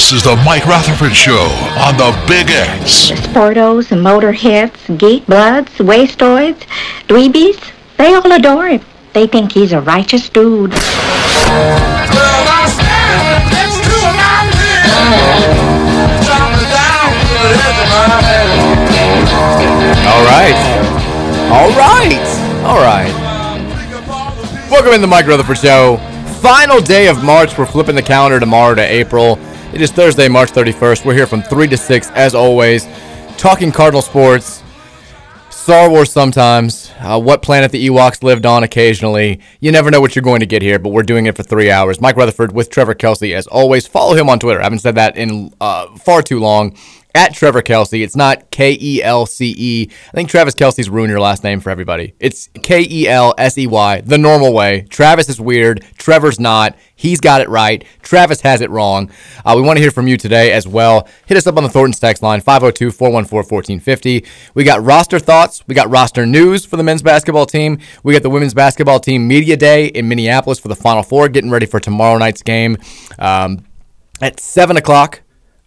This is the Mike Rutherford Show on the Big X. Sportos, motorheads, geek bloods, wastoids, dweebies, they all adore him. They think he's a righteous dude. All right. All right. All right. Welcome in the Mike Rutherford Show. Final day of March. We're flipping the calendar tomorrow to April. It is Thursday, March 31st. We're here from 3 to 6, as always, talking Cardinal sports, Star Wars sometimes, uh, what planet the Ewoks lived on occasionally. You never know what you're going to get here, but we're doing it for three hours. Mike Rutherford with Trevor Kelsey, as always. Follow him on Twitter. I haven't said that in uh, far too long at Trevor Kelsey. It's not K E L C E. I think Travis Kelce's ruined your last name for everybody. It's K E L S E Y, the normal way. Travis is weird. Trevor's not. He's got it right. Travis has it wrong. Uh, we want to hear from you today as well. Hit us up on the Thornton's text line, 502 414 1450. We got roster thoughts. We got roster news for the men's basketball team. We got the women's basketball team media day in Minneapolis for the Final Four, getting ready for tomorrow night's game um, at 7 o'clock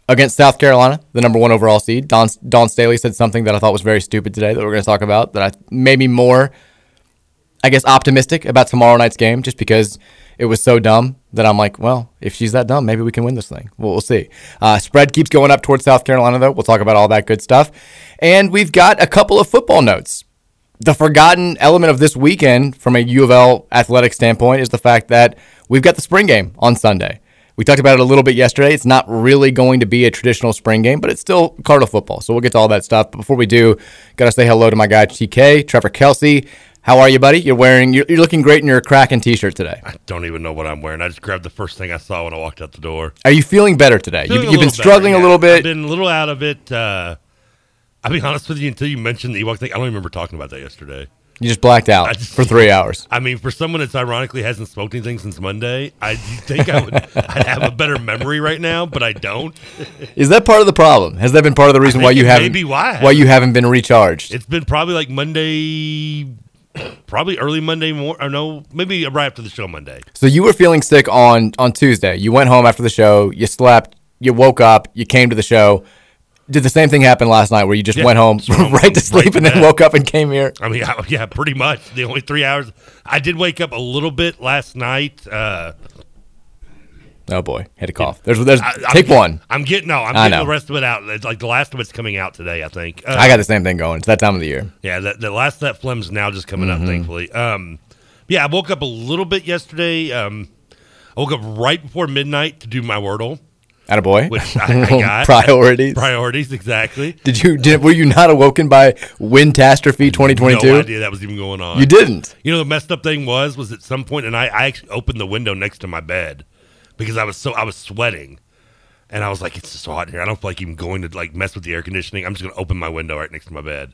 against South Carolina, the number one overall seed. Dawn, Dawn Staley said something that I thought was very stupid today that we're going to talk about that I made me more, I guess, optimistic about tomorrow night's game just because it was so dumb that I'm like, well, if she's that dumb, maybe we can win this thing. Well, we'll see. Uh, spread keeps going up towards South Carolina, though. We'll talk about all that good stuff. And we've got a couple of football notes. The forgotten element of this weekend from a U of L athletic standpoint is the fact that we've got the spring game on Sunday. We talked about it a little bit yesterday. It's not really going to be a traditional spring game, but it's still Cardinal football. So we'll get to all that stuff. But before we do, got to say hello to my guy, TK, Trevor Kelsey. How are you, buddy? You're wearing, you're, you're looking great in your Kraken t shirt today. I don't even know what I'm wearing. I just grabbed the first thing I saw when I walked out the door. Are you feeling better today? Feeling you, you've been struggling better, a little bit. I've been a little out of it. Uh, I'll be honest with you, until you mentioned the Ewok thing, I don't remember talking about that yesterday. You just blacked out just- for three hours. I mean, for someone that's ironically hasn't smoked anything since Monday, I think I would I'd have a better memory right now, but I don't. Is that part of the problem? Has that been part of the reason why you haven't why why you haven't. haven't been recharged? It's been probably like Monday, probably early Monday morning, or no, maybe right after the show Monday. So you were feeling sick on on Tuesday. You went home after the show. You slept. You woke up. You came to the show. Did the same thing happen last night where you just Yeah, went home home, right to sleep right and then bed. woke up and came here? I mean, I, yeah, pretty much. The only three hours. I did wake up a little bit last night. Uh, Oh boy, had a cough. There's there's I, I'm take one. I'm getting no. I'm getting the rest of it out. It's like the last of it's coming out today. I think. Uh, I got the same thing going. It's that time of the year. Yeah, the, the last of that phlegm's now just coming Mm-hmm. out, thankfully. Um, yeah, I woke up a little bit yesterday. Um, I woke up right before midnight to do my Wordle, At a boy. which I, I got Priorities. Priorities, exactly. Did you did were you not awoken by Windtastrophe 2022? No idea that was even going on. You didn't. You know, the messed up thing was, was at some point, and I, I actually opened the window next to my bed because I was so I was sweating, and I was like, it's so hot in here. I don't feel like even going to like mess with the air conditioning. I'm just gonna open my window right next to my bed,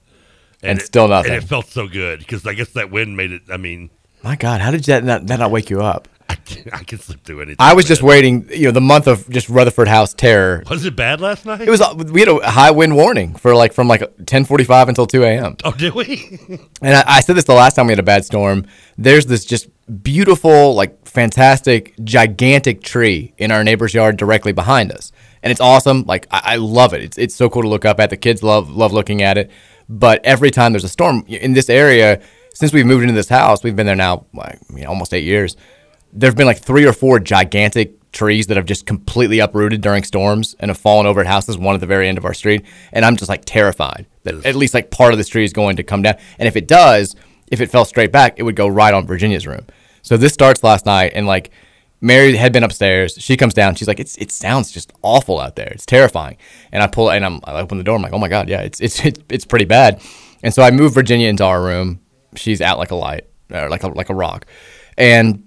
And it- still nothing. And it felt so good because I guess that wind made it. I mean, My God, how did that not, that not wake you up? I, I can sleep through anything. I was just waiting. You know, the month of just Rutherford House terror. Was it bad last night? It was. We had a high wind warning for like from like 10:45 until 2 a.m. Oh, did we? And I, I said this the last time we had a bad storm. There's this just beautiful, like fantastic, gigantic tree in our neighbor's yard directly behind us, and it's awesome. Like I, I love it. It's it's so cool to look up at. The kids love love looking at it. But every time there's a storm in this area, since we've moved into this house, we've been there now like you know, almost eight years. There's been like three or four gigantic trees that have just completely uprooted during storms and have fallen over at houses, one at the very end of our street. And I'm just like terrified that at least like part of this tree is going to come down. And if it does, if it fell straight back, it would go right on Virginia's room. So this starts last night, and like Mary had been upstairs. She comes down. She's like, "It's it sounds just awful out there. It's terrifying." And I pull and I'm, I open the door. I'm like, "Oh my god, yeah, it's it's it's, it's pretty bad." And so I move Virginia into our room. She's out like a light, or like a like a rock. And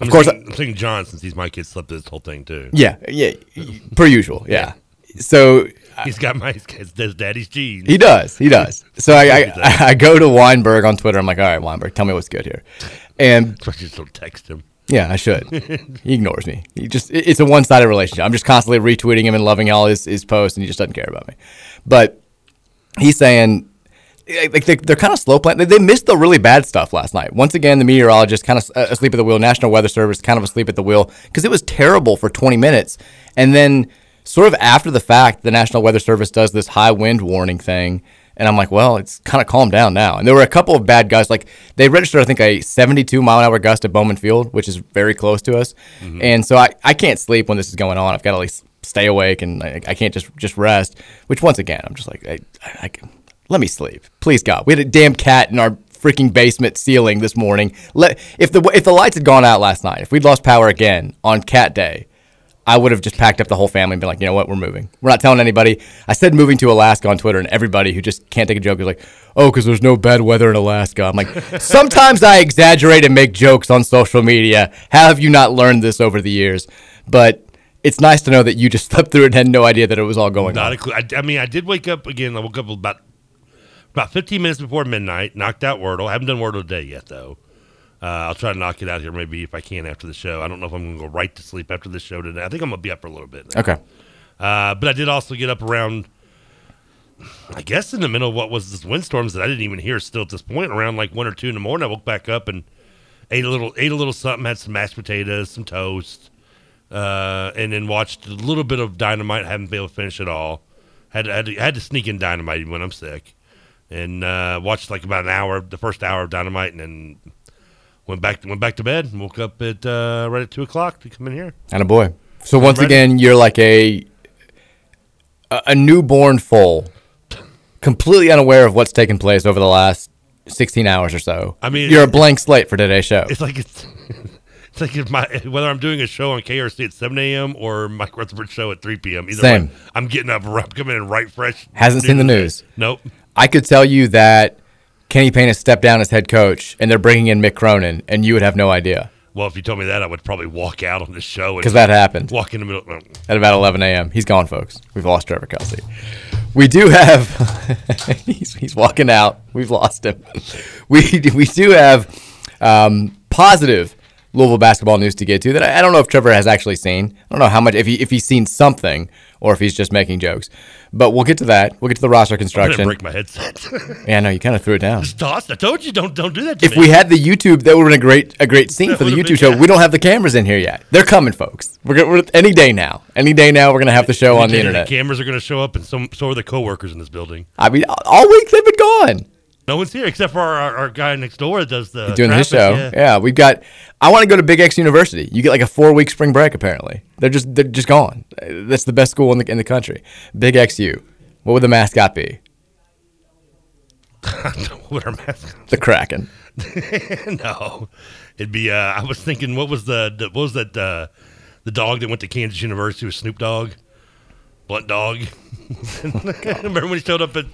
I'm of course, thinking, uh, I'm thinking John since he's my kid slept through this whole thing too. yeah, yeah, per usual, yeah. So uh, He's got my his, his daddy's genes. He does. He does. So I, I, I go to Weinberg on Twitter. I'm like, all right, Weinberg, tell me what's good here. And I just don't text him. yeah, I should. he ignores me. He just it's a one sided relationship. I'm just constantly retweeting him and loving all his, his posts, and he just doesn't care about me. But he's saying like they, they're kind of slow playing. They, they missed the really bad stuff last night. Once again, the meteorologist kind of uh, asleep at the wheel. National Weather Service kind of asleep at the wheel because it was terrible for 20 minutes, and then sort of after the fact, the National Weather Service does this high wind warning thing. And I'm like, well, it's kind of calmed down now. And there were a couple of bad guys. Like they registered, I think, a 72 mile an hour gust at Bowman Field, which is very close to us. Mm-hmm. And so I, I can't sleep when this is going on. I've got to at least stay awake and I, I can't just just rest. Which once again, I'm just like, I, I, I can- let me sleep, please God. We had a damn cat in our freaking basement ceiling this morning. Let if the if the lights had gone out last night, if we'd lost power again on Cat Day, I would have just packed up the whole family and been like, you know what, we're moving. We're not telling anybody. I said moving to Alaska on Twitter, and everybody who just can't take a joke is like, oh, because there's no bad weather in Alaska. I'm like, sometimes I exaggerate and make jokes on social media. How have you not learned this over the years? But it's nice to know that you just slept through it and had no idea that it was all going Not on. a clue. I, I mean, I did wake up again. I woke up about about 15 minutes before midnight. Knocked out Wordle. I haven't done Wordle today yet though. Uh, I'll try to knock it out here maybe if I can after the show. I don't know if I'm going to go right to sleep after the show today. I think I'm going to be up for a little bit. now. Okay. Uh, but I did also get up around, I guess, in the middle of what was this windstorms that I didn't even hear still at this point. Around like one or two in the morning, I woke back up and ate a little, ate a little something, had some mashed potatoes, some toast, uh, and then watched a little bit of Dynamite. Haven't been able to finish it all. Had to, had to, had to sneak in Dynamite when I'm sick, and uh, watched like about an hour, the first hour of Dynamite, and then went back went back to bed. and Woke up at uh, right at two o'clock to come in here. And a boy. So I'm once ready. again, you're like a a newborn foal, completely unaware of what's taken place over the last 16 hours or so. I mean- you're a blank slate for today's show. It's like it's it's like if my whether I'm doing a show on KRC at 7 a.m. or Mike Rutherford show at 3 p.m. Either Same. way, I'm getting up, I'm coming in right fresh. Hasn't seen the news. Nope. I could tell you that Kenny Payne has stepped down as head coach, and they're bringing in Mick Cronin, and you would have no idea Well, if you told me that, I would probably walk out on the show because that happened Walk in the middle. at about 11 a.m. He's gone, folks. We've lost Trevor Kelsey. We do have. he's, he's walking out. We've lost him. We we do have um, positive Louisville basketball news to get to that I, I don't know if Trevor has actually seen. I don't know how much if he if he's seen something or if he's just making jokes. But we'll get to that. We'll get to the roster I'm construction. break my headset. Yeah, no, you kind of threw it down. Just tossed. I told you don't don't do that. To If me. we had the YouTube, that would have been a great a great scene That for the YouTube show. We don't have the cameras in here yet. They're coming, folks. We're, gonna, we're any day now. Any day now, we're gonna have the show on the internet. cameras are going to show up, and some so are the coworkers in this building. I mean, all week they've been gone. No one's here except for our, our, guy next door that does the doing his show. traffic, Yeah. we've got. I want to go to Big X University. You get like a four week spring break. Apparently, they're just they're just gone. That's the best school in the in the country. Big XU. What would the mascot be? what our mascot? The Kraken. no, it'd be. Uh, I was thinking, what was the, the what was that? Uh, the dog that went to Kansas University with Snoop Dogg, Blunt Dog. Remember when he showed up at,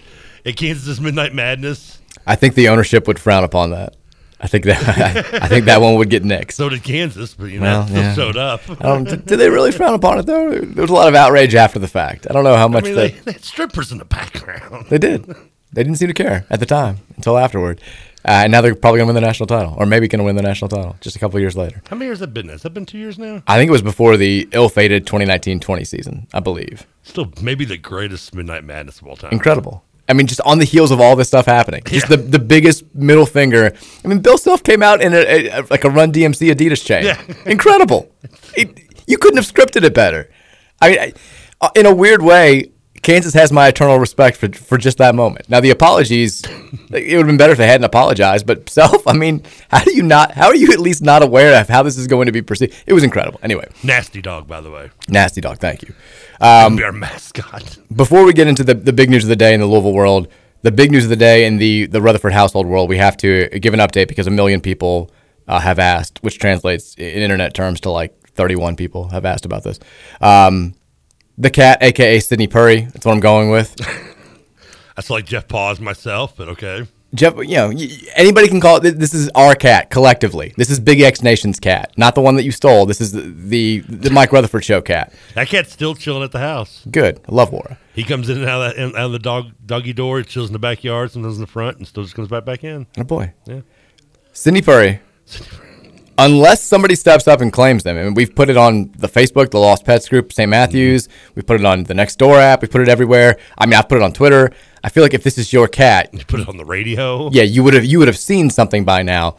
at Kansas Midnight Madness? I think the ownership would frown upon that. I think that I think that one would get nixed. So did Kansas, but you know, Well, still yeah. showed up. I did, did they really frown upon it though? There was a lot of outrage after the fact. I don't know how I much mean, they, they, had strippers in the background. they did. They didn't seem to care at the time until afterward. Uh, and now they're probably going to win the national title, or maybe going to win the national title just a couple years later. How many years have been? Has that been two years now? I think it was before the ill-fated 2019-20 season, I believe. Still, maybe the greatest Midnight Madness of all time. Incredible. I mean, just on the heels of all this stuff happening, just the, the biggest middle finger. I mean, Bill Self came out in a, a, a- like a Run DMC Adidas chain. Yeah. Incredible. It, you couldn't have scripted it better. I mean, I, uh, in a weird way, Kansas has my eternal respect for for just that moment. Now the apologies, it would have been better if they hadn't apologized. But self, I mean, how do you not? How are you at least not aware of how this is going to be perceived? It was incredible. Anyway, Nasty dog, by the way. nasty dog. Thank you. Um, Be our mascot. before we get into the, the big news of the day in the Louisville world, the big news of the day in the, the Rutherford household world, we have to give an update because a million people uh, have asked, which translates in internet terms to like 31 people have asked about this. Um, the cat, aka Sydney Purry, that's what I'm going with. That's like Jeff Paws myself, but okay. Jeff, you know, anybody can call it. This is our cat collectively. This is Big X Nation's cat, not the one that you stole. This is the the, the Mike Rutherford show cat. That cat's still chilling at the house. Good, I love Laura. He comes in and out of, that, in- out of the dog doggy door, It chills in the backyard, sometimes in the front, and still just comes right back in. Oh boy. Yeah. Sydney Purry. Unless somebody steps up and claims them, and we've put it on the Facebook, the Lost Pets group, St. Matthews. Mm-hmm. We put it on the Next Door app. We put it everywhere. I mean, I've put it on Twitter. I feel like if this is your cat, You put it on the radio. yeah, you would have you would have seen something by now.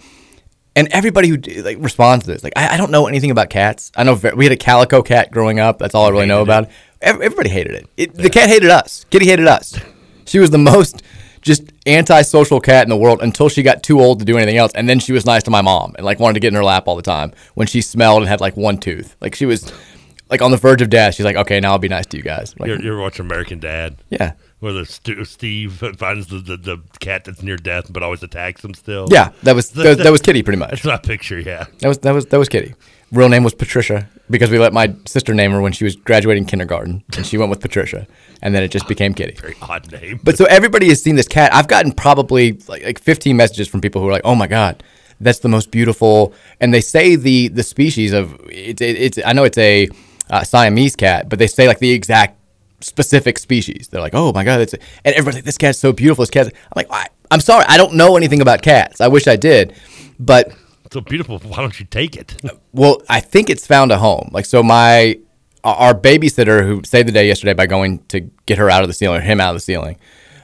And everybody who like responds to this, like I, I don't know anything about cats. I know we had a calico cat growing up. That's all I really know about. it. Everybody hated it. it The cat hated us. Kitty hated us. She was the most just antisocial cat in the world until she got too old to do anything else, and then she was nice to my mom and like wanted to get in her lap all the time when she smelled and had like one tooth. Like she was like on the verge of death. She's like, okay, now I'll be nice to you guys. Like, you're, you ever watch American Dad? Yeah. Where the Stu, Steve finds the, the, the cat that's near death, but always attacks him still. yeah, that was that, that was Kitty pretty much. That's picture. Yeah. That was that was that was Kitty. Real name was Patricia because we let my sister name her when she was graduating kindergarten, and she went with Patricia, and then it just became Kitty. Very odd name. But so everybody has seen this cat. I've gotten probably like, like 15 messages from people who are like, "Oh my god, that's the most beautiful," and they say the the species of it's it's. I know it's a uh, Siamese cat, but they say like the exact specific species. They're like, "Oh my god, it's," and everybody's like, "This cat's so beautiful." This cat. I'm like, I, I'm sorry, I don't know anything about cats. I wish I did, but so beautiful. Why don't you take it? well, I think it's found a home. Like so, my our babysitter who saved the day yesterday by going to get her out of the ceiling or him out of the ceiling.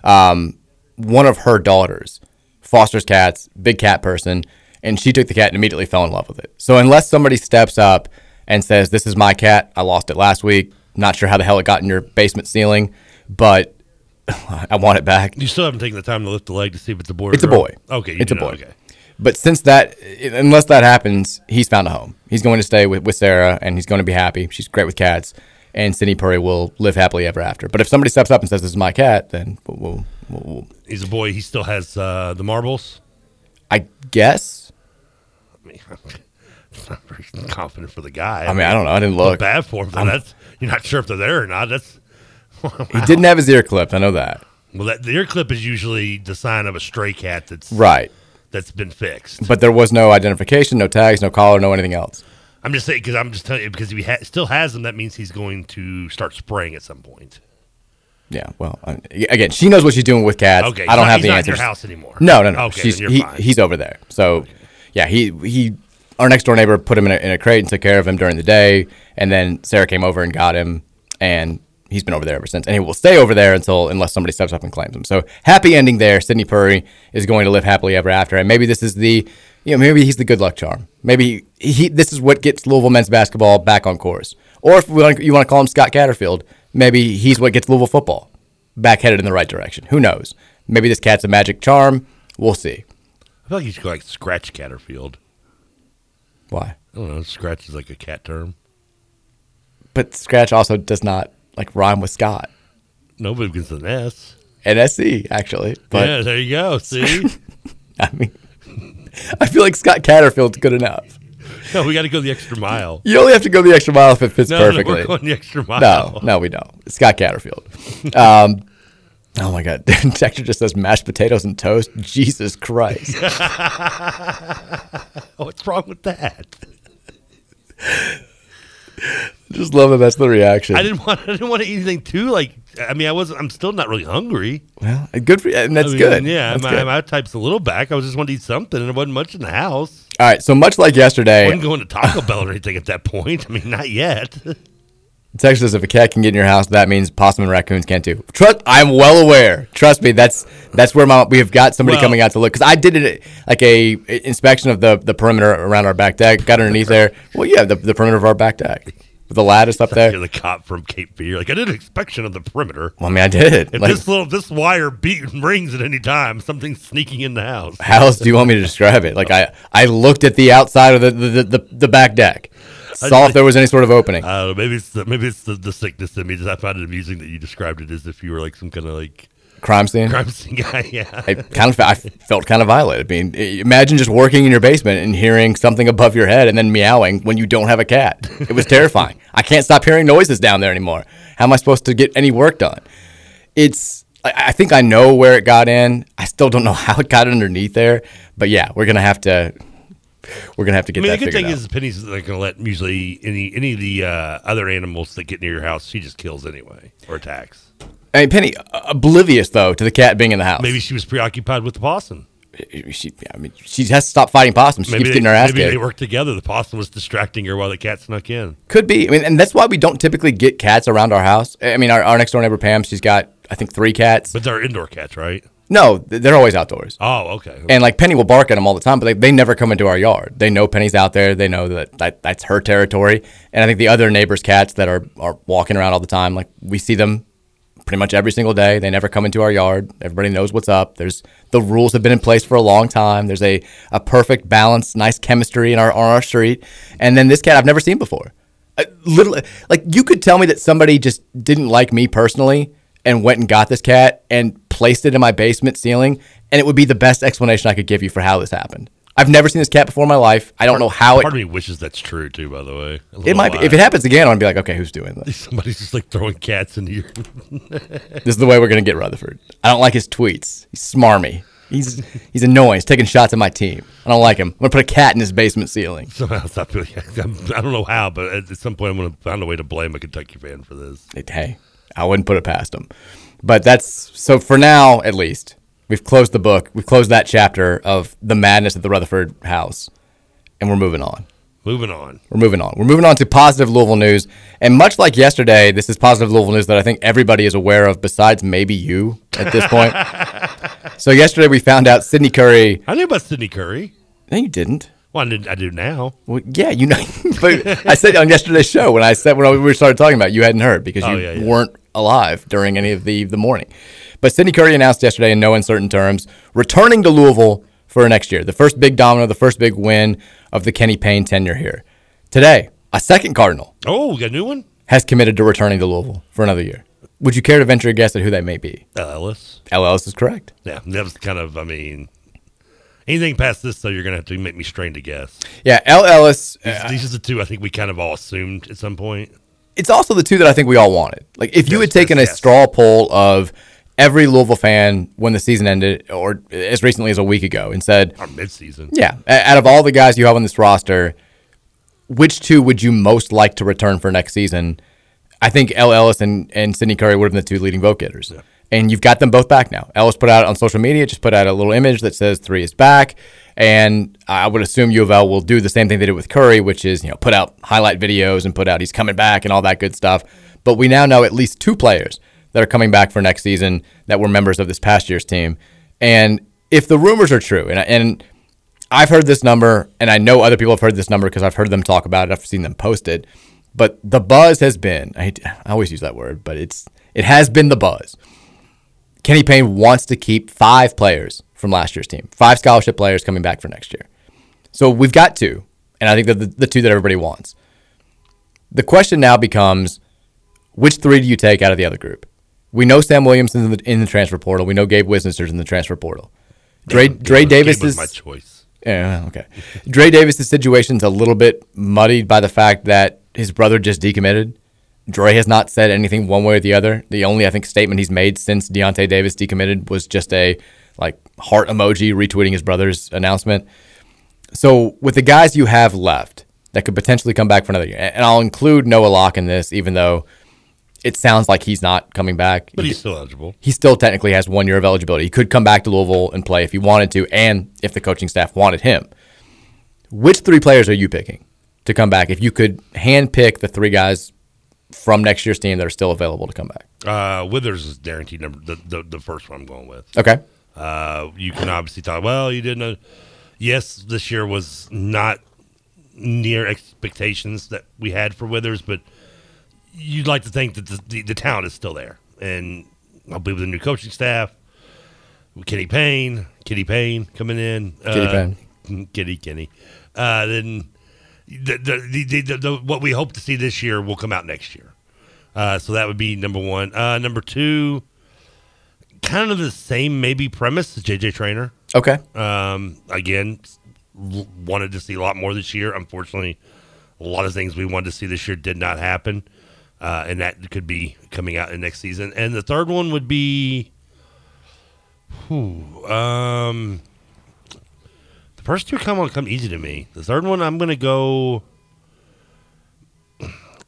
Um, one of her daughters fosters cats, big cat person, and she took the cat and immediately fell in love with it. So unless somebody steps up and says, "This is my cat. I lost it last week. Not sure how the hell it got in your basement ceiling, but I want it back." You still haven't taken the time to lift the leg to see if it's a boy. Or It's a boy. Okay, you it's a boy. Okay. But since that, unless that happens, he's found a home. He's going to stay with, with Sarah, and he's going to be happy. She's great with cats, and Sydney Purry will live happily ever after. But if somebody steps up and says, "This is my cat," then we'll, we'll, we'll, He's a boy. He still has uh, the marbles. I guess. I mean, I'm not very confident for the guy. I mean, I don't know. I didn't look. bad for him. But that's you're not sure if they're there or not. That's He didn't have his ear clipped. I know that. well. That the ear clip is usually the sign of a stray cat that's Right. That's been fixed. But there was no identification, no tags, no collar, no anything else. I'm just saying because I'm just telling you because if he ha- still has them, that means he's going to start spraying at some point. Yeah. Well, I- again, she knows what she's doing with cats. Okay, I don't not- have he's the not answers. house anymore. No, no, no. Okay, She's, he, he's over there. So, yeah, he he. Our next door neighbor put him in a, in a crate and took care of him during the day, and then Sarah came over and got him, and he's been over there ever since, and he will stay over there until unless somebody steps up and claims him. So happy ending there. Sydney Purry is going to live happily ever after, and maybe this is the, you know, maybe he's the good luck charm. Maybe he this is what gets Louisville men's basketball back on course. Or if we want, you want to call him Scott Catterfield, maybe he's what gets Louisville football back headed in the right direction. Who knows? Maybe this cat's a magic charm. We'll see. I feel like you should like scratch Catterfield. Why? I don't know. Scratch is like a cat term. But Scratch also does not like rhyme with Scott. Nobody begins with an S. NSC actually. But yeah, there you go. See, I mean, I feel like Scott Catterfield's good enough. no, we got to go the extra mile. You only have to go the extra mile if it fits No, no, perfectly. we're going the extra mile. No, no, we don't. Scott Catterfield. Um, oh my God, Texture just says mashed potatoes and toast. Jesus Christ! What's wrong with that? just love that. That's the reaction. I didn't want. I didn't want to eat anything too. Like, I mean, I wasn't. I'm still not really hungry. Well, good for you, and that's I mean, good. Yeah, That's my, good. my type's a little back. I was just wanting to eat something, and it wasn't much in the house. All right, so much like yesterday, I wasn't going to Taco Bell or anything at that point. I mean, not yet. Texas says if a cat can get in your house, that means possum and raccoons can't too. Trust, I'm well aware. Trust me, that's that's where my we have got somebody Well- coming out to look because I did it like a inspection of the the perimeter around our back deck. Got underneath there. Well, yeah, the, the perimeter of our back deck. with the lattice up there. You're the cop from Cape Fear. Like I did an inspection of the perimeter. Well, I mean, I did. If Like, this little this wire beat rings at any time, something's sneaking in the house. how else do you want me to describe it? Like I, I looked at the outside of the the, the, the back deck, saw if there was any sort of opening. I don't know. Maybe it's the, maybe it's the, the sickness in me. Just I found it amusing that you described it as if you were like some kind of like Crime scene. crime scene guy. Yeah. I kind of I felt kind of violated. I mean, imagine just working in your basement and hearing something above your head and then meowing when you don't have a cat. It was terrifying. I can't stop hearing noises down there anymore. How am I supposed to get any work done? It's I I think I know where it got in. I still don't know how it got underneath there. But yeah, we're gonna have to we're gonna have to get. I mean, that the good thing out. is Penny's not to let usually any any of the uh, other animals that get near your house. She just kills anyway or attacks. I mean, Penny oblivious though to the cat being in the house. Maybe she was preoccupied with the possum. she, I mean, she has to stop fighting possums. She Maybe keeps they, getting her ass maybe kicked. they work together. The possum was distracting her while the cat snuck in. Could be. I mean, and that's why we don't typically get cats around our house. I mean, our, our next door neighbor Pam, she's got I think three cats. But they're indoor cats, right? No, they're always outdoors. Oh, okay. And like Penny will bark at them all the time, but they, they never come into our yard. They know Penny's out there. They know that, that that's her territory. And I think the other neighbors' cats that are are walking around all the time, like we see them pretty much every single day. They never come into our yard. Everybody knows what's up. There's the rules have been in place for a long time. There's a, a perfect balance, nice chemistry in our on our street. And then this cat I've never seen before. I, literally, like you could tell me that somebody just didn't like me personally and went and got this cat and placed it in my basement ceiling, and it would be the best explanation I could give you for how this happened. I've never seen this cat before in my life. I don't know how Part it. of me wishes that's true too. By the way, It might be. If it happens again, I'm gonna be like, okay, who's doing this? Somebody's just like throwing cats into your. This is the way we're gonna get Rutherford. I don't like his tweets. He's smarmy. He's he's annoying. He's taking shots at my team. I don't like him. I'm gonna put a cat in his basement ceiling. Somehow, I feel like I'm, I don't know how, but at, at some point, I'm going to find a way to blame a Kentucky fan for this. Hey, I wouldn't put it past him. But that's so for now, at least. We've closed the book. We've closed that chapter of the madness at the Rutherford house, and we're moving on. Moving on. We're moving on. We're moving on to positive Louisville news. And much like yesterday, this is positive Louisville news that I think everybody is aware of, besides maybe you at this point. so yesterday we found out Sydney Curry. I knew about Sydney Curry. No, you didn't. Well, I, did, I do now. Well, yeah, you know. but I said on yesterday's show when I said when we started talking about, it, you hadn't heard because Oh, you yeah, yeah. weren't alive during any of the the morning. But Sydney Curry announced yesterday in no uncertain terms returning to Louisville for next year, the first big domino, the first big win of the Kenny Payne tenure here. Today, a second Cardinal Oh, we got a new one? has committed to returning to Louisville for another year. Would you care to venture a guess at who that may be? El Ellis. El Ellis is correct. Yeah, that was kind of, I mean, anything past this, though, you're going to have to make me strain to guess. Yeah, El Ellis. These, uh, these are the two I think we kind of all assumed at some point. It's also the two that I think we all wanted. Like if you Yes, had taken yes, a yes. straw poll of every Louisville fan when the season ended, or as recently as a week ago, and said, Our midseason. "Yeah, out of all the guys you have on this roster, which two would you most like to return for next season?" I think El Ellis and, and Sydney Curry would have been the two leading vote getters. And you've got them both back now. Ellis put out on social media, just put out a little image that says three is back. And I would assume U of L will do the same thing they did with Curry, which is, you know, put out highlight videos and put out he's coming back and all that good stuff. But we now know at least two players that are coming back for next season that were members of this past year's team. And if the rumors are true, and, and I've heard this number, and I know other people have heard this number because I've heard them talk about it. I've seen them post it. But the buzz has been, I, I always use that word, but it's it has been the buzz. Kenny Payne wants to keep five players from last year's team, five scholarship players coming back for next year. So we've got two, and I think that the, the two that everybody wants. The question now becomes which three do you take out of the other group? We know Sam Williamson's in the, in the transfer portal. We know Gabe Wiznitzer's in the transfer portal. Dre, Gabe Dre Davis Gabe is my choice. Yeah, okay. Dre Davis' situation's a little bit muddied by the fact that his brother just decommitted. Dre has not said anything one way or the other. The only I think statement he's made since Deontay Davis decommitted was just a like heart emoji retweeting his brother's announcement. So with the guys you have left that could potentially come back for another year, and I'll include Noah Locke in this, even though it sounds like he's not coming back. But he's still eligible. He still technically has one year of eligibility. He could come back to Louisville and play if he wanted to, and if the coaching staff wanted him. Which three players are you picking to come back if you could hand pick the three guys from next year's team that are still available to come back? Uh, Withers is guaranteed number the, the, the first one I'm going with. Okay. Uh, you can obviously talk. Well, you didn't. Know, yes, this year was not near expectations that we had for Withers, but you'd like to think that the, the, the talent is still there. And I'll be with the new coaching staff, with Kenny Payne, Kitty Payne coming in, Kitty uh, Payne. Kitty Kenny, uh, then the, the, the, the, the, the, what we hope to see this year will come out next year. Uh, so that would be number one. Uh, number two, kind of the same maybe premise as JJ Traynor. Okay. Um, again, wanted to see a lot more this year. Unfortunately, a lot of things we wanted to see this year did not happen, uh, and that could be coming out in next season. And the third one would be, whew, um, the first two come on come easy to me. The third one, I'm gonna go.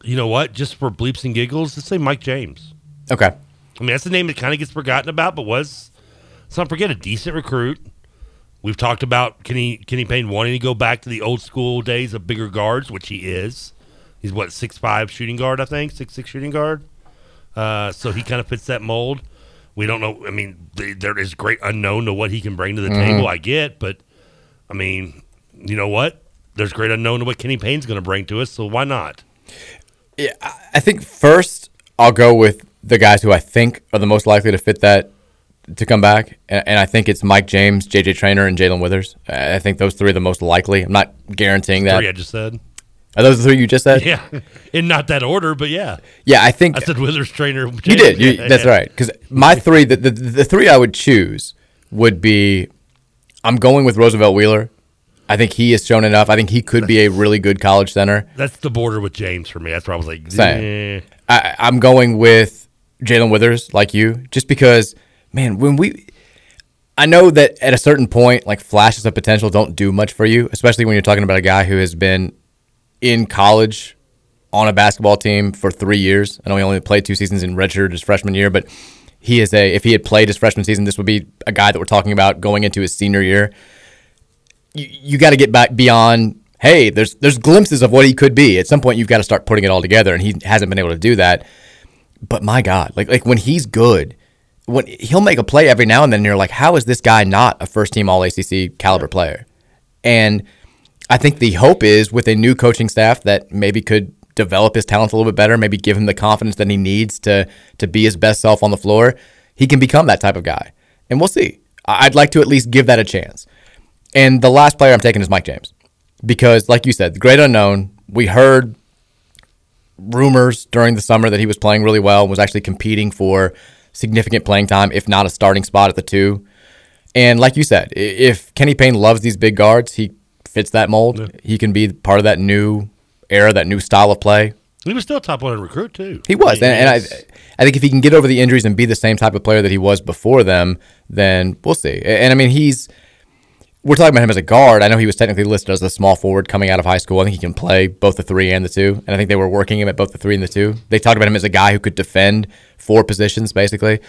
You know what? Just for bleeps and giggles, let's say Mike James. Okay. I mean, that's a name that kind of gets forgotten about, but was, let's not forget, a decent recruit. We've talked about Kenny Kenny Payne wanting to go back to the old school days of bigger guards, which he is. He's what six five shooting guard, I think, six six shooting guard. Uh, so he kind of fits that mold. We don't know. I mean, th- there is great unknown to what he can bring to the Mhm. table. I get, but I mean, you know what? There's great unknown to what Kenny Payne's going to bring to us. So why not? Yeah, I think first I'll go with the guys who I think are the most likely to fit that to come back, and, and I think it's Mike James, JJ Traynor, and Jae'Lyn Withers. I think those three are the most likely. I'm not guaranteeing that. Three I just said. Are those the three you just said? Yeah, in not that order, but yeah. Yeah, I think I said Withers Traynor. You did. You, Yeah, that's yeah. right. Because my three, the, the the three I would choose would be, I'm going with Roosevelt Wheeler. I think he has shown enough. I think he could be a really good college center. That's the border with James for me. That's where I was like, eh. I, I'm going with Jae'Lyn Withers, like you, just because, man, when we, I know that at a certain point, like flashes of potential don't do much for you, especially when you're talking about a guy who has been in college on a basketball team for three years. I know he only played two seasons in redshirt his freshman year, but he is a, if he had played his freshman season, this would be a guy that we're talking about going into his senior year. You, you got to get back beyond hey, there's there's glimpses of what he could be. At some point, you've got to start putting it all together, and he hasn't been able to do that. But my God, like like when he's good, when he'll make a play every now and then, and you're like, how is this guy not a first team All ACC caliber player? And I think the hope is with a new coaching staff that maybe could develop his talents a little bit better, maybe give him the confidence that he needs to to be his best self on the floor. He can become that type of guy, and we'll see. I'd like to at least give that a chance. And the last player I'm taking is Mike James because, like you said, the great unknown. We heard rumors during the summer that he was playing really well and was actually competing for significant playing time, if not a starting spot at the two. And like you said, if Kenny Payne loves these big guards, he fits that mold. He can be part of that new era, that new style of play. He was still a top 100 recruit, too. He was, mean, and, and I, I think if he can get over the injuries and be the same type of player that he was before them, then we'll see. And I mean, he's we're talking about him as a guard. I know he was technically listed as a small forward coming out of high school. I think he can play both the three and the two, and I think they were working him at both the three and the two. They talked about him as a guy who could defend four positions, basically.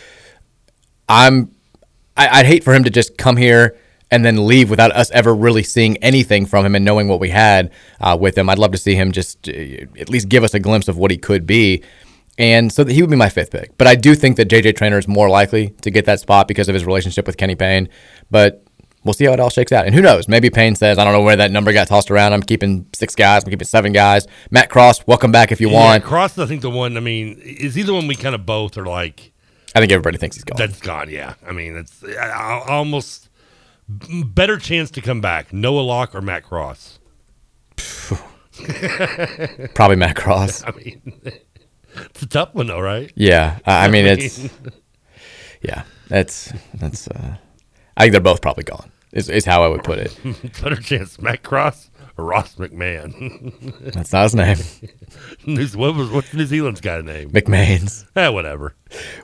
I'm, I, I'd hate for him to just come here and then leave without us ever really seeing anything from him and knowing what we had uh, with him. I'd love to see him just uh, at least give us a glimpse of what he could be. And so he would be my fifth pick. But I do think that JJ Traynor is more likely to get that spot because of his relationship with Kenny Payne. But we'll see how it all shakes out. And who knows? Maybe Payne says, I don't know where that number got tossed around. I'm keeping six guys. I'm keeping seven guys. Matt Cross, welcome back if you yeah, want. Cross I think, the one, I mean, is he the one we kind of both are like, I think everybody thinks he's gone. that's gone, yeah. I mean, it's I, I, almost better chance to come back, Noah Locke or Matt Cross. Probably Matt Cross. I mean, it's a tough one, though, right? Yeah, I I mean it's yeah, that's that's. Uh, I think they're both probably gone. Is is how I would put it. better chance, Matt Cross or Ross McMahon. That's not his name. New- what was what's New Zealand's guy name? McMahon's. Eh, whatever.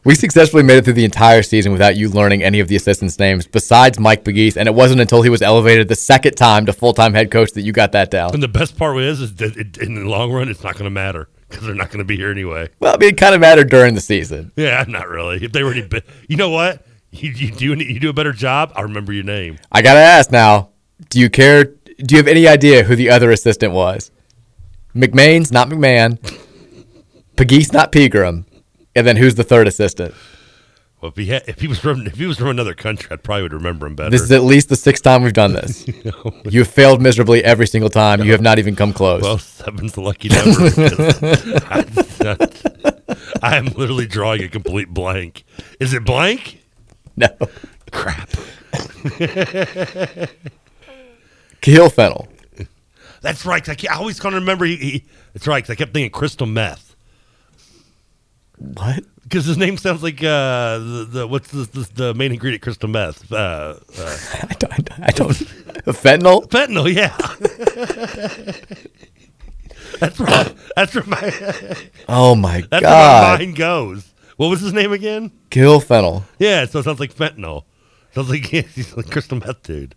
We successfully made it through the entire season without you learning any of the assistants' names besides Mike Pegues, and it wasn't until he was elevated the second time to full time head coach that you got that down. And the best part is, is that it, in the long run, it's not going to matter because they're not going to be here anyway. Well, I mean, it kind of mattered during the season. Yeah, not really. If they were, any bi- you know what? You, you do you do a better job. I remember your name. I gotta ask now: Do you care? Do you have any idea who the other assistant was? McMahon's not McMahon. Pegues not Pegram, and then who's the third assistant? Well, if he had, if he was from if he was from another country, I probably would remember him better. This is at least the sixth time we've done this. you have failed miserably every single time. You have not even come close. Well, seven's the lucky number. I, I am literally drawing a complete blank. Is it blank? No. Crap. Kahil Fennell. That's right. I, I always can't remember. He, he, that's right. 'cause I kept thinking crystal meth. What? Because his name sounds like uh, the, the what's the, the, the main ingredient? Crystal meth. Uh, uh, I don't. I don't. Fentanyl. Fentanyl. Yeah. that's right. That's where my. Oh my that's god. where my mind goes. What was his name again? Kahil Fennell. Yeah. So it sounds like fentanyl. Sounds like he's like crystal meth dude.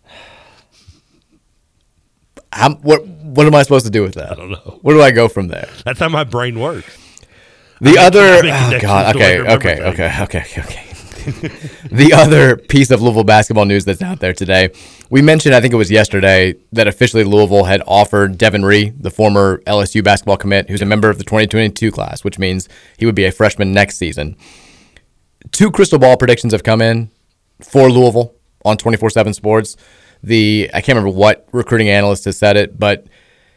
How, what what am I supposed to do with that? I don't know. Where do I go from there? That's how my brain works. The I other, oh god, okay, the way I okay, okay, okay, okay, okay. the other piece of Louisville basketball news that's out there today, we mentioned, I think it was yesterday, that officially Louisville had offered Devin Ree, the former LSU basketball commit, who's a member of the 2022 class, which means he would be a freshman next season. Two crystal ball predictions have come in for Louisville on 24/7 Sports. The I can't remember what recruiting analyst has said it, but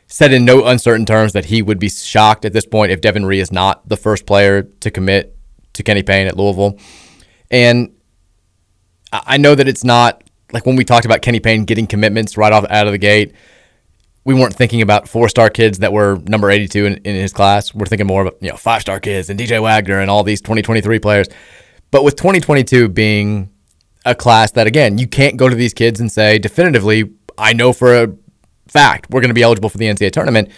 said in no uncertain terms that he would be shocked at this point if Devin Ree is not the first player to commit to Kenny Payne at Louisville. And I know that it's not like when we talked about Kenny Payne getting commitments right off out of the gate. We weren't thinking about four star kids that were number 82 in, in his class. We're thinking more about, you know, five star kids and DJ Wagner and all these 2023 players. But with 2022 being a class that, again, you can't go to these kids and say definitively, I know for a fact we're going to be eligible for the NCAA tournament.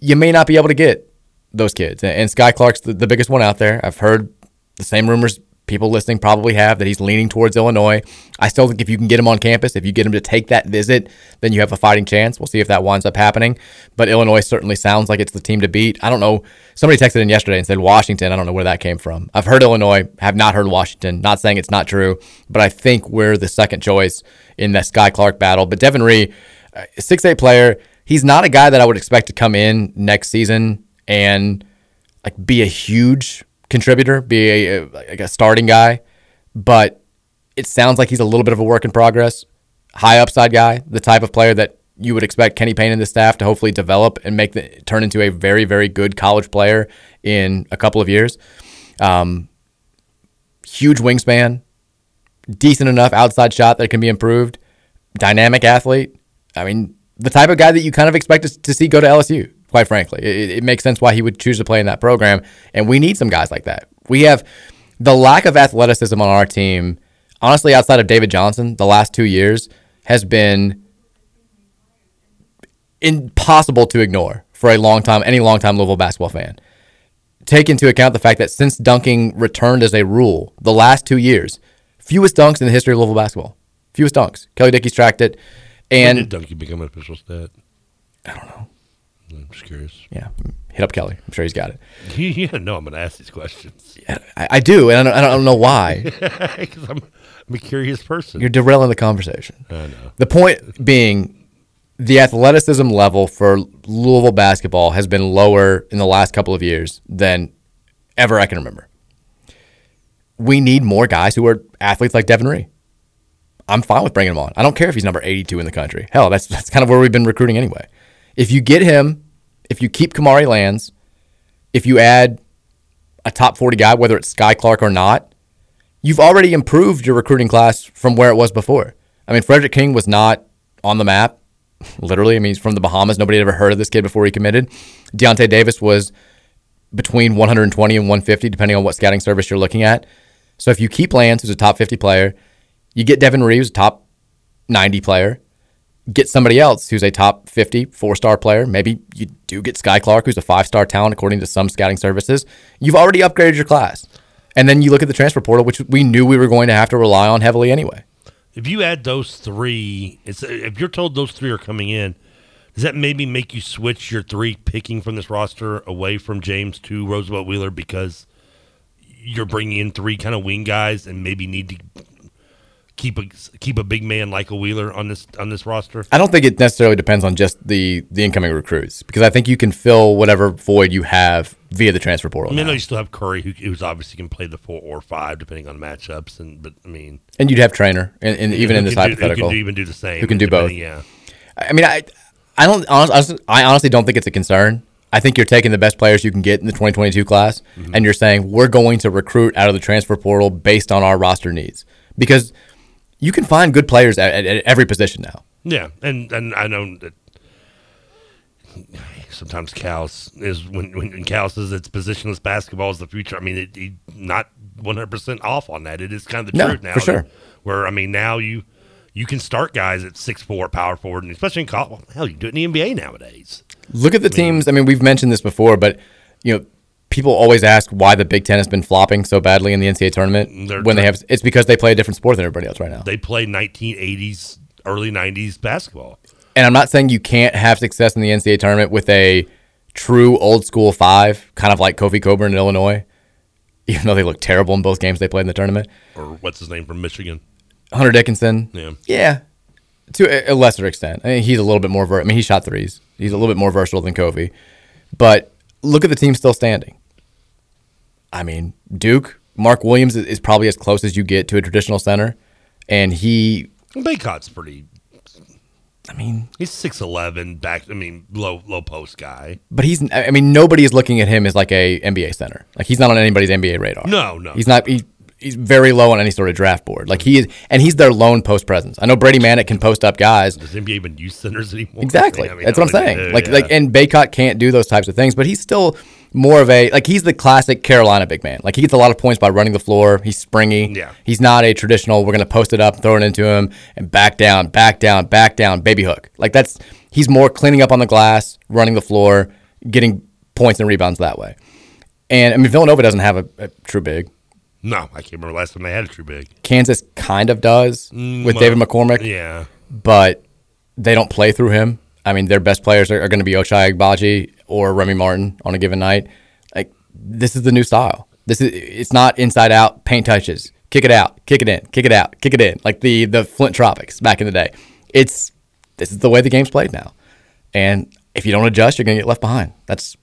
You may not be able to get those kids. And- And Skyy Clark's the, the biggest one out there. I've heard the same rumors people listening probably have that he's leaning towards Illinois. I still think if you can get him on campus, if you get him to take that visit, then you have a fighting chance. We'll see if that winds up happening. But Illinois certainly sounds like it's the team to beat. I don't know. Somebody texted in yesterday and said Washington. I don't know where that came from. I've heard Illinois, have not heard Washington. Not saying it's not true, but I think we're the second choice in that Skyy Clark battle. But Devin Ree, uh, six eight player. He's not a guy that I would expect to come in next season and like be a huge contributor, be a, like a starting guy, but it sounds like he's a little bit of a work in progress, high upside guy, the type of player that you would expect Kenny Payne and the staff to hopefully develop and make the turn into a very very good college player in a couple of years. Um, huge wingspan, decent enough outside shot that can be improved, dynamic athlete. I mean, the type of guy that you kind of expect to, to see go to LSU. Quite frankly, it, it makes sense why he would choose to play in that program, and we need some guys like that. We have the lack of athleticism on our team. Honestly, outside of David Johnson, the last two years has been impossible to ignore for a long time, any long time Louisville basketball fan. Take into account the fact that since dunking returned as a rule, the last two years, fewest dunks in the history of Louisville basketball. Fewest dunks. Kelly Dickey's tracked it. When And did Dunky become an official stat? I don't know. I'm just curious. yeah, hit up Kelly. I'm sure he's got it. yeah, no, I'm going to ask these questions. I, I do, and I don't, I don't know why. Because I'm, I'm a curious person. You're derailing the conversation. I know. The point being, the athleticism level for Louisville basketball has been lower in the last couple of years than ever I can remember. We need more guys who are athletes like Devin Ree. I'm fine with bringing him on. I don't care if he's number 82 in the country. Hell, that's that's kind of where we've been recruiting anyway. If you get him, if you keep Kamari Lands, if you add a top 40 guy, whether it's Skyy Clark or not, you've already improved your recruiting class from where it was before. I mean, Frederick King was not on the map, literally. I mean, he's from the Bahamas. Nobody had ever heard of this kid before he committed. Deontay Davis was between 120 and 150, depending on what scouting service you're looking at. So if you keep Lands, who's a top 50 player, you get Devin Reeves, top 90 player, get somebody else who's a top 50 four star player. Maybe you do get Skyy Clark, who's a five star talent according to some scouting services. You've already upgraded your class. And then you look at the transfer portal, which we knew we were going to have to rely on heavily anyway. If you add those three, if you're told those three are coming in, does that maybe make you switch your three picking from this roster away from James to Roosevelt Wheeler because you're bringing in three kind of wing guys and maybe need to keep a keep a big man like a Wheeler on this on this roster? I don't think it necessarily depends on just the the incoming recruits because I think you can fill whatever void you have via the transfer portal. I mean, I you still have Curry, who, who's obviously can play the four or five depending on matchups, and but I mean, and you'd have Traynor, and, and even in this do- who can do- even do the same, who can do both. Yeah, I mean, I I don't honestly, I honestly don't think it's a concern. I think you're taking the best players you can get in the 2022 class, Mm-hmm. and you're saying we're going to recruit out of the transfer portal based on our roster needs because you can find good players at, at, at every position now. yeah, and and I know that sometimes Cal's is when when Cal says it's positionless basketball is the future. I mean, it, he not 100 percent off on that. It is kind of the No, truth now. for sure. Where I mean, now you you can start guys at six four power forward, and especially in college. Hell, you do it in the NBA nowadays. Look at the teams. I mean, we've mentioned this before, but you know, people always ask why the Big Ten has been flopping so badly in the NCAA tournament mm, They're- when they have. It's because they play a different sport than everybody else right now. They play 1980s, early 90s basketball. And I'm not saying you can't have success in the NCAA tournament with a true old school five, kind of like Kofi Cockburn in Illinois, even though they look terrible in both games they played in the tournament. Or what's his name from Michigan? Hunter Dickinson, Yeah. yeah, to a, a lesser extent. I mean, he's a little bit more. Ver- I mean, he shot threes. He's a little bit more versatile than Kofi, but look at the team still standing. I mean, Duke, Mark Williams is, probably as close as you get to a traditional center, and he Bacot's pretty. I mean, he's six eleven back. I mean, low low post guy. But he's, I mean, nobody is looking at him as like a NBA center. Like he's not on anybody's NBA radar. No, no. He's not. He, he's very low on any sort of draft board. Like he is, and he's their lone post presence. I know Brady Manek can post up guys. Does NBA even use centers anymore? Exactly. I mean, That's what I'm saying. know, like, yeah. like, and Bacot can't do those types of things, but he's still more of a like he's the classic Carolina big man. Like he gets a lot of points by running the floor. He's springy. Yeah. He's not a traditional. We're gonna post it up, throw it into him, and back down, back down, back down, baby hook. Like that's he's more cleaning up on the glass, running the floor, getting points and rebounds that way. And I mean Villanova doesn't have a, a true big. no, I can't remember last time they had a true big. Kansas kind of does Mm, with well, David McCormack. yeah. But they don't play through him. I mean, their best players are, are going to be Ochai Agbaji or Remy Martin on a given night. Like this is the new style. This is it's not inside out paint touches. Kick it out, kick it in, kick it out, kick it in. Like the the Flint Tropics back in the day. It's this is the way the game's played now. And if you don't adjust, you're going to get left behind. That's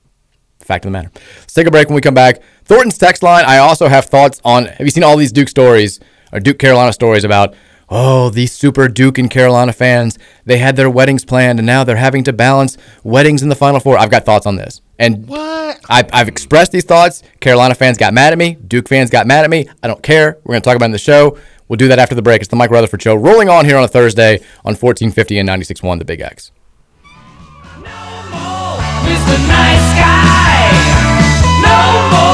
fact of the matter. Let's take a break when we come back. Thornton's text line. I also have thoughts on. Have you seen all these Duke stories or Duke Carolina stories about? Oh, these super Duke and Carolina fans. They had their weddings planned, and now they're having to balance weddings in the Final Four. I've got thoughts on this, and what? I've, I've expressed these thoughts. Carolina fans got mad at me. Duke fans got mad at me. I don't care. We're going to talk about it in the show. We'll do that after the break. It's the Mike Rutherford Show, rolling on here on a Thursday on 1450 and 96.1 The Big X. Mr. Nice Guy. No more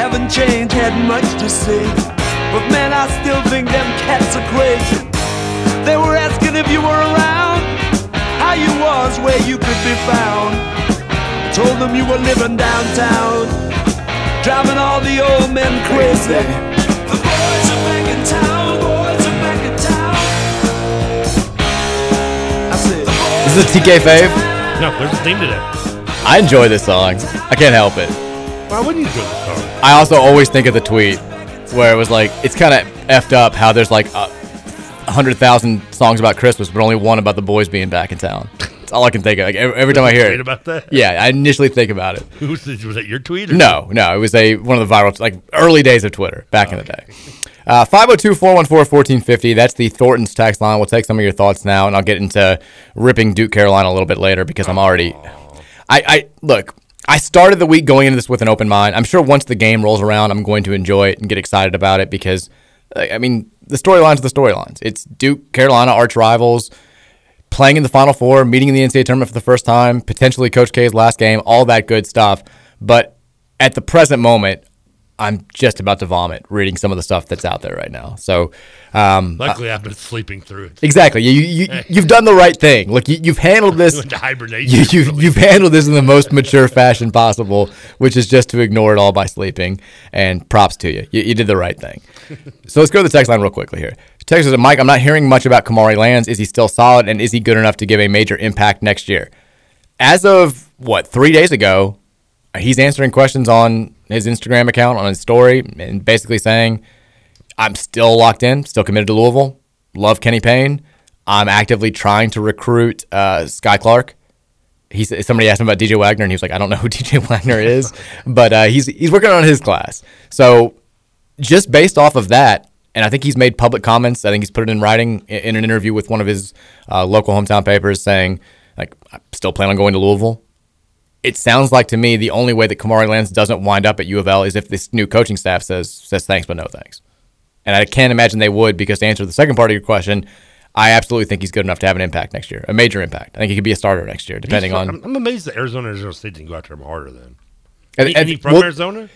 haven't changed, had much to say. But man, I still think them cats are crazy. They were asking if you were around, how you was, where you could be found. Told them you were living downtown, driving all the old men crazy. The boys are back in town, boys are back in town. I said, This is a TK fave. No, there's a theme today. I enjoy this song. I can't help it. Why wouldn't you enjoy this song? I also always think of the tweet where it was like, it's kind of effed up how there's like a hundred thousand songs about Christmas, but only one about the boys being back in town. That's all I can think of. Like every, every time I hear it. about that? Yeah, I initially think about it. Was that your tweet? Or No, no, it was a one of the viral like early days of Twitter back in the day. Uh, 502-414-1450. That's the Thornton's text line. We'll take some of your thoughts now, and I'll get into ripping Duke Carolina a little bit later because I'm already. I, I look. I started the week going into this with an open mind. I'm sure once the game rolls around, I'm going to enjoy it and get excited about it because, I mean, the storylines the storylines. It's Duke, Carolina, arch rivals, playing in the Final Four, meeting in the NCAA tournament for the first time, potentially Coach K's last game, all that good stuff. But at the present moment, I'm just about to vomit reading some of the stuff that's out there right now. So, um, Luckily, I've been sleeping through it. Exactly. You, you, you've done the right thing. Look, you, you've handled this. Hibernation You, you've, you've handled this in the most mature fashion possible, which is just to ignore it all by sleeping. And props to you. You, you did the right thing. so let's go to the text line real quickly here. Text says, Mike, I'm not hearing much about Kamari Lands. Is he still solid? And is he good enough to give a major impact next year? As of, what, three days ago, he's answering questions on his Instagram account, on his story, and basically saying, I'm still locked in, still committed to Louisville. Love Kenny Payne. I'm actively trying to recruit uh, Skyy Clark. He's somebody asked him about DJ Wagner, and he was like, "I don't know who DJ Wagner is," but uh, he's he's working on his class. So just based off of that, and I think he's made public comments. I think he's put it in writing in, in an interview with one of his uh, local hometown papers, saying like, "I still plan on going to Louisville." It sounds like to me the only way that Kamari Lands doesn't wind up at U of L is if this new coaching staff says says thanks but no thanks. And I can't imagine they would because to answer the second part of your question, I absolutely think he's good enough to have an impact next year, a major impact. I think he could be a starter next year, depending on. I'm, I'm amazed that Arizona and Arizona State didn't go after him harder then. And- He- and- he from well, Arizona?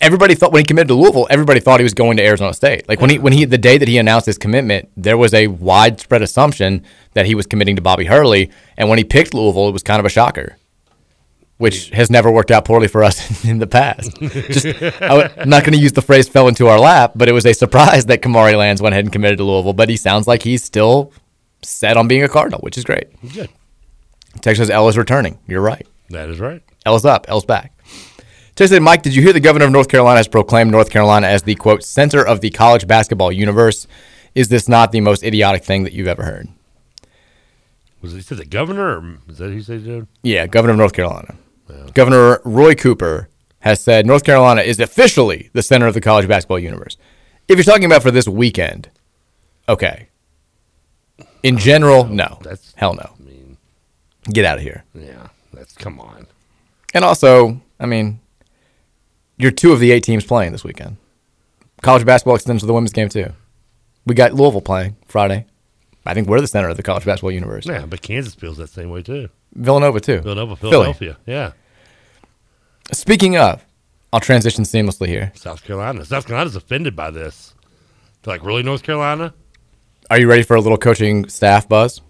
Everybody thought when he committed to Louisville, everybody thought he was going to Arizona State. Like when he when he the day that he announced his commitment, there was a widespread assumption that he was committing to Bobby Hurley, and when he picked Louisville, it was kind of a shocker, which has never worked out poorly for us in the past. Just I, am not going to use the phrase "fell into our lap," but it was a surprise that Kamari Lands went ahead and committed to Louisville. But he sounds like he's still set on being a Cardinal, which is great. Good. Texas L is returning. You're right. That is right. L's up, L's back. Texas Mike, did you hear the governor of North Carolina has proclaimed North Carolina as the quote center of the college basketball universe? Is this not the most idiotic thing that you've ever heard? Was he said the governor, or is that who he said. Yeah, governor of North Carolina. Governor Roy Cooper has said North Carolina is officially the center of the college basketball universe. If you're talking about for this weekend, okay. In general, no. That's hell no. I mean, Get out of here. Yeah, that's come on. And also, I mean, you're two of the eight teams playing this weekend. College basketball extends to the women's game too. We got Louisville playing Friday. I think we're the center of the college basketball universe. Yeah, but Kansas feels that same way too. Villanova too. Villanova, Philly. Philadelphia. Yeah. Speaking of, I'll transition seamlessly here. South Carolina. South Carolina's offended by this. They're like, really, North Carolina? Are you ready for a little coaching staff buzz?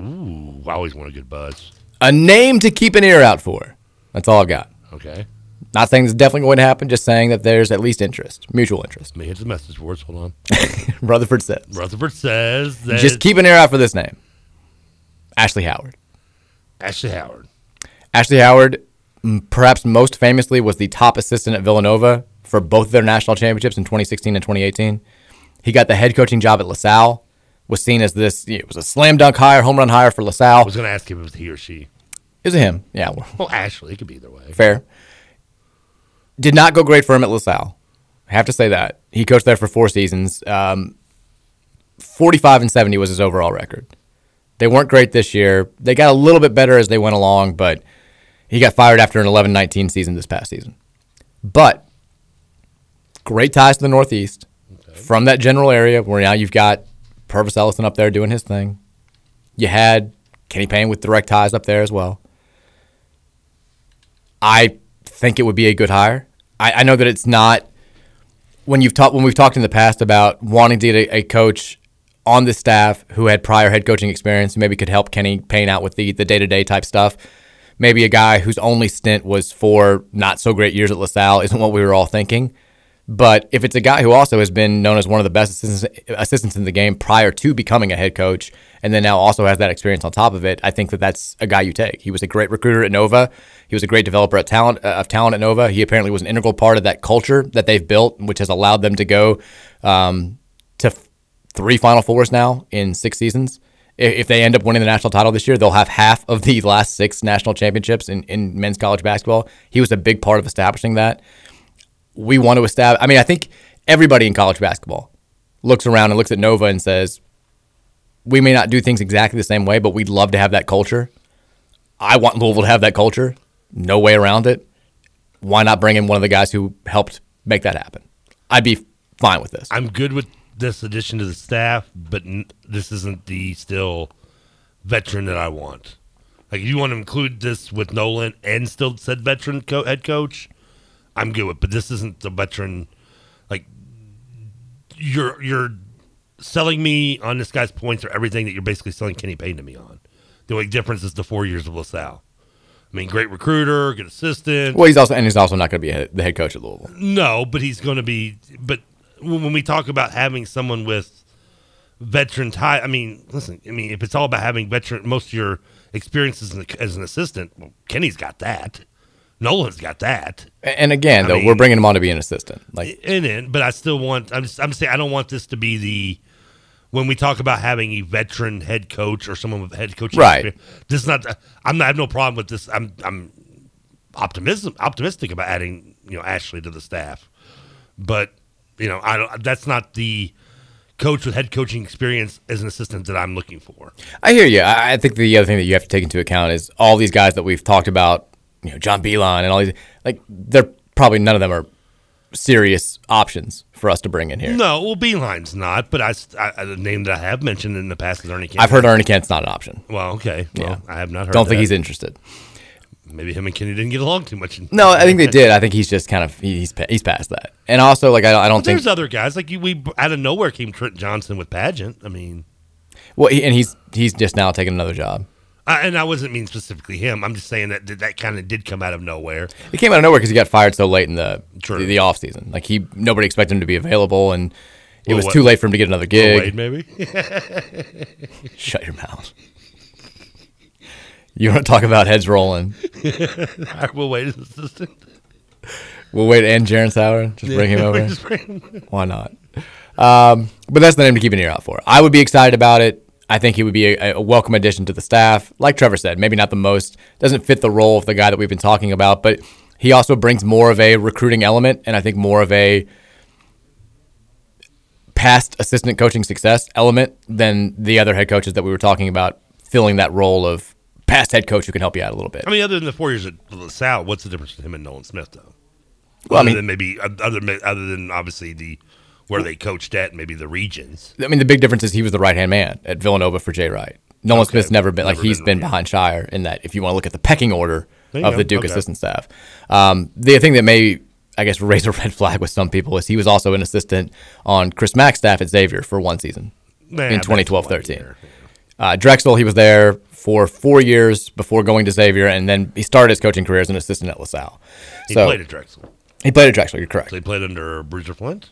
Ooh, I always want a good buzz. A name to keep an ear out for. That's all I've got. Okay. Not saying it's definitely going to happen, just saying that there's at least interest, mutual interest. Let me hit the message boards. Hold on. Rutherford says. Rutherford says that Just keep an ear out for this name. Ashley Howard. Ashley Howard. Ashley Howard, perhaps most famously, was the top assistant at Villanova for both their national championships in 2016 and 2018. He got the head coaching job at LaSalle. Was seen as this. It was a slam dunk hire, home run hire for LaSalle. I was going to ask him if it was he or she. Is it was him. Yeah, well, Ashley. It could be either way. fair. Did not go great for him at LaSalle. I have to say that he coached there for four seasons. Um, 45 and 70 was his overall record. They weren't great this year. They got a little bit better as they went along, but he got fired after an 11 19 season this past season. But great ties to the Northeast from that general area where now you've got Pervis Ellison up there doing his thing. You had Kenny Payne with direct ties up there as well. I think it would be a good hire. I, I know that it's not when you've talked when we've talked in the past about wanting to get a, a coach on the staff who had prior head coaching experience, who maybe could help Kenny Payne out with the the day to day type stuff. Maybe a guy whose only stint was four not so great years at LaSalle isn't what we were all thinking. But if it's a guy who also has been known as one of the best assistants, assistants in the game prior to becoming a head coach, and then now also has that experience on top of it, I think that that's a guy you take. He was a great recruiter at Nova. He was a great developer talent uh, of talent at Nova. He apparently was an integral part of that culture that they've built, which has allowed them to go um, to three Final Fours now in six seasons. If they end up winning the national title this year, they'll have half of the last six national championships in, in men's college basketball. He was a big part of establishing that we want to establish. I mean, I think everybody in college basketball looks around and looks at Nova and says, we may not do things exactly the same way, but we'd love to have that culture. I want Louisville to have that culture. No way around it. Why not bring in one of the guys who helped make that happen? I'd be fine with this. I'm good with this addition to the staff, but n- this isn't the still veteran that I want. Like, if you want to include this with Nolan and still said veteran co- head coach, I'm good with. But this isn't the veteran. Like you're you're selling me on this guy's points or everything that you're basically selling Kenny Payne to me on. The only difference is the four years of LaSalle. I mean, great recruiter, good assistant. Well, he's also and he's also not going to be the head coach at Louisville. No, but he's going to be. But when we talk about having someone with veteran tie, I mean, listen, I mean, if it's all about having veteran, most of your experiences as an, assistant, well, Kenny's got that. Nolan's got that. And again, I though, mean- we're bringing him on to be an assistant. Like in it, but I still want. I'm just. I'm saying I don't want this to be the when we talk about having a veteran head coach or someone with head coaching Right. experience. This is not. I'm not. I have no problem with this. I'm. I'm optimism optimistic about adding you know Ashley to the staff, but you know I don't. That's not the coach with head coaching experience as an assistant that I'm looking for. I hear you. I, think the other thing that you have to take into account is all these guys that we've talked about, you know, John Beilein and all these, like, they're probably none of them are serious options for us to bring in here. No, well, Beilein's not, but I, I, I- the name that I have mentioned in the past is Ernie. Kent. I've heard Ernie Kent's not an option. Well, okay. Well, Yeah. I have not heard. Don't think that. he's interested. Maybe him and Kenny didn't get along too much. No, I think they did. I think he's just kind of he's he's past that. And also, like, I don't, I don't think there's other guys like you. We out of nowhere came Trent Johnson with pageant. I mean, well, he, and he's he's just now taking another job. I, and I wasn't mean specifically him. I'm just saying that that, that kind of did come out of nowhere. He came out of nowhere because he got fired so late in the True. the, the off season. Like he nobody expected him to be available, and it was too late for him to get another gig. Wade, maybe. Shut your mouth. You want to talk about heads rolling? I Will Wade is assistant. We'll wait and Jaron Sauer. Just bring him over. just bring him. Why not? Um, but that's the name to keep an ear out for. I would be excited about it. I think he would be a, a welcome addition to the staff. Like Trevor said, maybe not the most, doesn't fit the role of the guy that we've been talking about, but he also brings more of a recruiting element and I think more of a past assistant coaching success element than the other head coaches that we were talking about filling that role of past head coach who can help you out a little bit. I mean, other than the four years at LaSalle, what's the difference between him and Nolan Smith, though? Well, I mean- than maybe other than, other than obviously the where they coached at, maybe the regions. I mean, the big difference is he was the right hand man at Villanova for Jay Wright. Nolan Okay. Smith's never been like Never he's been, yeah. behind Scheyer in that. If you want to look at the pecking order of go. the Duke Okay. assistant staff, um, the thing that may I guess raise a red flag with some people is he was also an assistant on Chris Mack's staff at Xavier for one season Nah, in that's 2012-13. Uh, Drexel, he was there for four years before going to Xavier, and then he started his coaching career as an assistant at LaSalle. He so played at Drexel. he played at Drexel. You're correct. So he played under Bruiser Flint.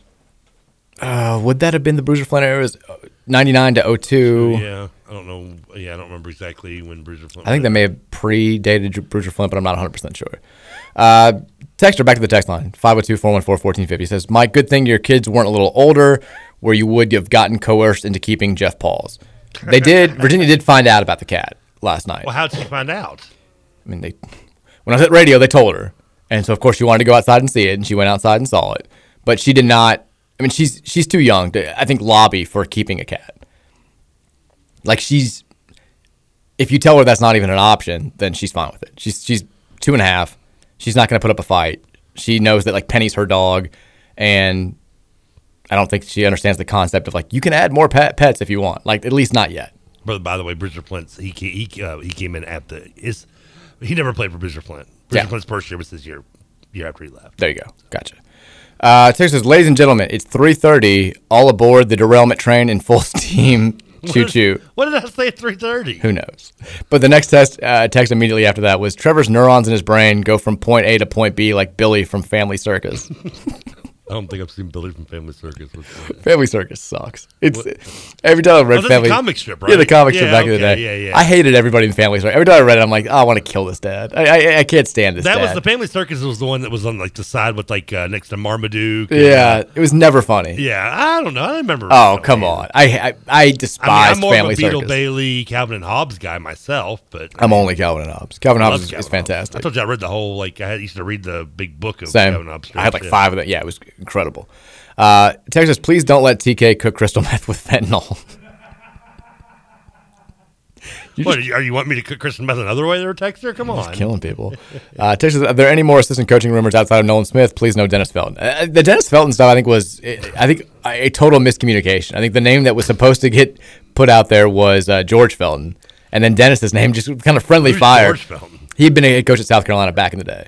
Uh, would that have been the Bruiser Flint era? It was uh, 99 to 02. Yeah, I don't know. Yeah, I don't remember exactly when Bruiser Flint. I think that may have predated Bruiser Flint, but I'm not 100% sure. Uh, texter, back to the text line 502 414 1450 says, Mike, good thing your kids weren't a little older where you would have gotten coerced into keeping Jeff Pauls. They did, Virginia did find out about the cat last night. Well, how did she find out? I mean, they when I was at radio, they told her, and so of course she wanted to go outside and see it, and she went outside and saw it. But she did not. I mean, she's she's too young to, I think, lobby for keeping a cat. Like she's, if you tell her that's not even an option, then she's fine with it. She's she's two and a half. She's not going to put up a fight. She knows that like Penny's her dog, and I don't think she understands the concept of like you can add more pet, pets if you want. Like at least not yet. But by the way, Bruiser Flint, he he uh, he came in at the his. He never played for Bruiser Flint. Bruiser Yeah. Flint's first year was his year year after he left. There you go. Gotcha. Uh, text says, ladies and gentlemen, it's 3.30, all aboard the derailment train in full steam. Choo choo. What did I say at three thirty? Who knows? But the next test, uh, text immediately after that was Trevor's neurons in his brain go from point A to point B like Billy from Family Circus. I don't think I've seen Billy from Family Circus. Family Circus sucks. It's every time I read Oh, Family comic strip, right? Yeah, the comic strip Yeah, back in the day. yeah, yeah. I hated everybody in Family Circus. Every time I read it, I'm like, oh, I want to kill this dad. I, I, I can't stand this. That was the Family Circus. Was the one that was on like the side with like uh, next to Marmaduke. and, Yeah, it was never funny. yeah. I don't know. I remember. Oh come on! I I, I despise I mean, I'm more Family of a Beetle. Bailey, Calvin and Hobbes guy myself, but I'm only Calvin and Hobbes. Calvin I Hobbes is, Calvin is Hobbes. fantastic. I told you I read the whole like I used to read the big book of Same. Calvin Hobbes. I had like five of them. Yeah, it was incredible. Uh, Texas, please don't let TK cook crystal meth with fentanyl. What are you, want me to cook Kristen Meth another way? There, Texter, come on. Killing people. Uh, Texas, are there any more assistant coaching rumors outside of Nolan Smith? Please no Dennis Felton. Uh, the Dennis Felton stuff, I think, was I think a total miscommunication. I think the name that was supposed to get put out there was uh, George Felton, and then Dennis's name just kind of friendly Who's fire. George Felton? He had been a head coach at South Carolina back in the day.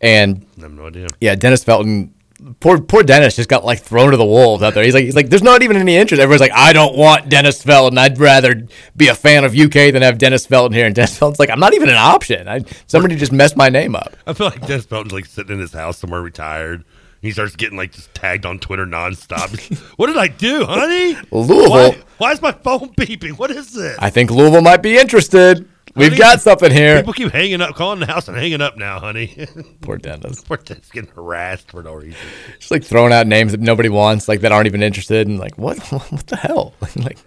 And I have no idea. yeah, Dennis Felton. Poor poor Dennis just got like thrown to the wolves out there. He's like he's like there's not even any interest. Everyone's like I don't want Dennis Felton. I'd rather be a fan of UK than have Dennis Felton here. And Dennis Felton's like I'm not even an option. I, somebody just messed my name up. I feel like Dennis Felton's like sitting in his house somewhere retired. He starts getting like just tagged on Twitter nonstop. what did I do, honey? Louisville. Why, why is my phone beeping? What is this? I think Louisville might be interested. We've Honey, got something here. People keep hanging up, calling the house and hanging up now, honey. Poor Dennis. Poor Dennis getting harassed for no reason. Just like throwing out names that nobody wants, like that aren't even interested, and like what what the hell? like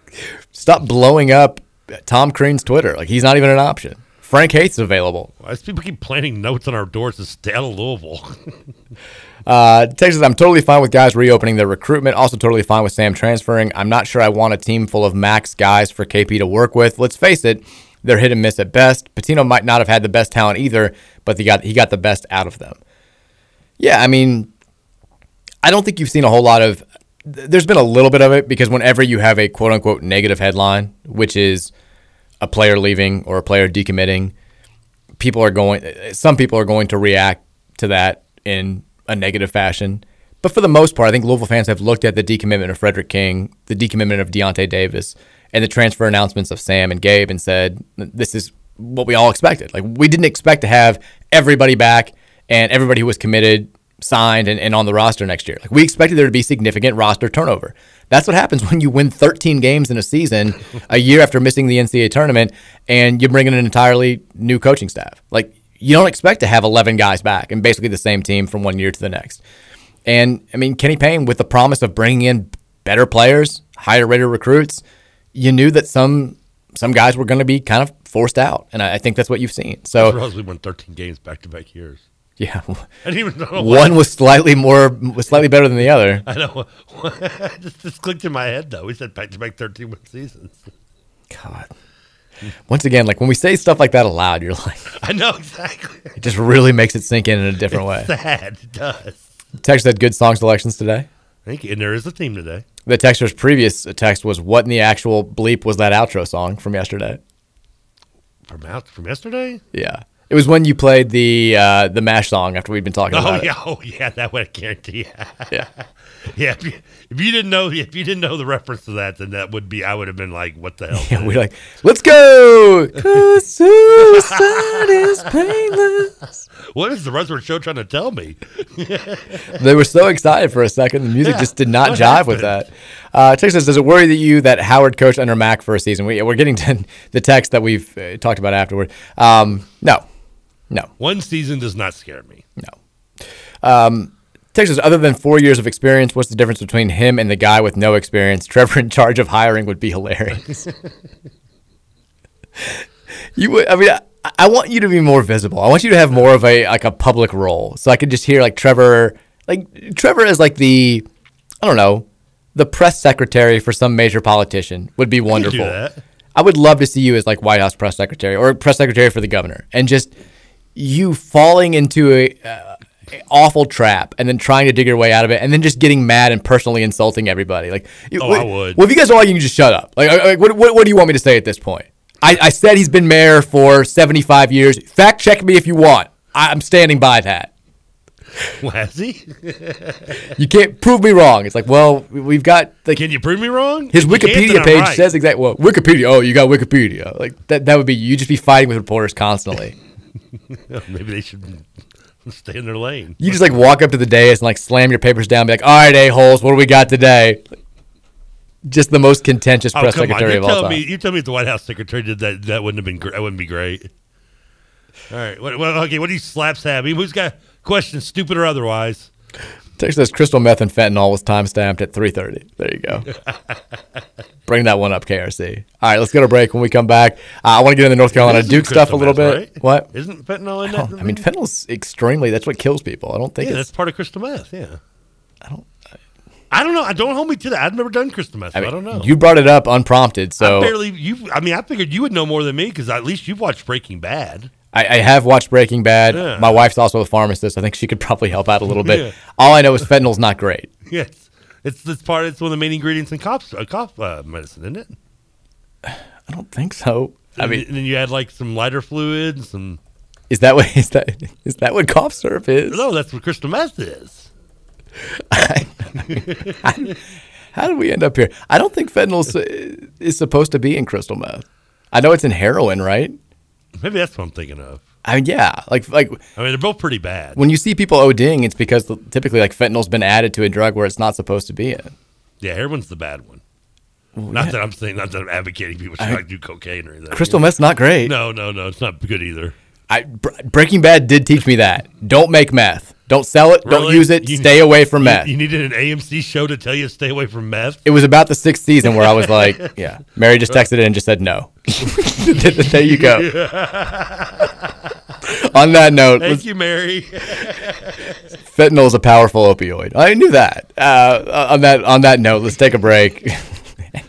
stop blowing up Tom Crean's Twitter. Like he's not even an option. Frank Haith's available. Why people keep planting notes on our doors to stay out of Louisville? Uh, Texas, I'm totally fine with guys reopening their recruitment. Also, totally fine with Sam transferring. I'm not sure I want a team full of max guys for KP to work with. Let's face it, they're hit and miss at best. Pitino might not have had the best talent either, but he got he got the best out of them. Yeah, I mean, I don't think you've seen a whole lot of. There's been a little bit of it because whenever you have a quote unquote negative headline, which is a player leaving or a player decommitting, people are going. Some people are going to react to that in a negative fashion. But for the most part, I think Louisville fans have looked at the decommitment of Frederick King, the decommitment of Deontay Davis, and the transfer announcements of Sam and Gabe and said, this is what we all expected. Like, we didn't expect to have everybody back and everybody who was committed signed and, and on the roster next year. Like, we expected there to be significant roster turnover. That's what happens when you win 13 games in a season, a year after missing the NCAA tournament, and you bring in an entirely new coaching staff. Like, you don't expect to have 11 guys back and basically the same team from one year to the next. And I mean, Kenny Payne, with the promise of bringing in better players, higher rated recruits, you knew that some some guys were going to be kind of forced out, and I, I think that's what you've seen. So Rosalie won 13 games back to back years. Yeah, I didn't even one was slightly more was slightly better than the other. I know. just, just clicked in my head though. We said back to back 13 win seasons. God. Once again, like when we say stuff like that aloud, you're like, I know exactly. it just really makes it sink in in a different way. Sad. It does. Text had good song selections today. Thank you. And there is a theme today. The texter's previous text was, "What in the actual bleep was that outro song from yesterday?" From out from yesterday. Yeah, it was when you played the uh, the Mash song after we'd been talking Oh about yeah, it. oh yeah, that would guarantee. Yeah. yeah. If you, if you didn't know, if you didn't know the reference to that, then that would be. I would have been like, "What the hell?" Yeah, we're like, "Let's go!" 'Cause suicide is painless. What is the Rutherford show trying to tell me? They were so excited for a second. The music Yeah, just did not jive with that. Uh, text says, "Does it worry that you that Howard coached under Mack for a season?" We, we're getting to the text that we've uh, talked about afterward. Um, no, no. One season does not scare me. No. Um, Texas, other than four years of experience, what's the difference between him and the guy with no experience? Trevor in charge of hiring would be hilarious. you would, I mean, I, I want you to be more visible. I want you to have more of a like a public role, so I could just hear like Trevor, like Trevor is like the, I don't know, the press secretary for some major politician would be wonderful. I would love to see you as like White House press secretary or press secretary for the governor, and just you falling into a, uh, a awful trap, and then trying to dig your way out of it, and then just getting mad and personally insulting everybody. Like, Oh, what- I would. Well, if you guys are all, you can just shut up. Like, like what, what, what do you want me to say at this point? I, I said he's been mayor for seventy five years. Fact check me if you want. I, I'm standing by that. Well, has he? You can't prove me wrong. It's like, well, we- we've got like Can you prove me wrong? his If you can't, then Wikipedia page right. says exactly. Well, Wikipedia. Oh, you got Wikipedia. Like that. That would be you. Just be fighting with reporters constantly. Maybe they should stay in their lane. You just like walk up to the dais and like slam your papers down. And be like, all right, a holes. What do we got today? Just the most contentious Oh press on! secretary of all time. me you tell me if the White House secretary did that, that wouldn't have been. That wouldn't be great. All right. What, what, okay. What do you slaps have? I mean, Who's got questions, stupid or otherwise? Text says crystal meth and fentanyl was time stamped at 3:30. There you go. Bring that one up, KRC. All right, let's go to break. When we come back, uh, I want to get into North Carolina Duke stuff a little meth, bit. right? What? Isn't fentanyl in I, that? I mean, fentanyl's extremely. That's what kills people. I don't think yeah, it's. that's part of crystal meth. Yeah. I don't. I don't know. I don't hold me to that. I've never done crystal meth. I, so I, mean, don't know. You brought it up unprompted, so I barely. You. I mean, I figured you would know more than me because at least you've watched Breaking Bad. I, I have watched Breaking Bad. Yeah. My wife's also a pharmacist. I think she could probably help out a little bit. Yeah. All I know is fentanyl's not great. Yes. It's it's part. It's one of the main ingredients in cough uh, cough uh, medicine, isn't it? I don't think so. I And mean, then- and then you add like some lighter fluid, and some Is that what is that is that what cough syrup is? No, that's what crystal meth is. How did we end up here? I don't think fentanyl is supposed to be in crystal meth. I know it's in heroin, right? Maybe that's what I'm thinking of. I mean, yeah, like like I mean, they're both pretty bad. when you see people ODing, it's because typically like fentanyl's been added to a drug where it's not supposed to be in. Yeah, heroin's the bad one. not that I'm saying, not that I'm advocating people should I- like do cocaine or anything. Crystal meth's not great. No, no, no, it's not good either. I Br- Breaking Bad did teach me that. Don't make meth. Don't sell it. Don't use it. You- stay away from you- meth. You needed an AMC show to tell you to stay away from meth. it was about the sixth season where I was like, yeah. Mary just texted in and just said no. there you go. On that note, Thank you, Mary. fentanyl is a powerful opioid. I knew that. Uh, on that on that note, let's take a break.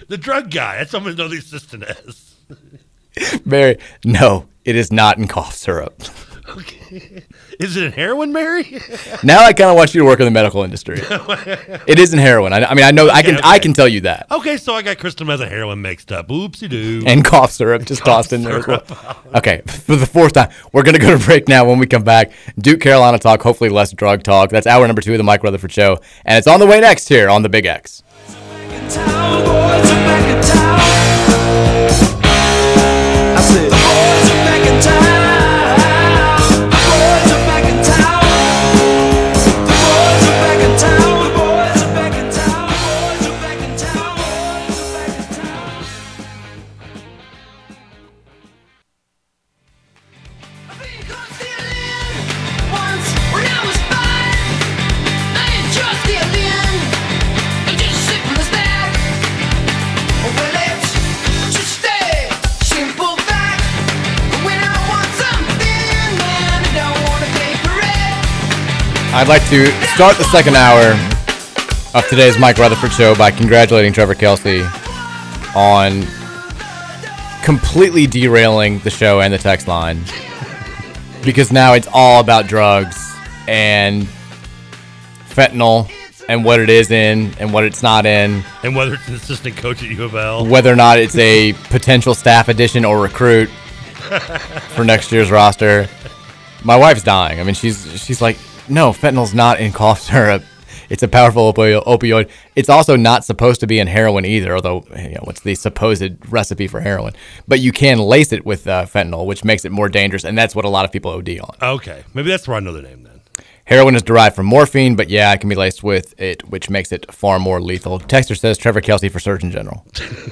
the drug guy. That's what I'm gonna know the assistant as. Mary, no, it is not in cough syrup. Is it in heroin, Mary? Now I kind of want you to work in the medical industry. it isn't heroin. I, I mean, I know I can Okay, I can tell you that. okay, so I got crystal meth and heroin mixed up. Oopsie doo. And cough syrup just Cough tossed in there as well. Okay, for the fourth time, we're gonna go to break now. When we come back, Duke Carolina talk. Hopefully, less drug talk. That's hour number two of the Mike Rutherford Show, and it's on the way next here on the Big X. I'd like to start the second hour of today's Mike Rutherford Show by congratulating Trevor Kelsey on completely derailing the show and the text line because now it's all about drugs and fentanyl and what it is in and what it's not in, And whether it's an assistant coach at U of L. whether or not it's a potential staff addition or recruit for next year's roster. My wife's dying. I mean, she's she's like, no, fentanyl's not in cough syrup. It's a powerful opi- opioid. It's also not supposed to be in heroin either, although you know what's the supposed recipe for heroin. But you can lace it with uh, fentanyl, which makes it more dangerous, and that's what a lot of people OD on. Okay, maybe that's where I know the name then. Heroin is derived from morphine, but yeah, it can be laced with it, which makes it far more lethal. Texter says Trevor Kelsey for Surgeon General.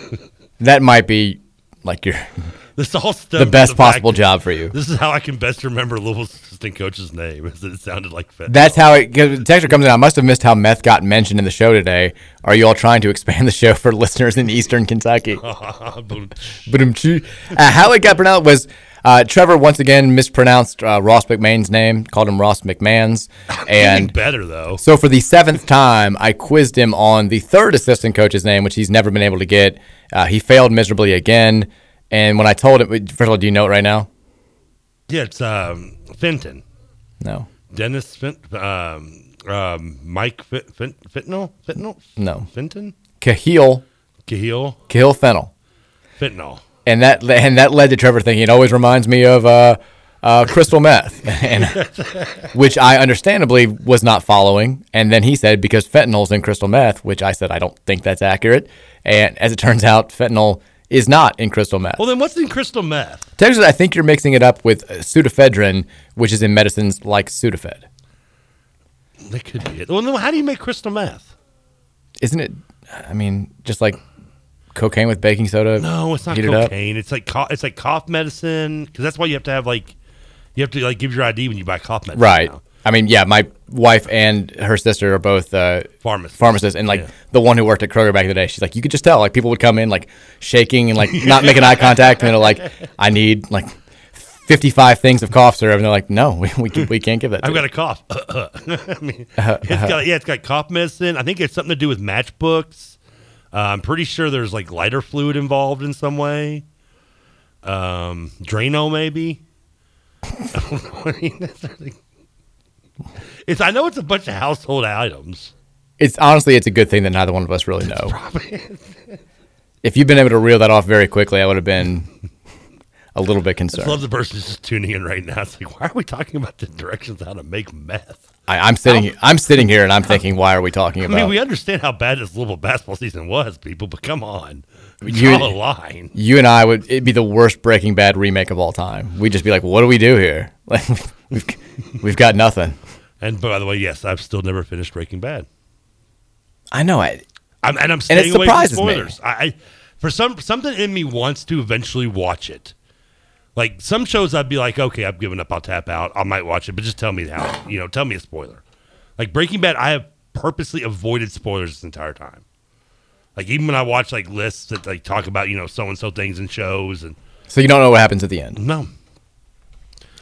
that might be like your This all the best fact possible job for you. This is how I can best remember Louisville's assistant coach's name. Is that it sounded like fentanyl. That's how it. 'cause the Texter comes in. I must have missed how meth got mentioned in the show today. Are you all trying to expand the show for listeners in Eastern Kentucky? Uh, how it got pronounced was uh, Trevor once again mispronounced uh, Ross McMahon's name, called him Ross McMahon's, and better though. so for the seventh time, I quizzed him on the third assistant coach's name, which he's never been able to get. Uh, he failed miserably again. And when I told him, first of all, do you know it right now? Yeah, it's um, Fenton. No. Dennis Fent, um, um, Mike Fent, Fentanyl? Fentanyl? No. Fenton? Kahil. Kahil? Kahil Fennell. Fentanyl. and that and that led to Trevor thinking it always reminds me of uh, uh, crystal meth, and, which I understandably was not following. And then he said because fentanyl's in crystal meth, which I said I don't think that's accurate. And as it turns out, fentanyl is not in crystal meth. Well, then what's in crystal meth? Texas, I think you're mixing it up with uh, pseudoephedrine, which is in medicines like Sudafed. That could be it. Well, then how do you make crystal meth? Isn't it? I mean, just like cocaine with baking soda. No, it's not heated up? cocaine. It's like co- it's like cough medicine because that's why you have to have like you have to like give your ID when you buy cough medicine. Right. now. I mean, yeah, my wife and her sister are both uh, Pharmacists. Pharmacists, and like Yeah. the one who worked at Kroger back in the day, she's like, you could just tell, like people would come in like shaking and like not making eye contact, and they're like, I need like fifty-five things of cough syrup, and they're like, no, we we, can, we can't give that. I've you. got a cough. I mean, Uh-huh, it's uh-huh. got yeah, it's got cough medicine. I think it's something to do with matchbooks. Uh, I'm pretty sure there's like lighter fluid involved in some way. Um, Drano maybe. I don't know. I mean, that's really- it's I know it's a bunch of household items. It's honestly, it's a good thing that neither one of us really know. if you've been able to reel that off very quickly, I would have been. a little bit concerned. I love the person who's just tuning in right now. It's like, why are we talking about the directions how to make meth? I, I'm sitting. I'm sitting here and I'm thinking, why are we talking about? I mean, we understand how bad this Louisville basketball season was, people, but come on, we you, draw a line. you and I would. It'd be the worst Breaking Bad remake of all time. We'd just be like, what do we do here? Like, we've we've got nothing. And by the way, yes, I've still never finished Breaking Bad. I know. I, I'm, and I'm it staying away from spoilers. I, I for some something in me wants to eventually watch it. Like some shows, I'd be like, okay, I've given up. I'll tap out. I might watch it, but just tell me how. You know, tell me a spoiler. Like Breaking Bad, I have purposely avoided spoilers this entire time. Like even when I watch like lists that like talk about you know so and so things and shows and So you don't know what happens at the end. no,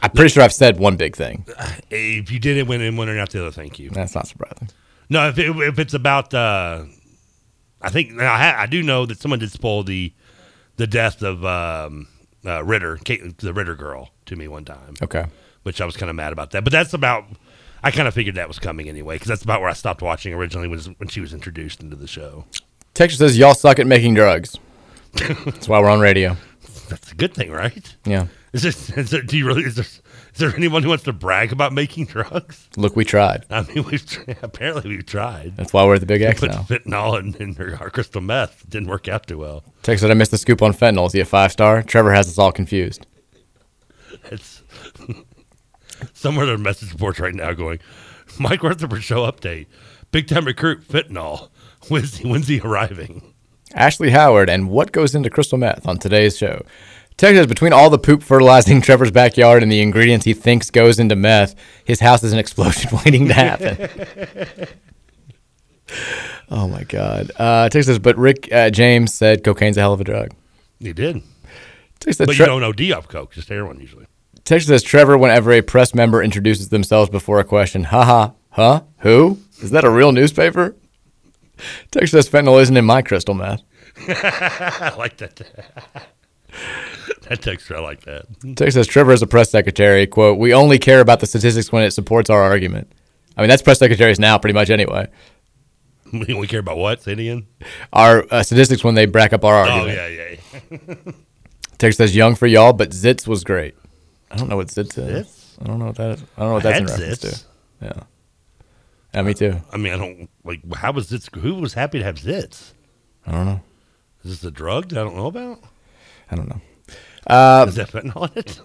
I'm pretty sure I've said one big thing. if you didn't win in one or not the other, thank you. That's not surprising. No, if, it, if it's about, uh, I think I, ha- I do know that someone did spoil the the death of um, uh, Ritter, Kate, the Ritter girl, to me one time. Okay. which I was kind of mad about that. But that's about. I kind of figured that was coming anyway because that's about where I stopped watching originally was when she was introduced into the show. Texture says y'all suck at making drugs. That's why we're on radio. That's a good thing, right? Yeah. Is this? Is there, do you really? Is there? Is there anyone who wants to brag about making drugs? Look, we tried. I mean, we've apparently we've tried. That's why we're at the Big X put now. fentanyl in, in our, crystal meth. Didn't work out too well. Text said I missed the scoop on fentanyl. Is he a five star? Trevor has us all confused. It's somewhere there are message boards right now going, Mike Rutherford show update. Big time recruit fentanyl. When's he, when's he arriving? Ashley Howard and what goes into crystal meth on today's show. Text says between all the poop fertilizing Trevor's backyard and the ingredients he thinks goes into meth, his house is an explosion waiting to happen. oh my god. Uh, text says, but Rick uh, James said cocaine's a hell of a drug. He did. Text said, But Tre- you don't OD off coke, just heroin usually. Texas says Trevor whenever a press member introduces themselves before a question. Haha. Huh? Who? Is that a real newspaper? Texas says fentanyl isn't in my crystal meth. I like that. That texture, I like that. Text says Trevor is a press secretary. Quote, we only care about the statistics when it supports our argument. I mean, that's press secretaries now pretty much anyway. We we care about what? Say it again. Our uh, statistics when they back up our Oh, argument. yeah, yeah. yeah. Text says young for y'all, but Zits was great. I don't know what Zits is. I don't know what that is. I don't know what that's in reference Zits. to. Yeah. Yeah, me too. I mean, I don't like. How was zits? Who was happy to have zits? I don't know. Is this a drug that I don't know about? I don't know. Uh, Is that in it?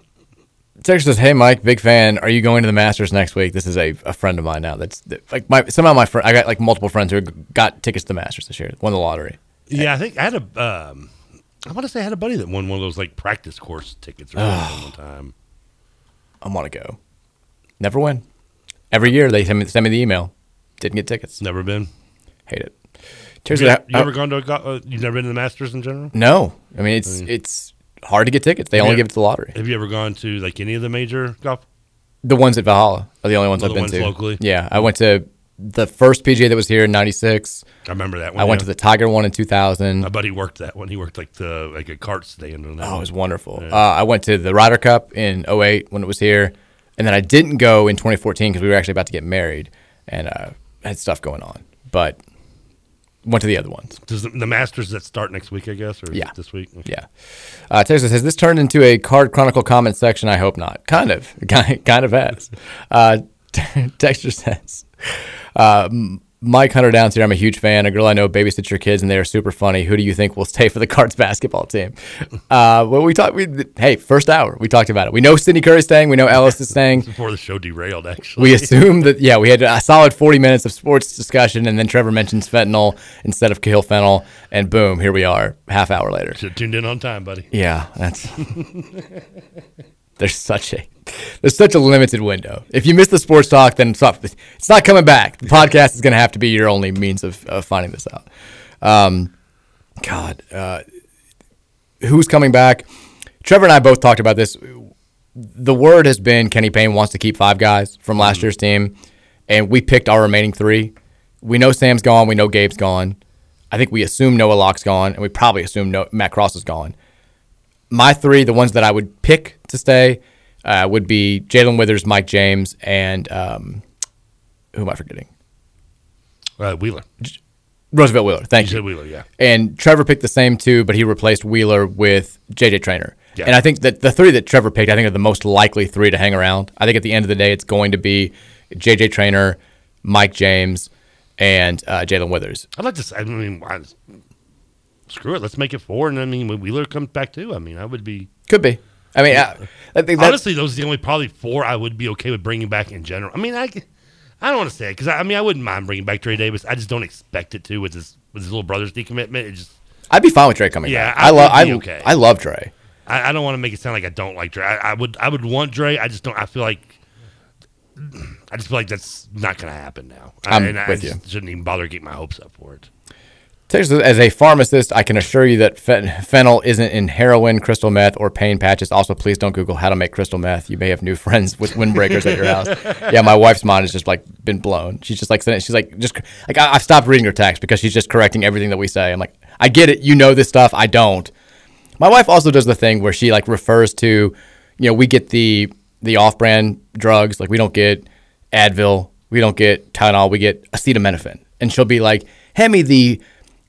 Text says, "Hey Mike, big fan. Are you going to the Masters next week?" This is a, a friend of mine now. That's that- like my somehow my friend. I got like multiple friends who got tickets to the Masters this year. Won the lottery. Yeah, I think I had a. Um, I want to say I had a buddy that won one of those like practice course tickets or something one time. I want to go. Never win. Every year they send me, send me the email. Didn't get tickets. Never been. Hate it. Text you, you "Uh, ever gone to a? go- Uh, you've never been to the Masters in general? No, I mean it's mean- it's hard to get tickets. They Have only you- give it to the lottery. Have you ever gone to like any of the major golf? The ones at Valhalla are the only ones Oh, I've the been ones to. locally? Yeah, I went to the first PGA that was here in '96. I remember that one. I went to the Tiger one in 2000. My buddy worked that one. He worked like the like a cart stand. On that Oh, it was wonderful. Yeah. Uh, I went to the Ryder Cup in 08 when it was here, and then I didn't go in 2014 because we were actually about to get married and uh, had stuff going on. But went to the other ones. Does the, the Masters that start next week? I guess or is Yeah. it this week. Okay. Yeah. Uh, Texas has this turned into a Card Chronicle comment section? I hope not. Kind of. Kind kind of has. Uh, Texture says, uh, Mike Hunter Downs here. I'm a huge fan. A girl I know babysits your kids, and they are super funny. Who do you think will stay for the Cards basketball team? Uh, well, we talked. We, hey, first hour, we talked about it. We know Sydney Curry's staying. We know Ellis is staying. Before the show derailed, actually. We assumed that yeah, we had a solid 40 minutes of sports discussion, and then Trevor mentions fentanyl instead of Kahil fentanyl, and boom, here we are, half hour later. Should tuned in on time, buddy. Yeah, that's there's such a there's such a limited window. If you miss the sports talk, then it's not, it's not coming back. The podcast is going to have to be your only means of, of finding this out. Um, God, uh, who's coming back? Trevor and I both talked about this. The word has been Kenny Payne wants to keep five guys from last year's team, and we picked our remaining three. We know Sam's gone. We know Gabe's gone. I think we assume Noah Locke's gone, and we probably assume no, Matt Cross is gone my three, the ones that I would pick to stay, uh, would be Jae'Lyn Withers, Mike James, and um, who am I forgetting? Uh, Wheeler. Roosevelt Wheeler. Thank You you. Wheeler, yeah. And Trevor picked the same two, but he replaced Wheeler with JJ Traynor. Yeah. And I think that the three that Trevor picked, I think are the most likely three to hang around. I think at the end of the day, it's going to be JJ Traynor, Mike James, and uh, Jae'Lyn Withers. I'd like to. Say, I mean, I, screw it. Let's make it four, and I mean, when Wheeler comes back too, I mean, I would be. Could be. I mean, I, I think Honestly, those are the only probably four I would be okay with bringing back in general. I mean, I, I don't want to say it because I, I mean I wouldn't mind bringing back Trey Davis. I just don't expect it to with his with his little brother's decommitment. It just I'd be fine with Trey coming Yeah, back. I I love. I, okay. I love Trey. I, I don't want to make it sound like I don't like Dre. I, I would I would want Dre. I just don't. I feel like I just feel like that's not going to happen now. I, I'm I with just shouldn't even bother getting my hopes up for it. Texas, as a pharmacist, I can assure you that fen- fennel isn't in heroin, crystal meth, or pain patches. Also, please don't Google how to make crystal meth. You may have new friends with windbreakers at your house. Yeah, my wife's mind has just like been blown. She's just like she's like just like I, I've stopped reading her text because she's just correcting everything that we say. I'm like, I get it. You know this stuff. I don't. My wife also does the thing where she like refers to, you know, we get the the off-brand drugs. Like we don't get Advil, we don't get Tylenol, we get acetaminophen, and she'll be like, "Hand me the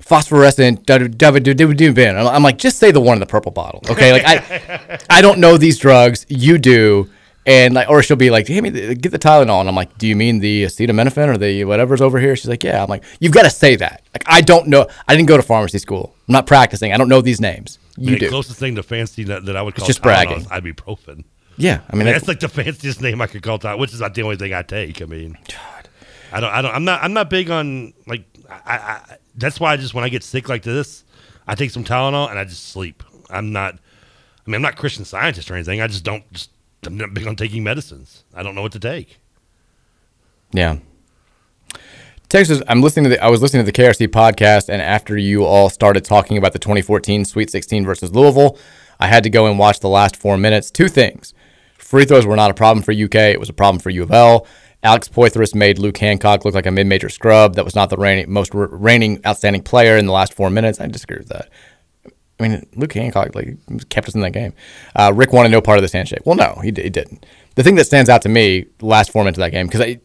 phosphorescent bin." I'm I'm like, just say the one in the purple bottle, okay? Like I I don't know these drugs, you do. And like, or she'll be like, "Hand me, the, get the Tylenol," and I'm like, "Do you mean the acetaminophen or the whatever's over here?" She's like, "Yeah." I'm like, "You've got to say that." Like, I don't know. I didn't go to pharmacy school. I'm not practicing. I don't know these names. You the do. closest thing to fancy that, that I would call just Tylenol bragging. is ibuprofen. Yeah, I mean, that's, that's- like the fanciest name I could call Tylenol, which is not the only thing I take. I mean, I don't, I don't, I'm not, I'm not big on like, I, I, that's why I just when I get sick like this, I take some Tylenol and I just sleep. I'm not, I mean, I'm not Christian scientist or anything. I just don't, just, I'm not big on taking medicines. I don't know what to take. Yeah. Texas, I'm listening to the, I was listening to the KRC podcast, and after you all started talking about the 2014 Sweet 16 versus Louisville, I had to go and watch the last four minutes. Two things. Free throws were not a problem for UK, it was a problem for U of L. Alex Poythress made Luke Hancock look like a mid major scrub. That was not the reigning, most re- reigning outstanding player in the last four minutes. I disagree with that. I mean, Luke Hancock like kept us in that game. Uh, Rick wanted no part of this handshake. Well, no, he, d- he didn't. The thing that stands out to me, the last four minutes of that game, because I,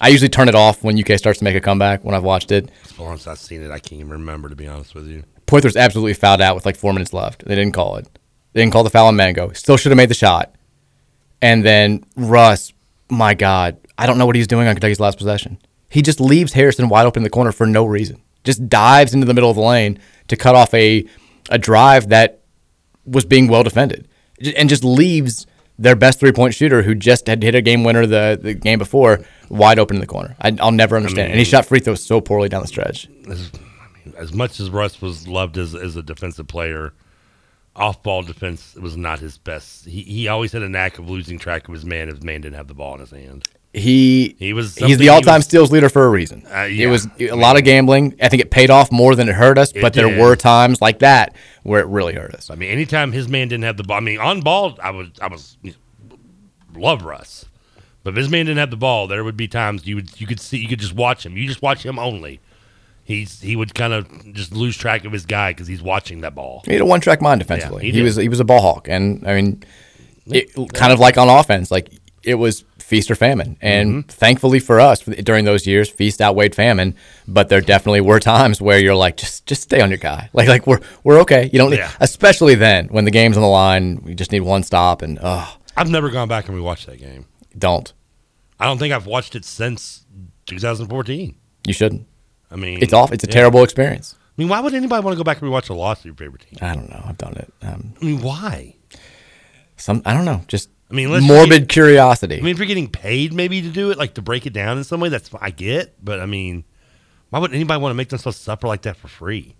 I usually turn it off when UK starts to make a comeback when I've watched it. As far as I've seen it, I can't even remember to be honest with you. Poythress absolutely fouled out with like four minutes left. They didn't call it. They didn't call the foul on Mango. Still should have made the shot. And then Russ, my God, I don't know what he's doing on Kentucky's last possession. He just leaves Harrison wide open in the corner for no reason. Just dives into the middle of the lane to cut off a a drive that was being well defended, and just leaves their best three point shooter, who just had hit a game winner the, the game before, wide open in the corner. I, I'll never understand. and he shot free throws so poorly down the stretch. As, I mean, as much as Russ was loved as, as a defensive player, off ball defense was not his best. He, he always had a knack of losing track of his man if his man didn't have the ball in his hand. He He was he's the all time was- steals leader for a reason. Uh, It was a lot of gambling. I think it paid off more than it hurt us, It but there were times like that where it really hurt us. I mean, anytime his man didn't have the ball, I mean, on ball, I was, I was, love Russ, but if his man didn't have the ball, there would be times you would, you could see, you could just watch him. You just watch him only. He's, he would kind of just lose track of his guy because he's watching that ball. He had a one track mind defensively. he he was he was a ball hawk, and I mean, it, kind of like on offense, like it was feast or famine. And Mm-hmm. thankfully for us, during those years, feast outweighed famine. But there definitely were times where you're like, just just stay on your guy. Like like we're we're okay. You don't need, Yeah. especially then when the game's on the line. We just need one stop, and oh, I've never gone back and rewatched that game. don't I don't think I've watched it since 2014. you shouldn't. I mean, It's off. It's a yeah. terrible experience. I mean, why would anybody want to go back and rewatch a loss of your favorite team? I don't know. I've done it. Um, I mean, why? some I don't know. Just I mean, morbid get- curiosity. I mean, if you're getting paid maybe to do it, like to break it down in some way, that's I get. But I mean, why would anybody want to make themselves suffer like that for free?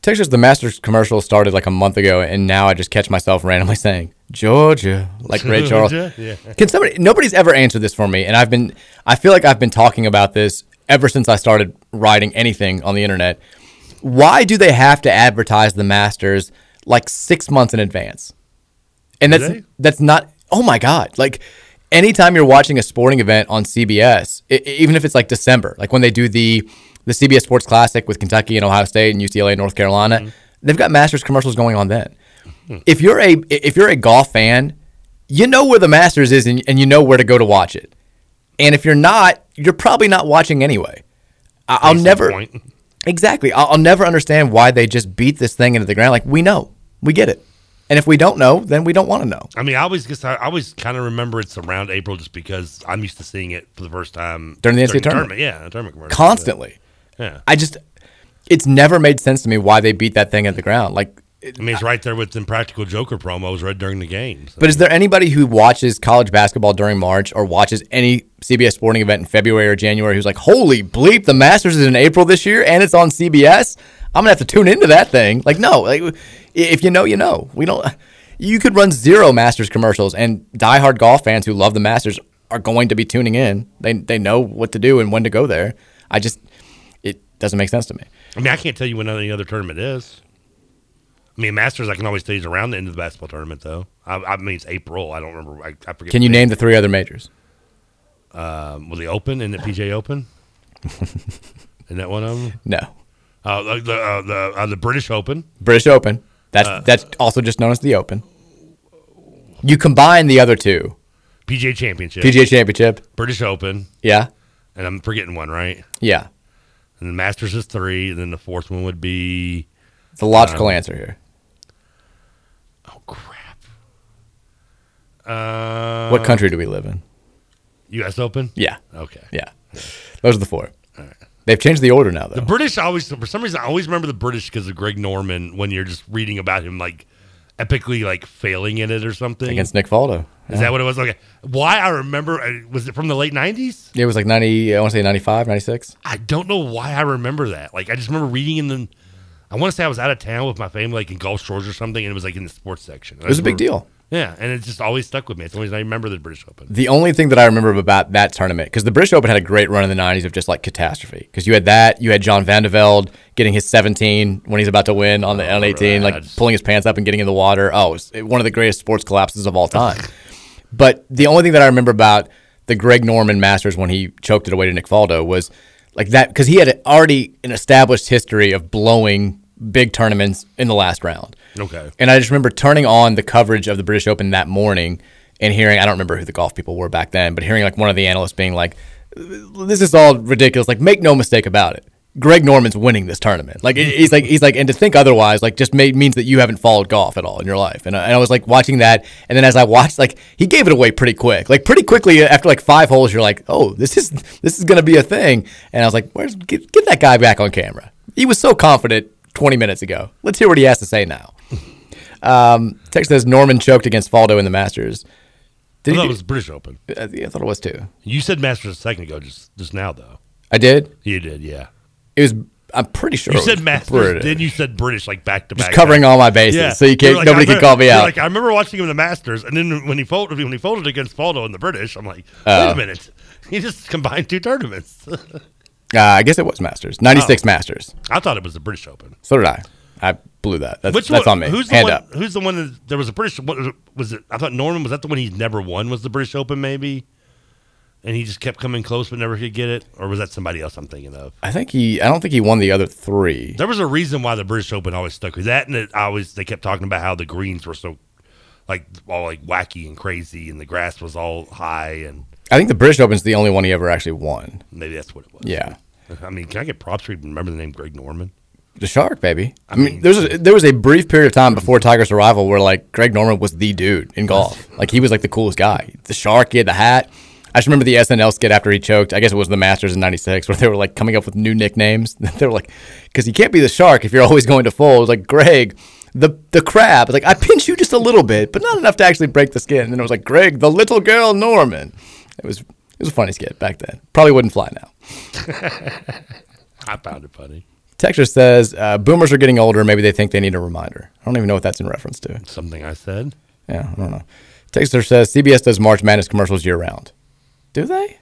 Texas, the Masters commercial started like a month ago, and now I just catch myself randomly saying Georgia, like Ray Charles. Yeah. Can somebody? Nobody's ever answered this for me, and I've been. I feel like I've been talking about this ever since I started writing anything on the internet. Why do they have to advertise the Masters like six months in advance? And that's that's not. Oh my God! Like anytime you're watching a sporting event on CBS, e- even if it's like December, like when they do the the CBS Sports Classic with Kentucky and Ohio State and UCLA and North Carolina, Mm-hmm. they've got Masters commercials going on then. If you're a if you're a golf fan, you know where the Masters is and, and you know where to go to watch it. And if you're not, you're probably not watching anyway. I'll never. point. Exactly. I'll, I'll never understand why they just beat this thing into the ground. Like we know, we get it, and if we don't know, then we don't want to know. I mean, I always guess I always kind of remember it's around April just because I'm used to seeing it for the first time During the NCAA tournament. Yeah, tournament commercials. Constantly. Yeah. I just, it's never made sense to me why they beat that thing at the ground. Like, I mean, it's right there with the Practical Joker promos right during the games. but is there anybody who watches college basketball during March or watches any CBS sporting event in February or January who's like, holy bleep, the Masters is in April this year and it's on CBS? I'm gonna have to tune into that thing. Like, no, like if you know, you know. We don't. You could run zero Masters commercials, and diehard golf fans who love the Masters are going to be tuning in. They they know what to do and when to go there. I just it doesn't make sense to me. I mean, I can't tell you when any other tournament is. I mean, Masters, I can always tell you is around the end of the basketball tournament, though. I, I mean, it's April. I don't remember. I, I forget. Can you name the three other majors? Um, well, the Open and the PJ Open. Isn't that one of them? No. Uh, the the uh, the, uh, the British Open. British Open. That's Uh, that's also just known as the Open. You combine the other two. PGA Championship. PGA Championship. British Open. Yeah. And I'm forgetting one, right? Yeah. And the Masters is three, and then the fourth one would be. The logical um, answer here. Uh, what country do we live in? U.S. Open. Yeah. Okay. Yeah. Those are the four. They've changed the order now, though. The British always, for some reason, I always remember the British because of Greg Norman when you're just reading about him like epically like failing in it or something Against Nick Faldo. Is that what it was? Okay. Why I remember uh, was it from the late '90s? It was like 90, I want to say 95, 96. I don't know why I remember that. Like I just remember reading in the. I want to say I was out of town with my family, like in Gulf Shores or something, and it was like in the sports section. It was a big deal. Yeah, and it just always stuck with me. It's the only reason I remember the British Open. The only thing that I remember about that tournament, because the British Open had a great run in the 90s of just like catastrophe. Because you had that, you had John Van de Velde getting his 17 when he's about to win on the oh, on 18, like pulling his pants up and getting in the water. Oh, it was one of the greatest sports collapses of all time. but the only thing that I remember about the Greg Norman Masters when he choked it away to Nick Faldo was like that, because he had already an established history of blowing big tournaments in the last round. Okay. And I just remember turning on the coverage of the British Open that morning and hearing, I don't remember who the golf people were back then, but hearing like one of the analysts being like, this is all ridiculous. Like, make no mistake about it. Greg Norman's winning this tournament. Like he's like he's like, and to think otherwise, like just made, means that you haven't followed golf at all in your life. And I, and I was like watching that, and then as I watched, like he gave it away pretty quick. Like pretty quickly after like five holes, you're like, oh, this is this is gonna be a thing. And I was like, where's get, get that guy back on camera? He was so confident 20 minutes ago. Let's hear what he has to say now. Um, text says Norman choked against Faldo in the Masters. I he thought do- it was British Open. I, I thought it was too. You said Masters a second ago, just just now though. I did. You did, yeah. It was. I'm pretty sure. You it said was Masters, British. then you said British, like back to back. Just back. covering back. all my bases, so you can't- like, nobody I can call me out. Like I remember watching him in the Masters, and then when he folded, when he folded against Faldo in the British, I'm like, wait Oh. a minute, he just combined two tournaments. Uh, I guess it was Masters. 96 Oh. Masters. I thought it was the British Open. So did I. I blew that. That's, Which that's one, on me. Who's the Hand one? up. Who's the one? That, there was a British. What was it- I thought Norman was that the one he's never won. Was the British Open maybe? And he just kept coming close but never could get it, or was that somebody else I'm thinking of? I think he. I don't think he won the other three. There was a reason why the British Open always stuck with that, and it always they kept talking about how the greens were so like all like wacky and crazy, and the grass was all high, and I think the British Open's the only one he ever actually won. maybe that's what it was. Yeah. I mean, can I get props for even remember the name Greg Norman? The Shark, baby. I mean, there's a, there was a brief period of time before Tiger's arrival where like Greg Norman was the dude in golf. Like he was like the coolest guy. The Shark, he had the hat. I just remember the SNL skit after he choked. I guess it was the Masters in '96 where they were like coming up with new nicknames. they were like, because you can't be the Shark if you're always going to fold. It was like Greg, the the crab. Like I pinch you just a little bit, but not enough to actually break the skin. And then it was like Greg, the little girl Norman. It was it was a funny skit back then. Probably wouldn't fly now. I found it funny. Texture says uh, boomers are getting older. Maybe they think they need a reminder. I don't even know what that's in reference to. Something I said. Yeah, I don't know. Texter says CBS does March Madness commercials year round. Do they?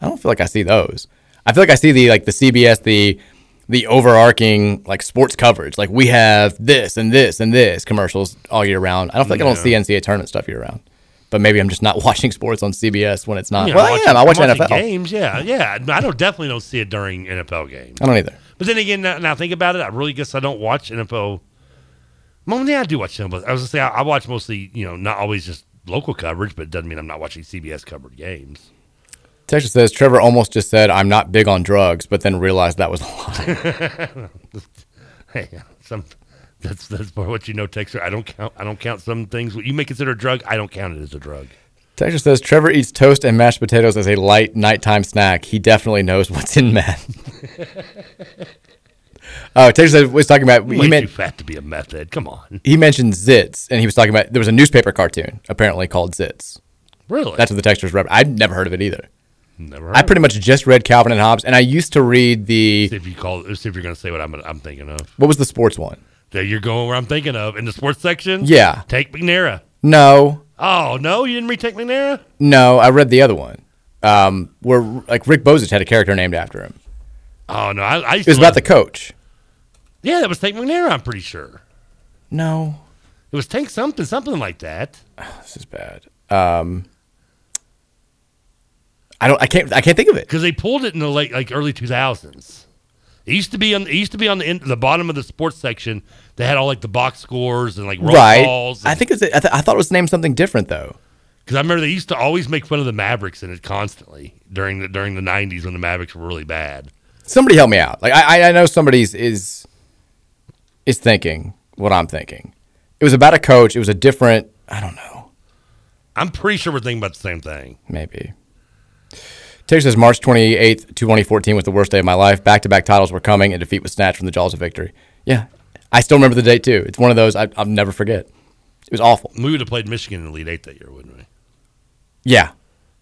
I don't feel like I see those. I feel like I see the like the CBS the the overarching like sports coverage. Like we have this and this and this commercials all year round. I don't feel like I don't see NCAA tournament stuff year round. But maybe I'm just not watching sports on CBS when it's not. Yeah, well, I am. I watch NFL. games. Yeah, yeah. I don't definitely don't see it during NFL games. I don't either. But then again, now, now think about it. I really guess I don't watch NFL. Yeah, I do watch NFL. I was gonna say I, I watch mostly, you know, not always just local coverage, but it doesn't mean I'm not watching CBS covered games. Texas says Trevor almost just said I'm not big on drugs, but then realized that was a lie. hey, some that's that's for what you know, Texter. I don't count. I don't count some things. What you may consider a drug, I don't count it as a drug. Texas says Trevor eats toast and mashed potatoes as a light nighttime snack. He definitely knows what's in meth. Oh, Texas says was talking about Way he too meant fat to be a method. Come on. he mentioned Zits, and he was talking about there was a newspaper cartoon apparently called Zits. Really? That's what the texters rep. I'd never heard of it either. Never. I pretty much just read Calvin and Hobbes, and I used to read the See if you call. See if you're going to say what I'm. I'm thinking of. what was the sports one? There you're going where I'm thinking of in the sports section. Yeah. Tank McNamara. No, Oh no, you didn't read Tank McNamara. no, I read the other one, um, where like Rick Bozich had a character named after him. Oh no, I. I It was about the coach. Yeah, that was Tank McNamara. I'm pretty sure. No, It was Tank something, something like that. this is bad. Um, I don't. I can't. I can't think of it. Because they pulled it in the late, like early 2000s. It used to be on. It used to be on the end, the bottom of the sports section. They had all like the box scores and like roll right. calls. I think it's. I, th- I thought it was named something different though. Because I remember they used to always make fun of the Mavericks in it constantly during the during the 90s when the Mavericks were really bad. Somebody help me out. Like I, I know somebody's is is thinking what I'm thinking. It was about a coach. It was a different. I don't know. I'm pretty sure we're thinking about the same thing. Maybe. Says March 28th, 2014 was the worst day of my life. Back to back titles were coming, and defeat was snatched from the jaws of victory. Yeah. I still remember the date, too. It's one of those I, I'll never forget. It was awful. We would have played Michigan in the Elite Eight that year, wouldn't we? Yeah,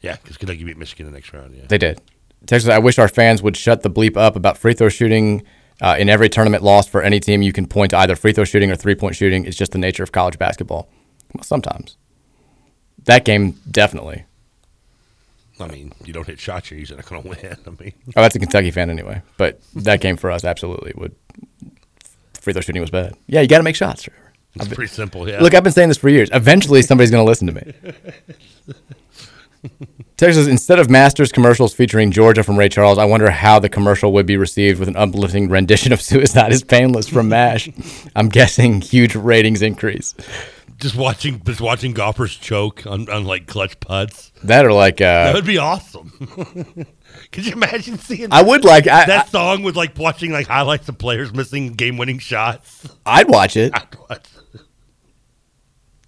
Yeah, because Kentucky beat Michigan in the next round. Yeah. they did. Texas, I wish our fans would shut the bleep up about free throw shooting. Uh, in every tournament lost for any team, you can point to either free throw shooting or three point shooting. It's just the nature of college basketball. Well, sometimes. That game, definitely. I mean, you don't hit shots, you're usually not going to win. I mean, Oh, that's a Kentucky fan anyway. But that game for us, absolutely would. Free throw shooting was bad. Yeah, you got to make shots. Trevor. it's I've been- pretty simple. Yeah. Look, I've been saying this for years. Eventually, somebody's going to listen to me. Texas, instead of Masters commercials featuring Georgia from Ray Charles, I wonder how the commercial would be received with an uplifting rendition of Suicide is Painless from MASH. I'm guessing huge ratings increase. just watching just watching golfers choke on, on like clutch putts. That or like, that uh, would be awesome. Could you imagine seeing? I would like, I, that I, song with like watching like highlights of players missing game winning shots. I'd watch it. I'd watch it.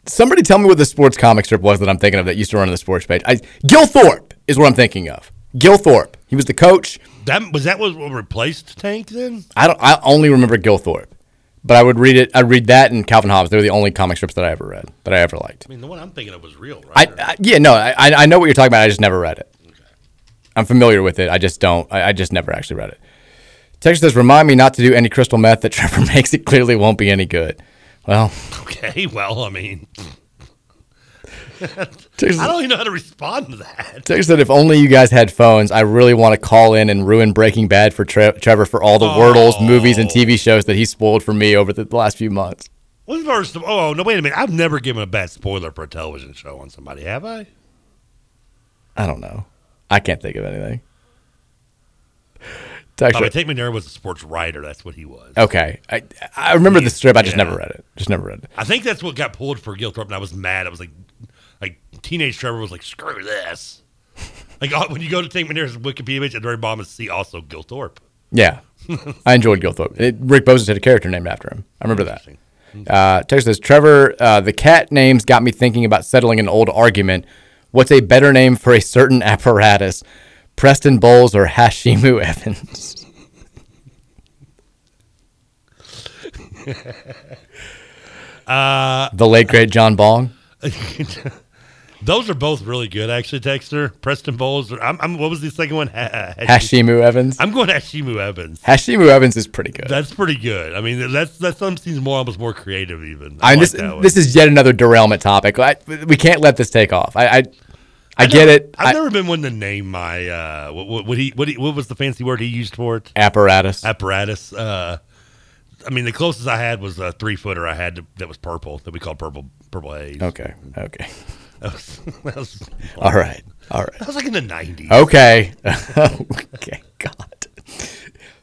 Somebody tell me what the sports comic strip was that I'm thinking of that used to run on the sports page. I, Gil Thorp is what I'm thinking of. Gil Thorp. He was the coach. That was that was what replaced Tank then. I don't. I only remember Gil Thorp, but I would read it. I'd read that and Calvin Hobbes. They were the only comic strips that I ever read that I ever liked. I mean, the one I'm thinking of was real, right? I, I yeah no I I know what you're talking about. I just never read it. I'm familiar with it. I just don't. I, I just never actually read it. Texas says, "Remind me not to do any crystal meth that Trevor makes. It clearly won't be any good." Well, okay, well, I mean, Texas, I don't even know how to respond to that. Texas said, "If only you guys had phones, I really want to call in and ruin Breaking Bad for Tre- Trevor for all the Wordles, movies, and TV shows that he spoiled for me over the last few months." What's the first? Oh no! Wait a minute! I've never given a bad spoiler for a television show on somebody, have I? I don't know. I can't think of anything. The way, Tank McNamara was a sports writer. That's what he was. okay, I I remember the strip. I just Yeah. never read it. Just never read it. I think that's what got pulled for Gil Thorp, and I was mad. I was like, like teenage Trevor was like, screw this. like when you go to Tank McNamara's Wikipedia page at the very bottom, it's see also Gil Thorp. Yeah, I enjoyed Gil Thorp. It, Rick Bozich had a character named after him. I remember that. Uh, Texas says, Trevor, uh, the cat names got me thinking about settling an old argument. What's a better name for a certain apparatus? Preston Bowles or Hashimu Evans? Uh, the late great John Bong. those are both really good, actually. Texter Preston Bowles. or- I'm, I'm, what was the second one? Ha- Hashimu Evans. I'm going Hashimu Evans. Hashimu Evans is pretty good. That's pretty good. I mean, that's that some seems more almost more creative even. I mean, like this this is yet another derailment topic. I, we can't let this take off. I I, I, get never- it. I've I- never been one to name my uh, what, what, what he what he, what was the fancy word he used for it? apparatus. Apparatus. Uh, I mean, the closest I had was a three footer I had to, that was purple that we called purple purple haze. Okay. Okay. That was, that was All right. All right. That was like in the nineties. Okay. okay. God.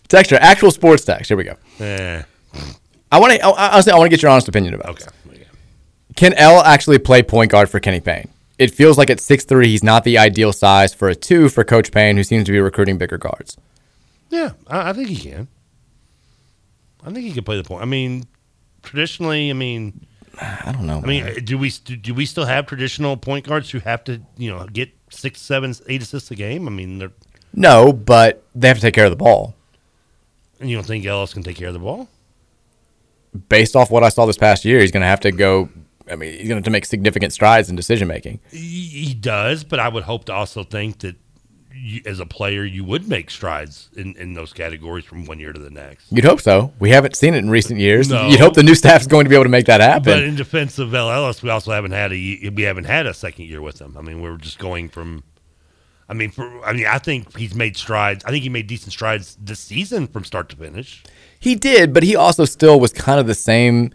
Texture, actual sports text. Here we go. Eh. I want to. Honestly, I want to get your honest opinion about. Okay. This. Can El actually play point guard for Kenny Payne? it feels like at six three he's not the ideal size for a two for Coach Payne, who seems to be recruiting bigger guards. Yeah, I, I think he can. I think he can play the point. I mean, traditionally, I mean, I don't know. I mean, uh, do we do we still have traditional point guards who have to you know get six, seven, eight assists a game? I mean, they're, No, but they have to take care of the ball. and you don't think Ellis can take care of the ball? Based off what I saw this past year, he's going to have to go. I mean, he's going to have to make significant strides in decision making. He does, but I would hope to also think that you, as a player, you would make strides in, in those categories from one year to the next. You'd hope so. We haven't seen it in recent years. No. You'd hope the new staff's going to be able to make that happen. But in defense of El. Ellis, we also haven't had a we haven't had a second year with him. I mean, we're just going from. I mean, for I mean, I think he's made strides. I think he made decent strides this season from start to finish. He did, but he also still was kind of the same.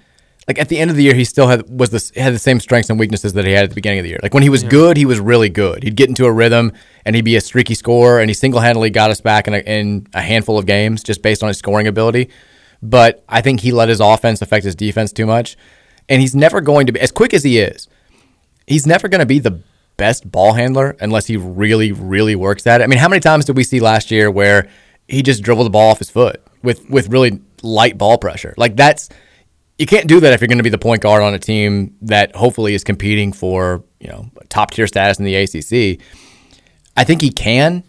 Like at the end of the year, he still had was this had the same strengths and weaknesses that he had at the beginning of the year. Like when he was good, he was really good. He'd get into a rhythm and he'd be a streaky scorer, and he single handedly got us back in a, in a handful of games just based on his scoring ability. But I think he let his offense affect his defense too much, and he's never going to be as quick as he is. He's never going to be the best ball handler unless he really, really works at it. I mean, how many times did we see last year where he just dribbled the ball off his foot with with really light ball pressure? Like that's you can't do that if you're going to be the point guard on a team that hopefully is competing for you know top tier status in the ACC. I think he can.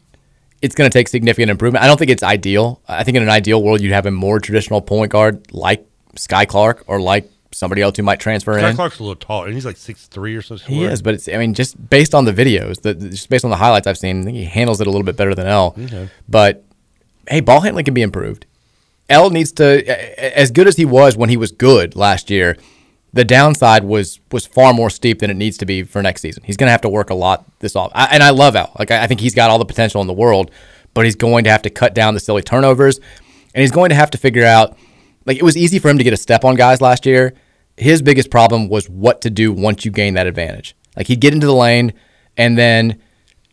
It's going to take significant improvement. I don't think it's ideal. I think in an ideal world, you'd have a more traditional point guard like Skyy Clark or like somebody else who might transfer Skyy in. Clark's a little tall, and he's like six three or something. He is, but it's I mean just based on the videos, the, just based on the highlights I've seen, I think he handles it a little bit better than El. Okay. But hey, ball handling can be improved. El needs to as good as he was when he was good last year. The downside was was far more steep than it needs to be for next season. He's going to have to work a lot this off. I, and I love El. Like I, I think he's got all the potential in the world, but he's going to have to cut down the silly turnovers, and he's going to have to figure out. Like it was easy for him to get a step on guys last year. His biggest problem was what to do once you gain that advantage. Like he'd get into the lane, and then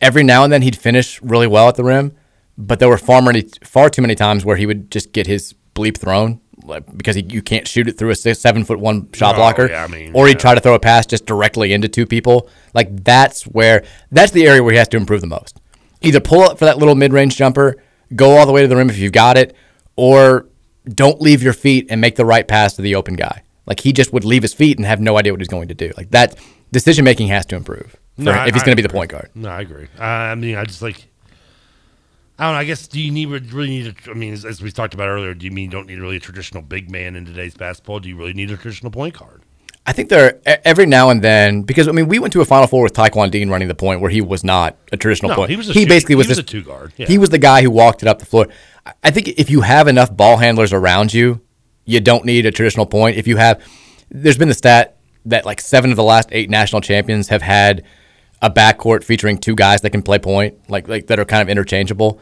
every now and then he'd finish really well at the rim, but there were far many, far too many times where he would just get his bleep thrown like, because he, you can't shoot it through a six, seven foot one shot blocker, yeah, I mean, or he'd yeah. try to throw a pass just directly into two people. Like that's where that's the area where he has to improve the most. Either pull up for that little mid range jumper, go all the way to the rim if you've got it, or don't leave your feet and make the right pass to the open guy. Like he just would leave his feet and have no idea what he's going to do. Like that decision making has to improve No, I- if he's going to be the point guard. No, I agree. I mean, I just like. I don't know. I guess do you need really need a? I mean, as, as we talked about earlier, do you mean you don't need really a traditional big man in today's basketball? Do you really need a traditional point guard? I think there e- every now and then because I mean we went to a Final Four with Taquan Dean running the point where he was not a traditional No, point. he was a he shoot- basically was he was this- a two guard, yeah. He was the guy who walked it up the floor. I think if you have enough ball handlers around you, you don't need a traditional point. If you have, there's been the stat that like seven of the last eight national champions have had a backcourt featuring two guys that can play point, like like that are kind of interchangeable.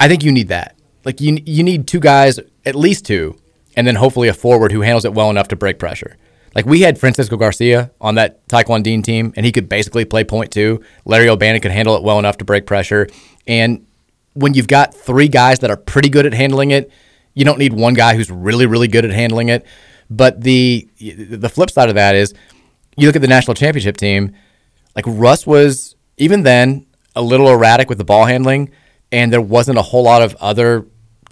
I think you need that. Like you you need two guys, at least two, and then hopefully a forward who handles it well enough to break pressure. Like we had Francisco Garcia on that Taquan Dean team, and he could basically play point too. Larry O'Bannon could handle it well enough to break pressure. And when you've got three guys that are pretty good at handling it, you don't need one guy who's really really good at handling it. But the the flip side of that is, you look at the national championship team. Like Russ was even then a little erratic with the ball handling, and there wasn't a whole lot of other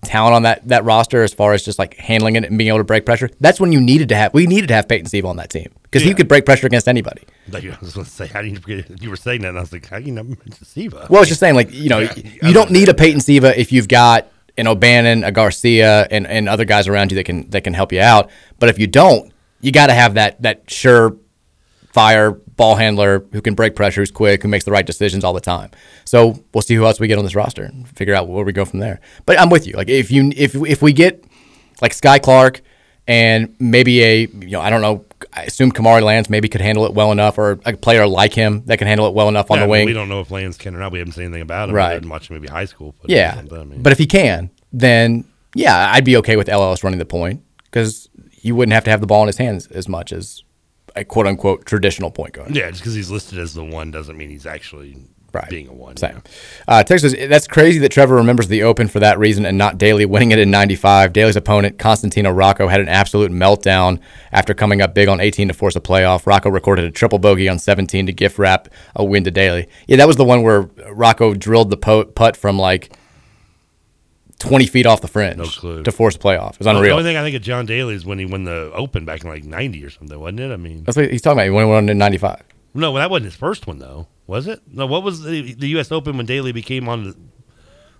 talent on that that roster as far as just like handling it and being able to break pressure. That's when you needed to have we needed to have Peyton Siva on that team because he could break pressure against anybody. Like, I was going to say, how do you forget? You were saying that, and I was like, how do you not mention Siva? Well, I was just saying, like you know, Yeah, you don't need a Peyton Siva if you've got an O'Bannon, a Garcia, and, and other guys around you that can that can help you out. But if you don't, you got to have that that sure fire ball handler who can break pressure, who's quick, who makes the right decisions all the time. So we'll see who else we get on this roster and figure out where we go from there. But I'm with you. Like if you if if we get like Skyy Clark and maybe a you know I don't know I assume Kamari Lands maybe could handle it well enough, or a player like him that can handle it well enough on Yeah, the I mean, wing. We don't know if Lands can or not. We haven't seen anything about him. Right. Didn't watch maybe high school. But Yeah, I mean, but if he can, then yeah, I'd be okay with El Ellis running the point because he wouldn't have to have the ball in his hands as much as a quote unquote traditional point guard. Yeah, just because he's listed as the one doesn't mean he's actually being a one. Same. Uh, Texas, that's crazy that Trevor remembers the Open for that reason and not Daly winning it in 95. Daly's opponent, Costantino Rocca, had an absolute meltdown after coming up big on 18 to force a playoff. Rocca recorded a triple bogey on 17 to gift wrap a win to Daly. Yeah, that was the one where Rocca drilled the putt from like 20 feet off the fringe No clue. to force a playoff. It was unreal. The only thing I think of John Daly is when he won the Open back in like '90 or something, wasn't it? I mean, That's what he's talking about. He won one in 95. no, well, that wasn't his first one though, was it? No, what was the, the U.S. Open when Daly became on the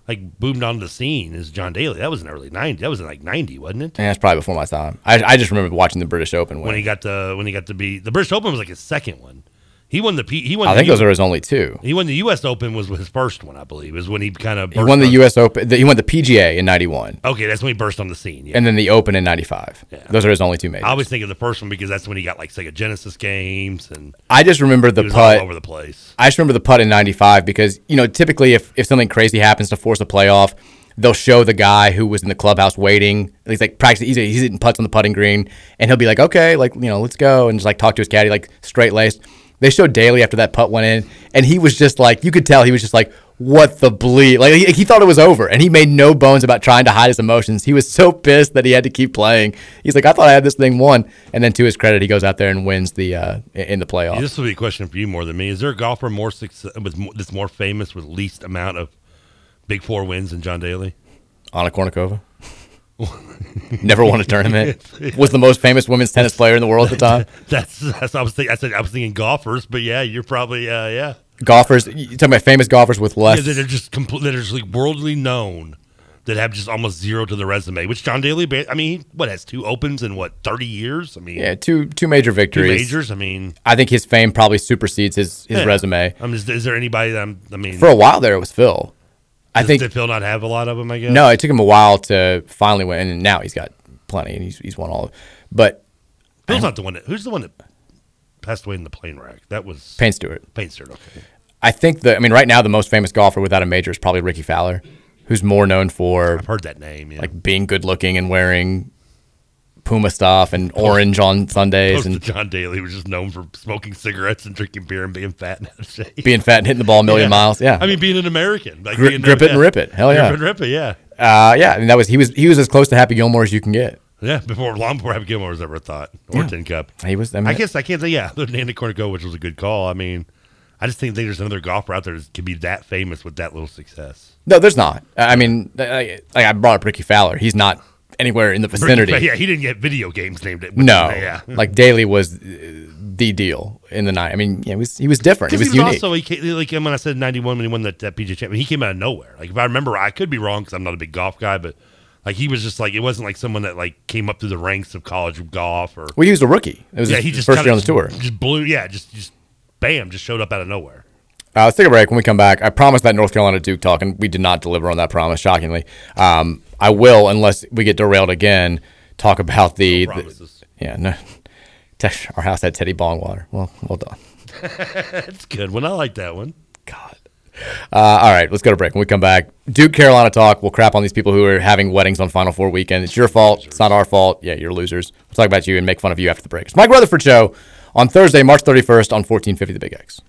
like boomed onto the scene? Is John Daly? That was in early '90. That was in like '90, wasn't it? And that's probably before my time. I, I just remember watching the British Open When he got the when he got to be the British Open was like his second one. He won the P, he won. I think U- those are his only two. He won the U.S. Open was his first one, I believe. Is when he kind of He won the U.S. Open. He won the PGA in 91. Okay, that's when he burst on the scene. Yeah. and then the Open in '95. Those are his only two majors. I always think of the first one because that's when he got like Sega Genesis games and I just remember the putt all over the place. I just remember the putt in '95 because you know typically if if something crazy happens to force a playoff, they'll show the guy who was in the clubhouse waiting. He's like practicing. He's, he's hitting putts on the putting green, and he'll be like, "Okay, like you know, let's go," and just like talk to his caddy, like straight laced. They showed Daly after that putt went in, and he was just like, you could tell he was just like, "What the bleep? Like he, he thought it was over, and he made no bones about trying to hide his emotions. He was so pissed that he had to keep playing. He's like, "I thought I had this thing won," and then to his credit, he goes out there and wins the uh, in the playoff. This will be a question for you more than me. Is there a golfer more success, with more, that's more famous with least amount of Big Four wins than John Daly? Anna Kournikova. Never won a tournament. Was the most famous women's tennis player in the world at the time. That's that's I was thinking. I said I was thinking golfers, but yeah, you're probably uh, yeah. Golfers, you talking about famous golfers with less. Yeah, that are just complete, they're just like worldly known, that have just almost zero to the resume. Which John Daly, I mean, what has two opens in what thirty years? I mean, yeah, two two major two victories. majors. I mean, I think his fame probably supersedes his his yeah. resume. I mean, is, is there anybody that I'm, I mean, For a while there, it was Phil. I think did Phil not have a lot of them? I guess no, it took him a while to finally win, and now he's got plenty, and he's he's won all. of But Phil's not the one that. Who's the one that passed away in the plane wreck? That was Payne Stewart. Payne Stewart. Okay. I think the I mean right now the most famous golfer without a major is probably Rickie Fowler, who's more known for I've heard that name. Yeah. like being good looking and wearing Puma stuff and orange on Sundays and John Daly was just known for smoking cigarettes and drinking beer and being fat and out of shape. being fat and hitting the ball a million miles. Yeah, I mean, being an American, like Gri- grip it and rip it. Hell yeah, grip and rip it. Yeah, Uh, yeah, and that was he was he was as close to Happy Gilmore as you can get. yeah. Before long before Happy Gilmore was ever thought or Yeah. Tin Cup. He was. I, mean, I guess I can't say yeah. The Anna Kournikova, which was a good call. I mean, I just think there's another golfer out there that can be that famous with that little success. no, there's not. I mean, like, like I brought up Rickie Fowler. He's not anywhere in the vicinity. Yeah, he didn't get video games named it. No, yeah. like Daly was uh, the deal in the night. I mean, yeah, he was he was different. He Because was, he was unique. also he came, like when I said '91 when he won that, that PGA Championship, he came out of nowhere. Like if I remember, I could be wrong because I'm not a big golf guy, but like he was just like it wasn't like someone that like came up through the ranks of college golf or well, he was a rookie. It was yeah, his he just first year on the tour. Just blew, yeah, just just bam, just showed up out of nowhere. Uh, let's take a break. When we come back, I promised that North Carolina Duke talk, and we did not deliver on that promise. Shockingly, um, I will unless we get derailed again. Talk about the, No the- yeah no. Tesh- Our house had Teddy Bongwater. Well, well done. That's good one. I like that one. God. Uh, all right, let's go to break. When we come back, Duke Carolina talk. We'll crap on these people who are having weddings on Final Four weekend. It's your fault. It's not our fault. Yeah, you're losers. We'll talk about you and make fun of you after the break. It's Mike Rutherford Show on Thursday, March 31st on 1450 The Big X.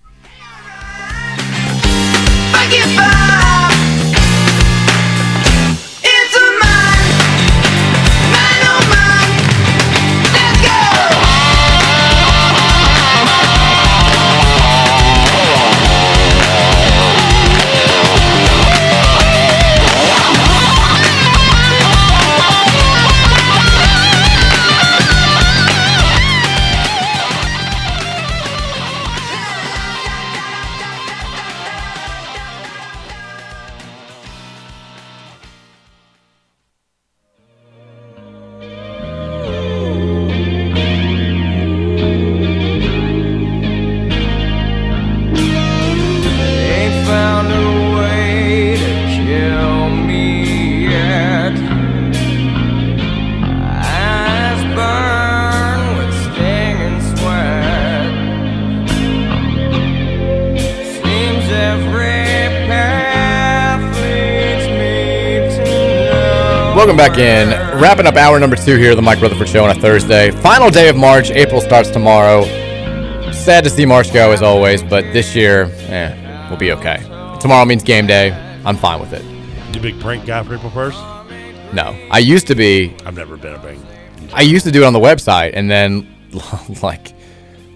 know. Welcome back in. Wrapping up hour number two here of the Mike Rutherford Show on a Thursday. Final day of March. April starts tomorrow. sad to see March go as always, but this year, eh, we'll be okay. Tomorrow means game day. I'm fine with it. You big prank guy for April first? No, I used to be. I've never been a prank. I used to do it on the website, and then like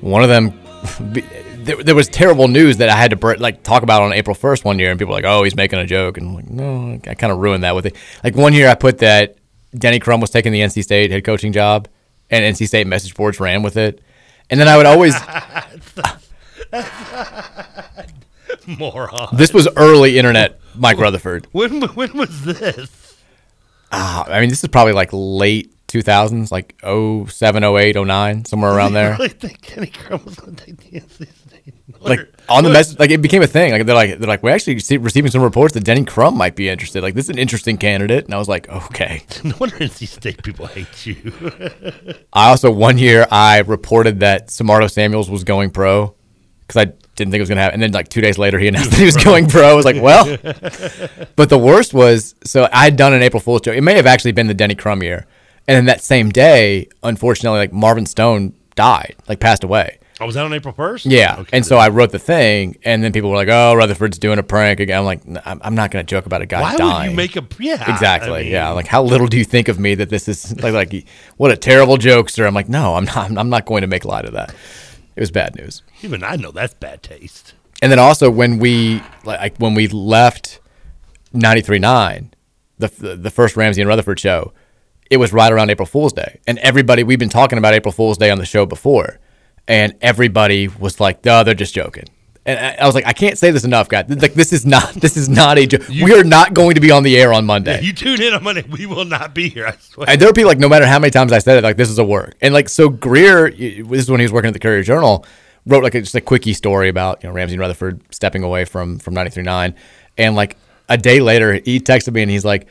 one of them, there, there was terrible news that I had to br- like talk about on April first one year, and people were like, "Oh, he's making a joke," and I'm like, no, I kind of ruined that with it. Like one year, I put that Denny Crum was taking the NC State head coaching job, and NC State message boards ran with it, and then I would always. Moron. This was early internet, Mike Rutherford. When when was this? Ah, I mean, this is probably like late 2000s, like 07, 08, 09, somewhere around there. I really think Kenny Crum was going to take the NC State. Like on the message, like it became a thing. Like they're like they're like we're actually receiving some reports that Denny Crum might be interested. Like this is an interesting candidate, and I was like, okay. No wonder NC State people hate you. I also one year I reported that Samardo Samuels was going pro because I didn't think it was gonna happen, and then like two days later he announced that he was going pro. I was like, well. but the worst was so I had done an April Fool's joke. It may have actually been the Denny Crum year, and then that same day, unfortunately, like Marvin Stone died, like passed away. Oh, was that on April first? Yeah, and so I wrote the thing, and then people were like, "Oh, Rutherford's doing a prank again." I'm like, "I'm I'm not going to joke about a guy Why dying." would you make a yeah? exactly? I mean, yeah, like how little do you think of me that this is like like what a terrible jokester? I'm like, no, I'm not. I'm not going to make light of that. It was bad news. Even I know that's bad taste. And then also when we like when we left 93.9, the the the first Ramsey and Rutherford show, it was right around April Fool's Day, and everybody we've been talking about April Fool's Day on the show before, and everybody was like, "No, they're just joking." And I, I was like, I can't say this enough, guys. Like, this is not this is not a joke. We are not going to be on the air on Monday. You tune in on Monday, we will not be here. I swear. And there are people like, no matter how many times I said it, like this is a work. And like, so Greer, this is when he was working at the Courier Journal, wrote like a, just a quickie story about you know Ramsey and Rutherford stepping away from from 93.9. And like a day later, he texted me and he's like,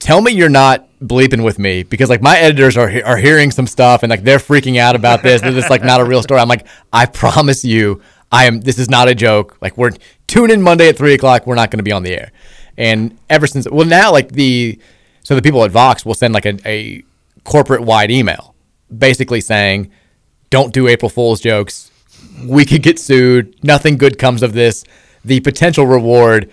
"Tell me you're not bleeping with me because like my editors are are hearing some stuff and like they're freaking out about this. This is like not a real story." I'm like, "I promise you, I am. This is not a joke. Like we're tune in Monday at three o'clock. We're not going to be on the air." And ever since, well, now like the so the people at Vox will send like a, a corporate wide email basically saying, don't do April Fool's jokes. We could get sued. Nothing good comes of this. The potential reward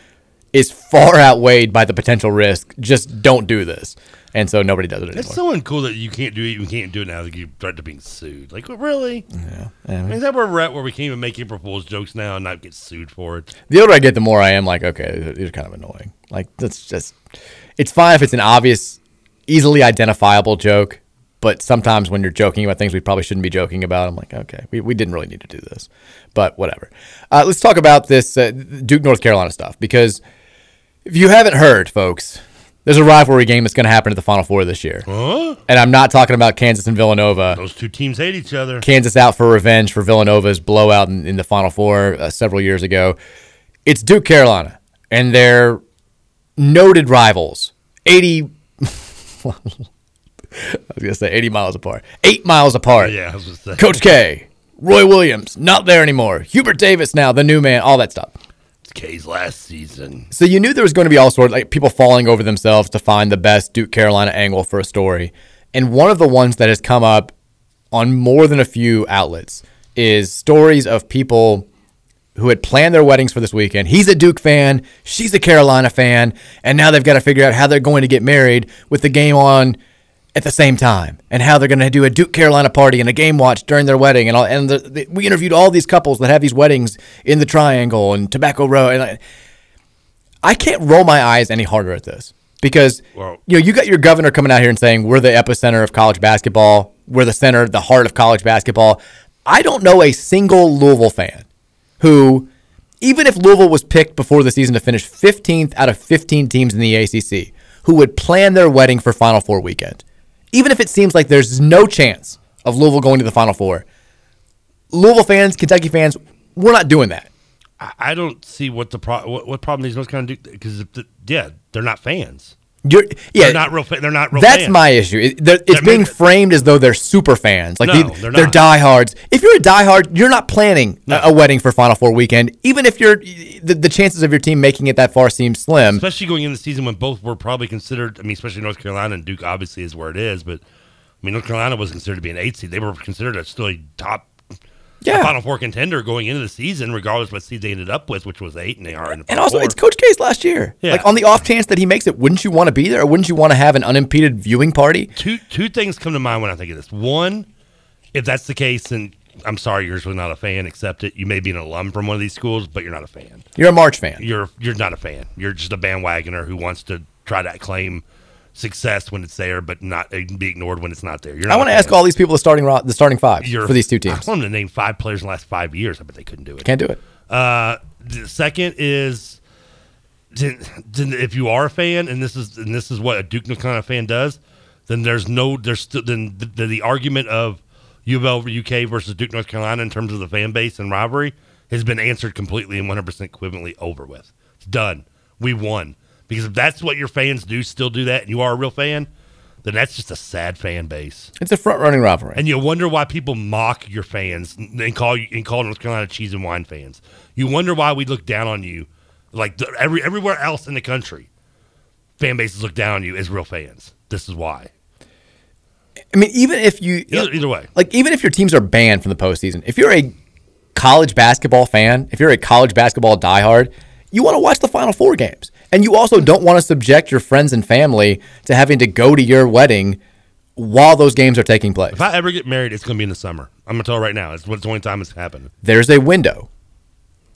is far outweighed by the potential risk. Just don't do this. And so nobody does it anymore. It's so uncool that you can't do it. You can't do it now. That you start to being sued. Like really? Yeah. I mean, is that where we're at? Where we can't even make April Fool's jokes now and not get sued for it? The older I get, the more I am like, okay, it's kind of annoying. Like, that's just, it's fine if it's an obvious, easily identifiable joke, but sometimes when you're joking about things we probably shouldn't be joking about, I'm like, okay, we, we didn't really need to do this, but whatever. Uh, let's talk about this uh, Duke, North Carolina stuff because if you haven't heard, folks, there's a rivalry game that's going to happen at the Final Four this year. Huh? And I'm not talking about Kansas and Villanova. Those two teams hate each other. Kansas out for revenge for Villanova's blowout in, in the Final Four uh, several years ago. It's Duke Carolina, and they're noted rivals. 80, I was going to say 80 miles apart. Eight miles apart. Yeah, I was just saying. Coach K, Roy Williams, not there anymore. Hubert Davis now, the new man, all that stuff. K's last season. So you knew there was going to be all sorts like people falling over themselves to find the best Duke Carolina angle for a story. And one of the ones that has come up on more than a few outlets is stories of people who had planned their weddings for this weekend. He's a Duke fan, she's a Carolina fan, and now they've got to figure out how they're going to get married with the game on at the same time and how they're going to do a Duke Carolina party and a game watch during their wedding and all and the, the, we interviewed all these couples that have these weddings in the triangle and Tobacco Road and I, I can't roll my eyes any harder at this because Well- you know you got your governor coming out here and saying we're the epicenter of college basketball, we're the center, the heart of college basketball. I don't know a single Louisville fan who even if Louisville was picked before the season to finish 15th out of 15 teams in the ACC, who would plan their wedding for Final Four weekend, even if it seems like there's no chance of Louisville going to the Final Four, Louisville fans, Kentucky fans, we're not doing that. I, don't see what the pro- what, what problem these most kind of do because yeah, they're not fans. You're, yeah, They're not real. They're not real. That's fans. my issue. It, it's being framed as though they're super fans. Like No, they, they're they're not. diehards. If you're a diehard, you're not planning a, a wedding for Final Four weekend. Even if you're the, the chances of your team making it that far seem slim. especially going into the season when both were probably considered. I mean, especially North Carolina and Duke obviously is where it is, but I mean, North Carolina was considered to be an eight seed. They were considered a still a top a Final Four contender going into the season, regardless of what seed they ended up with, which was eight, and they are in the And also, Four. it's Coach K's last year. Yeah. Like on the off chance that he makes it, wouldn't you want to be there, or wouldn't you want to have an unimpeded viewing party? two two things come to mind when I think of this. One, if that's the case, then I'm sorry, you're was not a fan. Accept it. You may be an alum from one of these schools, but you're not a fan. You're a March fan. You're you're not a fan. You're just a bandwagoner who wants to try to claim success when it's there, but not uh, be ignored when it's not there. You're not I want to ask all these people the starting the starting five You're- for these two teams. I want them to name five players in the last five years. I bet they couldn't do it. Can't do it. Uh, the second is if you are a fan, and this is and this is what a Duke of fan does, then there's no there's still then the, the, the argument of U of L UK versus Duke North Carolina in terms of the fan base and rivalry has been answered completely and 100 percent equivalently over with. It's done. We won because if that's what your fans do, still do that, and you are a real fan, then that's just a sad fan base. It's a front running rivalry. And you wonder why people mock your fans and call you and call North Carolina cheese and wine fans. You wonder why we look down on you, like the, every everywhere else in the country. Fan bases look down on you as real fans. This is why. I mean, even if you Either, either way, like even if your teams are banned from the postseason, if you're a college basketball fan, if you're a college basketball diehard, you want to watch the Final Four games, and you also don't want to subject your friends and family to having to go to your wedding while those games are taking place. if I ever get married, it's going to be in the summer. I'm going to tell you right now. It's the only time it's happening. There's a window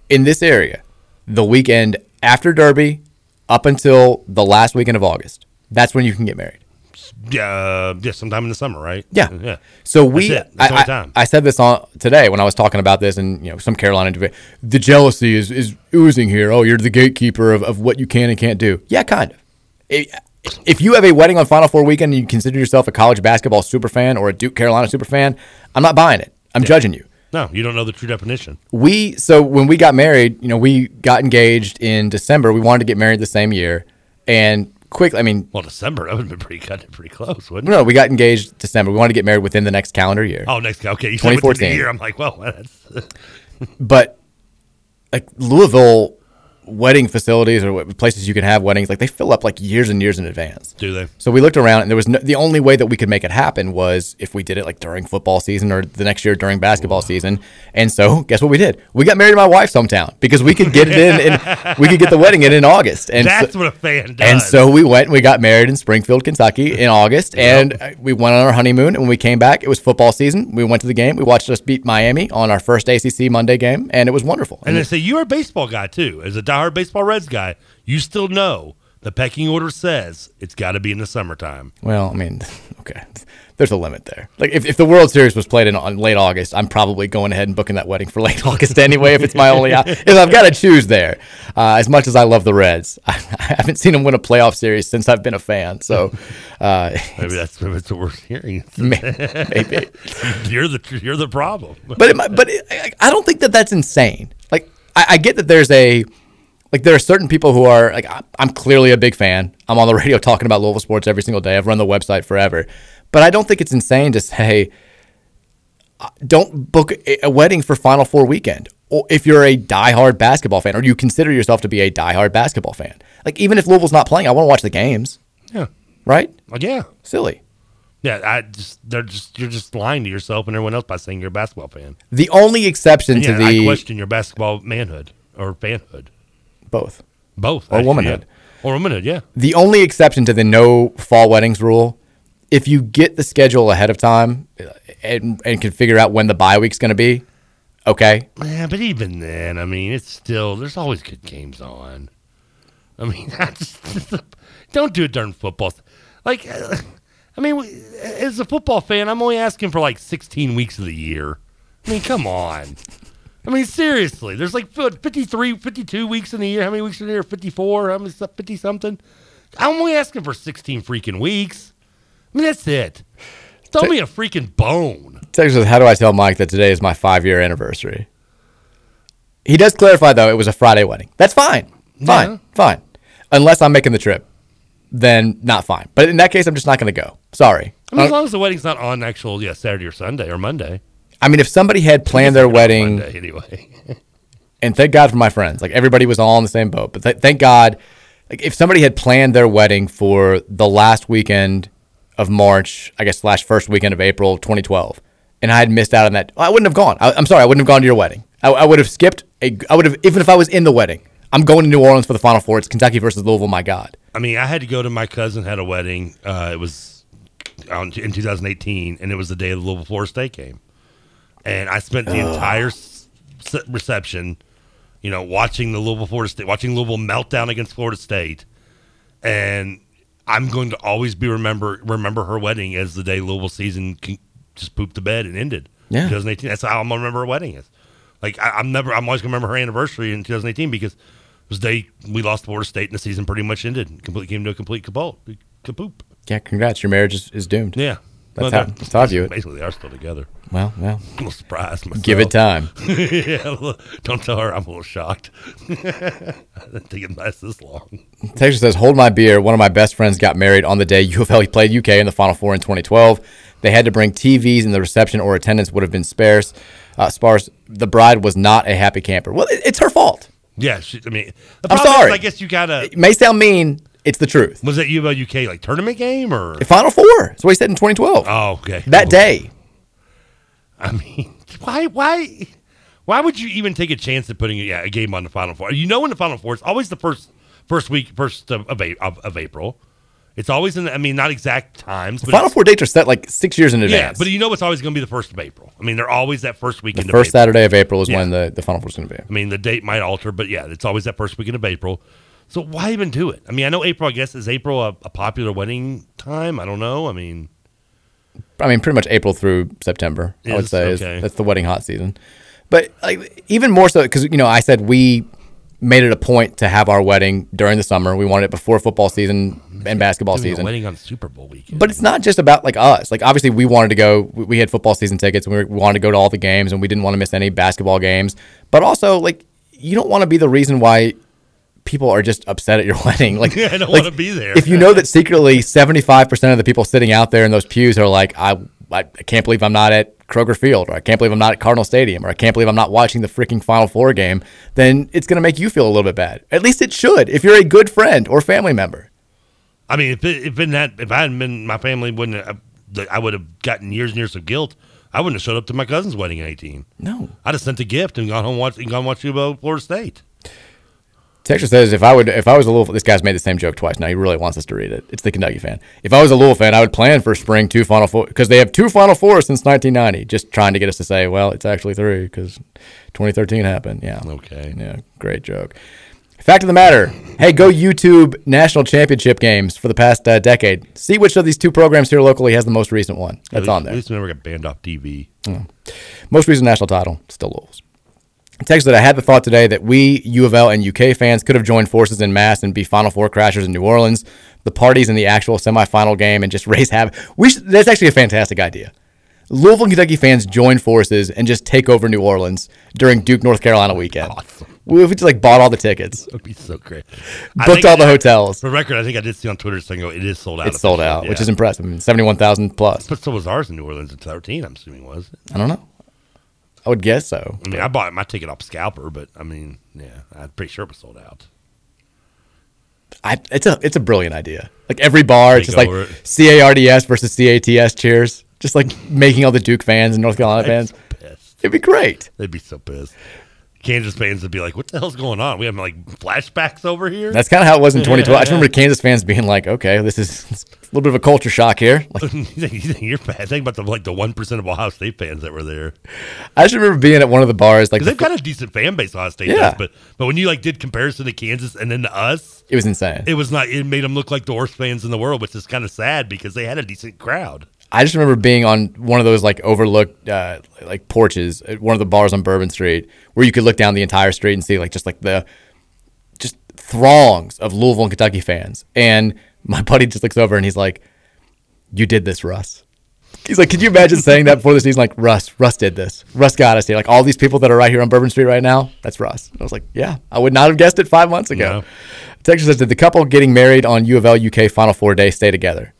in this area, the weekend after Derby, up until the last weekend of August. That's when you can get married. Yeah, uh, yeah, sometime in the summer, right? Yeah. yeah. So we, That's it. That's I, I- time. I said this on today when I was talking about this, and you know, some Carolina debate. The jealousy is is oozing here. Oh, you're the gatekeeper of, of what you can and can't do. Yeah, kind of. If- If you have a wedding on Final Four weekend and you consider yourself a college basketball super fan or a Duke Carolina super fan, I'm not buying it. I'm judging you. no, you don't know the true definition. We so when we got married, you know, we got engaged in December. We wanted to get married the same year, and quick. I mean, Well, December that would have been pretty cut it pretty close, wouldn't no, it? no, we got engaged December. We wanted to get married within the next calendar year. Oh, next calendar okay. You said 2014. the year. I'm like, well, that's but like Louisville wedding facilities or places you can have weddings, like they fill up like years and years in advance. do they? So we looked around, and there was no, the only way that we could make it happen was if we did it like during football season or the next year during basketball season. And so, guess what we did? We got married in my wife's hometown because we could get it in, and we could get the wedding in in August. And That's so, what a fan does. and so we went and we got married in Springfield, Kentucky in August, and uh, we went on our honeymoon. And when we came back, it was football season. We went to the game. We watched us beat Miami on our first ACC Monday game, and it was wonderful. And they say you're a baseball guy too. As a diehard baseball Reds guy, you still know the pecking order says it's got to be in the summertime. Well, I mean, okay, there's a limit there. Like if, if the World Series was played in on late August, I'm probably going ahead and booking that wedding for late August anyway. If it's my only, if I've got to choose there, uh, as much as I love the Reds, I, haven't seen them win a playoff series since I've been a fan. So uh, Maybe that's, maybe that's what we're hearing. Maybe. you're the you're the problem. but it, but it, I- I don't think that that's insane. Like I, I get that there's a like there are certain people who are like I'm clearly a big fan. I'm on the radio talking about Louisville sports every single day. I've run the website forever, but I don't think it's insane to say uh, don't book a, wedding for Final Four weekend. Or if you're a diehard basketball fan, or you consider yourself to be a diehard basketball fan, like even if Louisville's not playing, I want to watch the games. Yeah. Right? Like, yeah. Silly. Yeah, I just they're just you're just lying to yourself and everyone else by saying you're a basketball fan. The only exception to yeah, I question your basketball manhood or fanhood. Both. Both. Or actually, womanhood. yeah. Or womanhood, yeah. The only exception to the no fall weddings rule, if you get the schedule ahead of time uh, and, and can figure out when the bye week's going to be, okay. Yeah, but even then, I mean, it's still there's always good games on. I mean, just, don't do it during football. Like, I mean, as a football fan, I'm only asking for like 16 weeks of the year. I mean, come on. I mean, seriously, there's like 53, 52 weeks in the year. How many weeks in the year? 54? How many? 50 something? I'm only asking for 16 freaking weeks. I mean, that's it. Throw me a freaking bone. Text says, How do I tell Mike that today is my five year anniversary? He does clarify, though, it was a Friday wedding. That's fine. Fine. Yeah. Fine. Unless I'm making the trip, then not fine. But in that case, I'm just not going to go. Sorry. I mean, as Uh, long as the wedding's not on actual, yeah, Saturday or Sunday or Monday. I mean, if somebody had planned their wedding. Monday anyway. and thank God for my friends. Like everybody was all in the same boat. But th- thank God, like if somebody had planned their wedding for the last weekend of March, I guess slash first weekend of April, 2012, and I had missed out on that, I wouldn't have gone. I, I'm sorry, I wouldn't have gone to your wedding. I, I would have skipped. A, I would have even if I was in the wedding. I'm going to New Orleans for the Final Four. It's Kentucky versus Louisville. My God. I mean, I had to go to my cousin had a wedding. Uh, it was on, in 2018, and it was the day of the Louisville Florida State game. And I spent the entire s- reception, you know, watching the Louisville Florida State, watching Louisville meltdown against Florida State, and I'm going to always be remember remember her wedding as the day Louisville season con- just pooped the bed and ended. Yeah. 2018. That's how I'm gonna remember her wedding is. Like I, I'm never. I'm always gonna remember her anniversary in 2018 because it was the day we lost to Florida State and the season pretty much ended. Completely came to a complete kapoop. Kapoop. Yeah, congrats. Your marriage is, is doomed. Yeah. That's, Well, how, that's how I view it. Basically, they are still together. Well, well. I'm a little surprised myself. Give it time. yeah, don't tell her I'm a little shocked. I didn't think it lasts this long. Texas says, "Hold my beer." One of my best friends got married on the day U of L played UK in the Final Four in 2012. They had to bring TVs, and the reception or attendance would have been sparse. Uh, sparse. The bride was not a happy camper. Well, it- it's her fault. Yeah, she, I mean, the I'm problem is, sorry. I guess you gotta. It may sound mean. It's the truth. Was that U of UK like tournament game or The Final Four. That's what he said in 2012. Oh, okay. That day. I mean, why, why, why would you even take a chance at putting yeah, a game on the Final Four? You know, in the Final Four, it's always the first first week, first of of, of, April. It's always in. The, I mean, not exact times. The but Final Four dates are set like six years in Yeah, advance. but you know it's always going to be the first of April. I mean, they're always that first the weekend. first of April. Saturday of April is Yeah. when the, the Final Four is going to be. I mean, the date might alter, but yeah, it's always that first weekend of April. So why even do it? I mean, I know April. I guess is April a, a popular wedding time? I don't know. I mean, I mean, pretty much April through September. I would Is- say is, that's the wedding hot season. But like even more so because you know I said we made it a point to have our wedding during the summer. We wanted it before football season and basketball season. wedding on Super Bowl weekend. But it's not just about like us. Like obviously we wanted to go. We had football season tickets. And we wanted to go to all the games, and we didn't want to miss any basketball games. But also like you don't want to be the reason why people are just upset at your wedding. Like Yeah, I don't like, wanna be there. If you know that secretly seventy five percent of the people sitting out there in those pews are like, I I can't believe I'm not at Kroger Field, or I can't believe I'm not at Cardinal Stadium, or I can't believe I'm not watching the freaking Final Four game, then it's going to make you feel a little bit bad. At least it should if you're a good friend or family member. I mean, if it, if been that, if I hadn't been, my family wouldn't. Have, I would have gotten years and years of guilt. I wouldn't have showed up to my cousin's wedding at eighteen. No, I'd have sent a gift and gone home watch and gone watch UBO Florida State. Texture says if I would if I was a Louisville this guy's made the same joke twice now he really wants us to read it. It's the Kentucky fan. If I was a Louisville fan, I would plan for spring two Final Four because they have two Final Fours since 1990. Just trying to get us to say, well, it's actually three because 2013 happened. Yeah. Okay. Yeah. Great joke. Fact of the matter. Hey, go YouTube national championship games for the past uh, decade. See which of these two programs here locally has the most recent one. That's at least, on there. At least we never got banned off TV. Most recent national title, still Louisville's. Text that I had the thought today that we, U of L and UK fans, could have joined forces in mass and be Final Four crashers in New Orleans, the parties in the actual semifinal game, and just raise havoc. We should, that's actually a fantastic idea. Louisville and Kentucky fans join forces and just take over New Orleans during Duke North Carolina weekend. We we just like bought all the tickets, That would be so great. Booked all the hotels. For record, I think I did see on Twitter saying, "Oh, it is sold out." It's sold out, which is impressive. I mean, seventy-one thousand plus. But so was ours in New Orleans in 13. I'm assuming was it? I don't know. I would guess so. I mean, I bought my ticket off Scalper, but I mean, yeah, I'm pretty sure it was sold out. I, it's a it's a brilliant idea. Like every bar, it's just like it. CARDS versus CATS cheers. Just like making all the Duke fans and North Carolina fans. It'd be great. They'd be so pissed. Kansas fans would be like, "What the hell's going on? We have like flashbacks over here." That's kind of how it was in 2012. I just remember Kansas fans being like, "Okay, this is a little bit of a culture shock here." Like, you think- you think you're bad. Think about the like the one percent of Ohio State fans that were there. I just remember being at one of the bars, like they've got a decent fan base, Ohio State Yeah. does. But but when you like did comparison to Kansas and then to us, it was insane. it was not. It made them look like the worst fans in the world, which is kind of sad because they had a decent crowd. I just remember being on one of those like overlooked uh, like porches at one of the bars on Bourbon Street where you could look down the entire street and see like just like the just throngs of Louisville and Kentucky fans. And my buddy just looks over and he's like, "You did this, Russ." He's like, "Could you imagine saying that before the season? Like, Russ, Russ did this. Russ got us here. Like all these people that are right here on Bourbon Street right now, that's Russ." And I was like, "Yeah, I would not have guessed it five months ago." No. Texas says, "Did the couple getting married on U of L UK Final Four day stay together?"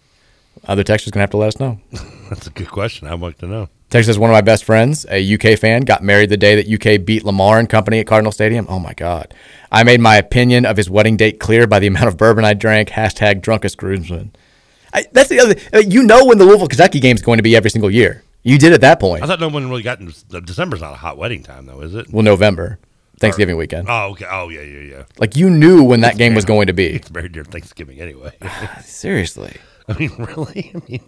Other Texas gonna have to let us know. That's a good question. I'd like to know. Texas says one of my best friends, a UK fan, got married the day that UK beat Lamar and company at Cardinal Stadium. Oh my God. I made my opinion of his wedding date clear by the amount of bourbon I drank. Hashtag drunkest groomsman. I, that's the other. uh, You know when the Louisville Kentucky game is going to be every single year. You did at that point. I thought no one really got into December's not a hot wedding time though, is it? Well, November, Thanksgiving weekend. Oh, okay. Oh, yeah, yeah, yeah. Like you knew when that game was going to be. It's married during Thanksgiving anyway. Seriously. I mean, really? I mean,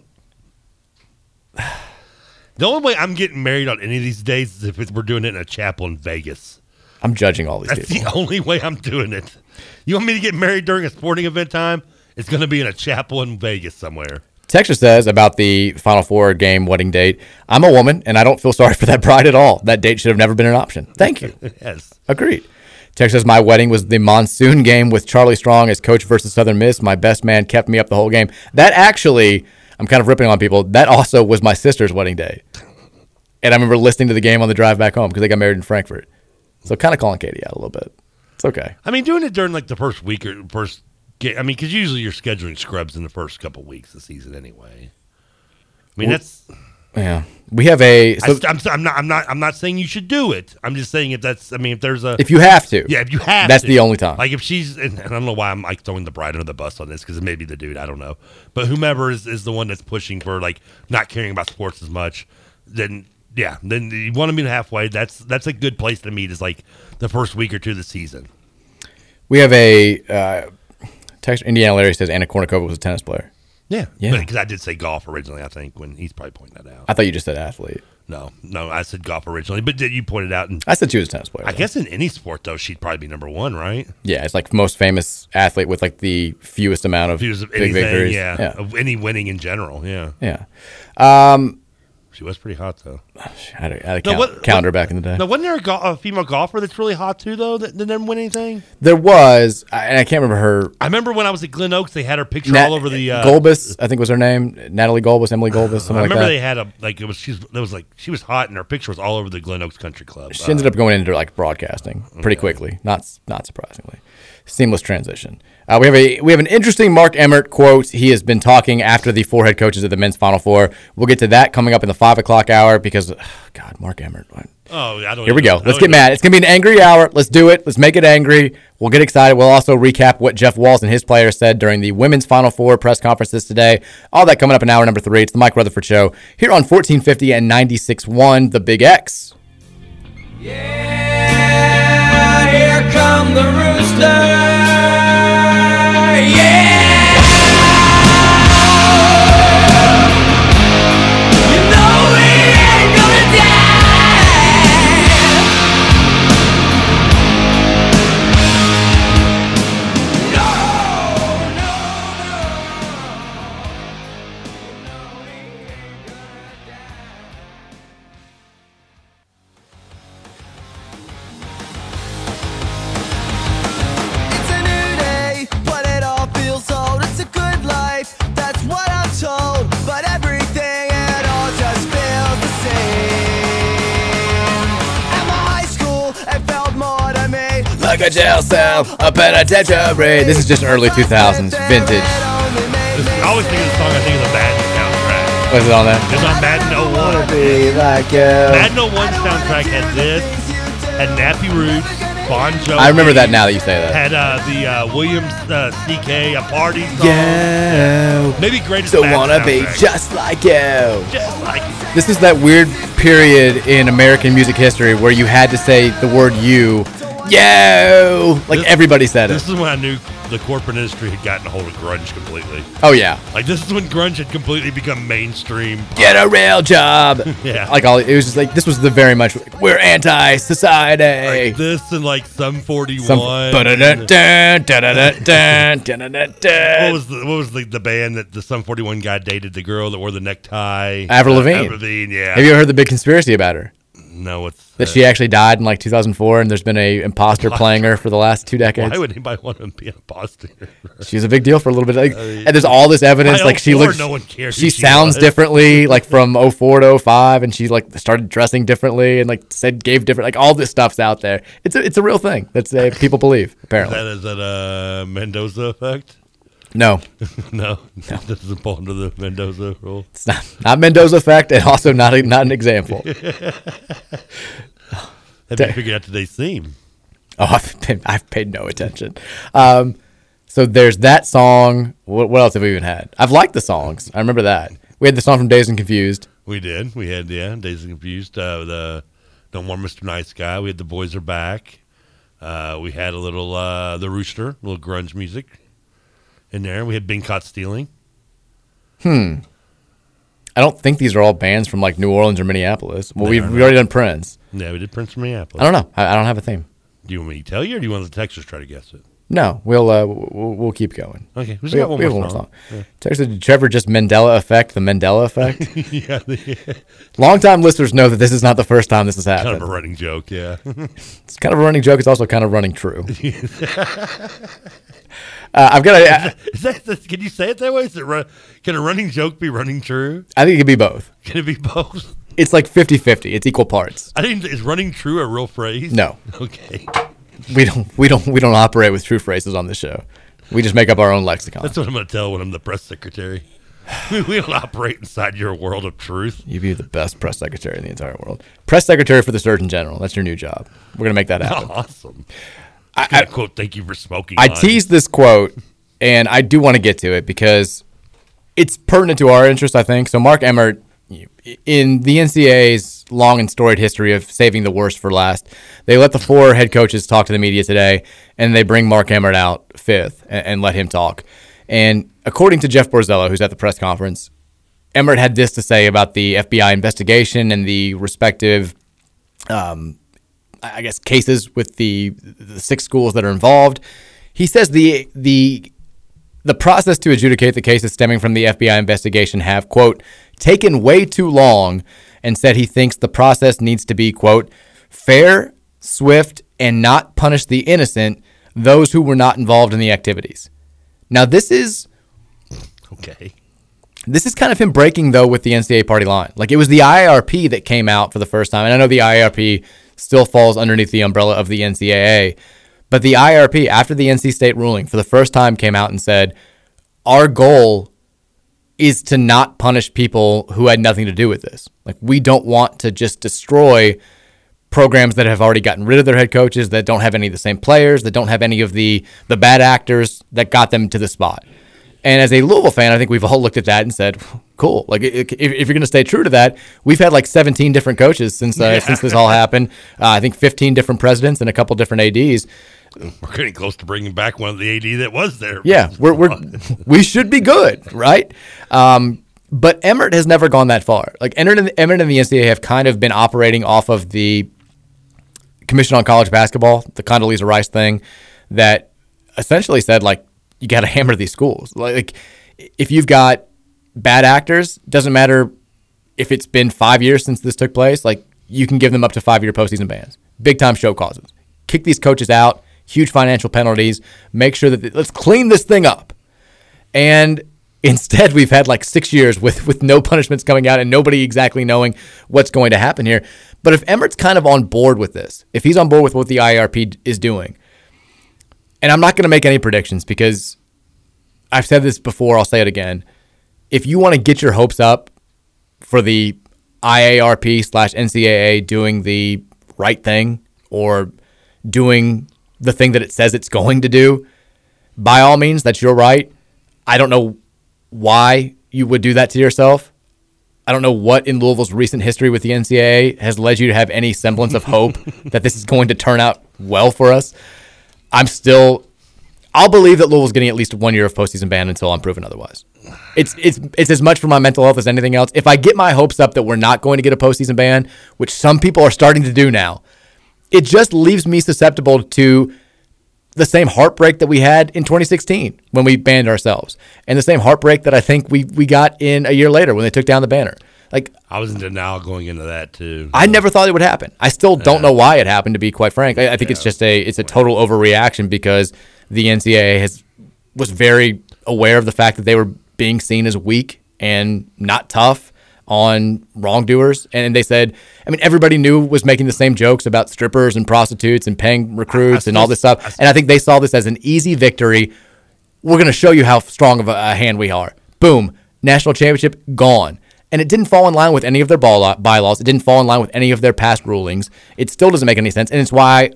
the only way I'm getting married on any of these days is if we're doing it in a chapel in Vegas. I'm judging all these That's people. the only way I'm doing it. You want me to get married during a sporting event time? It's going to be in a chapel in Vegas somewhere. Texture says about the Final Four game wedding date. I'm a woman, and I don't feel sorry for that bride at all. That date should have never been an option. Thank you. yes. Agreed. Texture says my wedding was the monsoon game with Charlie Strong as coach versus Southern Miss. My best man kept me up the whole game. That actually, I'm kind of ripping on people. That also was my sister's wedding day, and I remember listening to the game on the drive back home because they got married in Frankfort. So kind of calling Katie out a little bit. It's okay. I mean, doing it during like the first week or first game. I mean, because usually you're scheduling scrubs in the first couple weeks of the season anyway. I mean, Well, that's. Yeah, we have a. I So I'm, s- I'm not. I'm not. I'm not saying you should do it. I'm just saying if that's. I mean, if there's a. If you have to. Yeah, if you have. That's to. the only time. Like if she's, and, and I don't know why I'm like throwing the bride under the bus on this because it may be the dude. I don't know, but whomever is is the one that's pushing for like not caring about sports as much, then yeah, then you want to meet halfway. That's that's a good place to meet. Is like the first week or two of the season. we have a uh, text. Indiana Larry says Anna Kournikova was a tennis player. Yeah, Yeah. Because I did say golf originally. I think when he's probably pointing that out. I thought you just said athlete. No, no, I said golf originally, but did you pointed out? And I said she was a tennis player. I though. guess in any sport though, she'd probably be number one, right? Yeah, it's like most famous athlete with like the fewest amount of Views of big anything, victories. yeah, yeah, any winning in general, yeah. yeah. Um, She was pretty hot though. I had a, I had a No, count, what- calendar what- back in the day. Now, wasn't there a, go- a female golfer that's really hot too, though, that, that didn't win anything? There was, I- and I can't remember her. I remember when I was at Glen Oaks, they had her picture Nat- all over the. Uh, Gulbis, I think was her name. Natalie Gulbis, Emily Gulbis, something I like remember that. they had a like it was she's there was like she was hot and her picture was all over the Glen Oaks Country Club. She ended up going into like broadcasting pretty quickly, not not surprisingly. Seamless transition. Uh, we have a we have an interesting Mark Emmert quote. He has been talking after the four head coaches of the men's Final Four. We'll get to that coming up in the five o'clock hour because, ugh, God, Mark Emmert. what- Oh, I don't. Here we go. Let's get mad. It's gonna be an angry hour. Let's do it. Let's make it angry. We'll get excited. We'll also recap what Jeff Walz and his players said during the women's Final Four press conferences today. All that coming up in hour number three. It's the Mike Rutherford Show here on 1450 and 96.1 The Big X. Here cell, a penitentiary. This is just early 2000s, vintage. This- I always think of the song. I think of the Madden soundtrack. Was it on that? It's on Madden 01. to Be like you. Madden 01 soundtrack had this, had Nappy Roots, Bon Jovi. I remember that now that you say that. Had uh, the uh, Williams uh, CK, a party song. Yeah. Maybe greatest. So Madden wanna be soundtrack. just like you. Just like you. This is that weird period in American music history where you had to say the word you. Yo! Like This- everybody said it. This it. is when I knew the corporate industry had gotten a hold of grunge completely. Oh, yeah. Like this is when grunge had completely become mainstream. Get a real job. Yeah. Like all it was just like this was the very much like, we're anti society. Like this and like some forty Some. What was the what was the, the band that the Sum 41 guy dated the girl that wore the necktie? Avril Uh, Lavigne. Avril Lavigne, yeah. Have you ever heard the big conspiracy about her? No, what's That she actually died in like 2004, and there's been a imposter playing her for the last two decades. Why would anybody want to be an imposter? She's a big deal for a little bit. Like, Uh, and there's all this evidence. Like she looks, no one cared who she she sounds was. differently, like from 04 to 05, and she like started dressing differently, and like said gave different. Like all this stuff's out there. It's a it's a real thing. That's uh, people believe Is apparently. that is that a Mendoza effect? No, no, that doesn't fall under the Mendoza rule. it's not not Mendoza effect, and also not a, not an example. Have you figured out today's theme? Oh, I've, been, I've paid no attention. Um, so there's that song. What, what else have we even had? I've liked the songs. I remember that. We had the song from Dazed and Confused. We did. We had yeah, Dazed and Confused. Uh, the No More Mr. Nice Guy. We had The Boys Are Back. Uh, we had a little uh, The Rooster, a little grunge music in there. We had Been Caught Stealing. Hmm. I don't think these are all bands from like New Orleans or Minneapolis. Well, we've, we've already done Prince. Yeah, we did Prince from Minneapolis. I don't know. I, I don't have a theme. Do you want me to tell you, or do you want the Texas try to guess it? No, we'll uh, we'll, we'll keep going. Okay, we we, got one we have more one more song. Yeah. Texas, did Trevor just Mandela effect the Mandela effect? yeah, the- Longtime listeners know that this is not the first time this has happened. kind of a running joke. Yeah. It's kind of a running joke. It's also kind of running true. Uh, I've got a. Is that, that- can you say it that way? Is it run, can a running joke be running true? I think it could be both. Can it be both? It's like 50-50. It's equal parts. I didn't. Is running true a real phrase? No. Okay. We don't we don't we don't operate with true phrases on this show. We just make up our own lexicon. That's what I'm going to tell when I'm the press secretary. we we don't operate inside your world of truth. You'd be the best press secretary in the entire world. Press secretary for the Surgeon General. That's your new job. We're gonna make that happen. Awesome. I, I, quote, thank you for smoking. I line. teased this quote, and I do want to get to it because it's pertinent to our interest, I think. So, Mark Emmert, in the NCAA's long and storied history of saving the worst for last, they let the four head coaches talk to the media today, and they bring Mark Emmert out fifth and, and let him talk. And according to Jeff Borzello, who's at the press conference, Emmert had this to say about the FBI investigation and the respective um, I guess cases with the the six schools that are involved. He says the the the process to adjudicate the cases stemming from the FBI investigation have quote taken way too long and said he thinks the process needs to be quote fair, swift and not punish the innocent, those who were not involved in the activities. Now this is Okay. this is kind of him breaking though with the NCAA party line. Like it was the IRP that came out for the first time, and I know the IRP still falls underneath the umbrella of the NCAA, but the IRP after the NC State ruling for the first time came out and said our goal is to not punish people who had nothing to do with this. Like we don't want to just destroy programs that have already gotten rid of their head coaches, that don't have any of the same players, that don't have any of the the bad actors that got them to the spot. And as a Louisville fan, I think we've all looked at that and said, "Cool." Like, if, if you're going to stay true to that, we've had like 17 different coaches since uh, Yeah. since this all happened. Uh, I think 15 different presidents and a couple different ads. We're getting close to bringing back one of the AD that was there. Yeah, we're, we're we should be good, right? Um, but Emmert has never gone that far. Like Emmert and, Emmert and the NCAA have kind of been operating off of the Commission on College Basketball, the Condoleezza Rice thing, that essentially said like you got to hammer these schools. Like if you've got bad actors, doesn't matter if it's been five years since this took place. Like you can give them up to five year postseason bans, big time show causes, kick these coaches out, huge financial penalties. Make sure that let's clean this thing up. And instead, we've had like six years with with no punishments coming out and nobody exactly knowing what's going to happen here. But if Emmert's kind of on board with this, if he's on board with what the IRP is doing, and I'm not going to make any predictions because I've said this before, I'll say it again. If you want to get your hopes up for the IARP slash NCAA doing the right thing or doing the thing that it says it's going to do, by all means, that's your right. I don't know why you would do that to yourself. I don't know what in Louisville's recent history with the NCAA has led you to have any semblance of hope that this is going to turn out well for us. I'm still, I'll believe that Louisville's getting at least one year of postseason ban until I'm proven otherwise. It's it's it's as much for my mental health as anything else. If I get my hopes up that we're not going to get a postseason ban, which some people are starting to do now, it just leaves me susceptible to the same heartbreak that we had in 2016 when we banned ourselves, and the same heartbreak that I think we we got in a year later when they took down the banner. Like I was in denial going into that too. I never thought it would happen. I still don't know why it happened. To be quite frank, I, I think it's just a it's a total overreaction because the NCAA has was very aware of the fact that they were being seen as weak and not tough on wrongdoers, and they said, I mean, everybody knew was making the same jokes about strippers and prostitutes and paying recruits and all this stuff, and I think they saw this as an easy victory. We're going to show you how strong of a, a hand we are. Boom, national championship gone and it didn't fall in line with any of their ball uh, bylaws. It didn't fall in line with any of their past rulings. It still doesn't make any sense, and it's why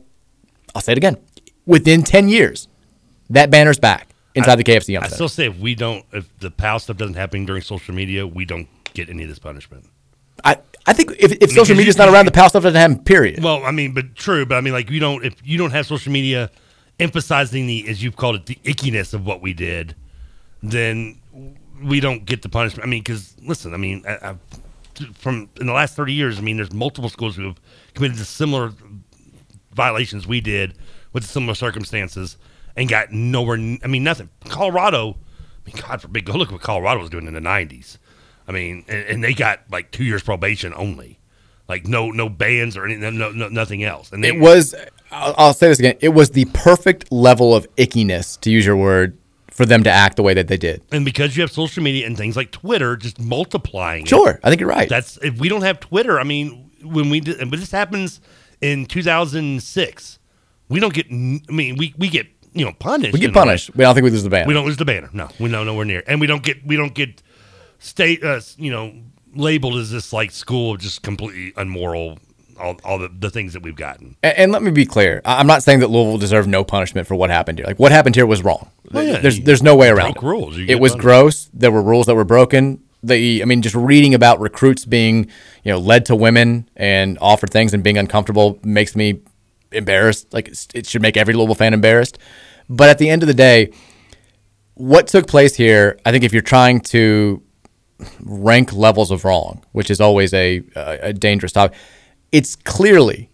I'll say it again. Within ten years, that banner's back inside the KFC Yum I Center. still say if we don't, if the Powell stuff doesn't happen during social media, we don't get any of this punishment. I I think if, if social Because media's not around, the Powell stuff doesn't happen. Period. Well, I mean, but true. But I mean, like you don't if you don't have social media emphasizing the as you've called it the ickiness of what we did, then we don't get the punishment. I mean, because listen, I mean, I, from in the last thirty years, I mean, there's multiple schools who have committed similar violations we did with similar circumstances and got nowhere. I mean, nothing. Colorado. I mean, God forbid. Go look what Colorado was doing in the '90s. I mean, and, and they got like two years probation only, like no no bans or anything, no, no nothing else. And they, It was. I'll, I'll say this again. It was the perfect level of ickiness, to use your word, for them to act the way that they did. and because you have social media and things like Twitter, just multiplying. it, Sure, I think you're right. That's if we don't have Twitter. I mean, when we did, but this happens in 2006. We don't get. I mean, we we get you know punished. We get in a way. punished. We don't think we lose the banner. We don't lose the banner. No, we know nowhere near, and we don't get we don't get state uh, you know labeled as this like school of just completely unmoral. All, all the, the things that we've gotten. And, and let me be clear. I'm not saying that Louisville deserved no punishment for what happened here. Like what happened here was wrong. Well, yeah, there's there's no way around it. rules. It was gross. There were rules that were broken. The I mean, just reading about recruits being you know led to women and offered things and being uncomfortable makes me embarrassed. Like it should make every Louisville fan embarrassed. But at the end of the day, what took place here, I think if you're trying to rank levels of wrong, which is always a, a, a dangerous topic, it's clearly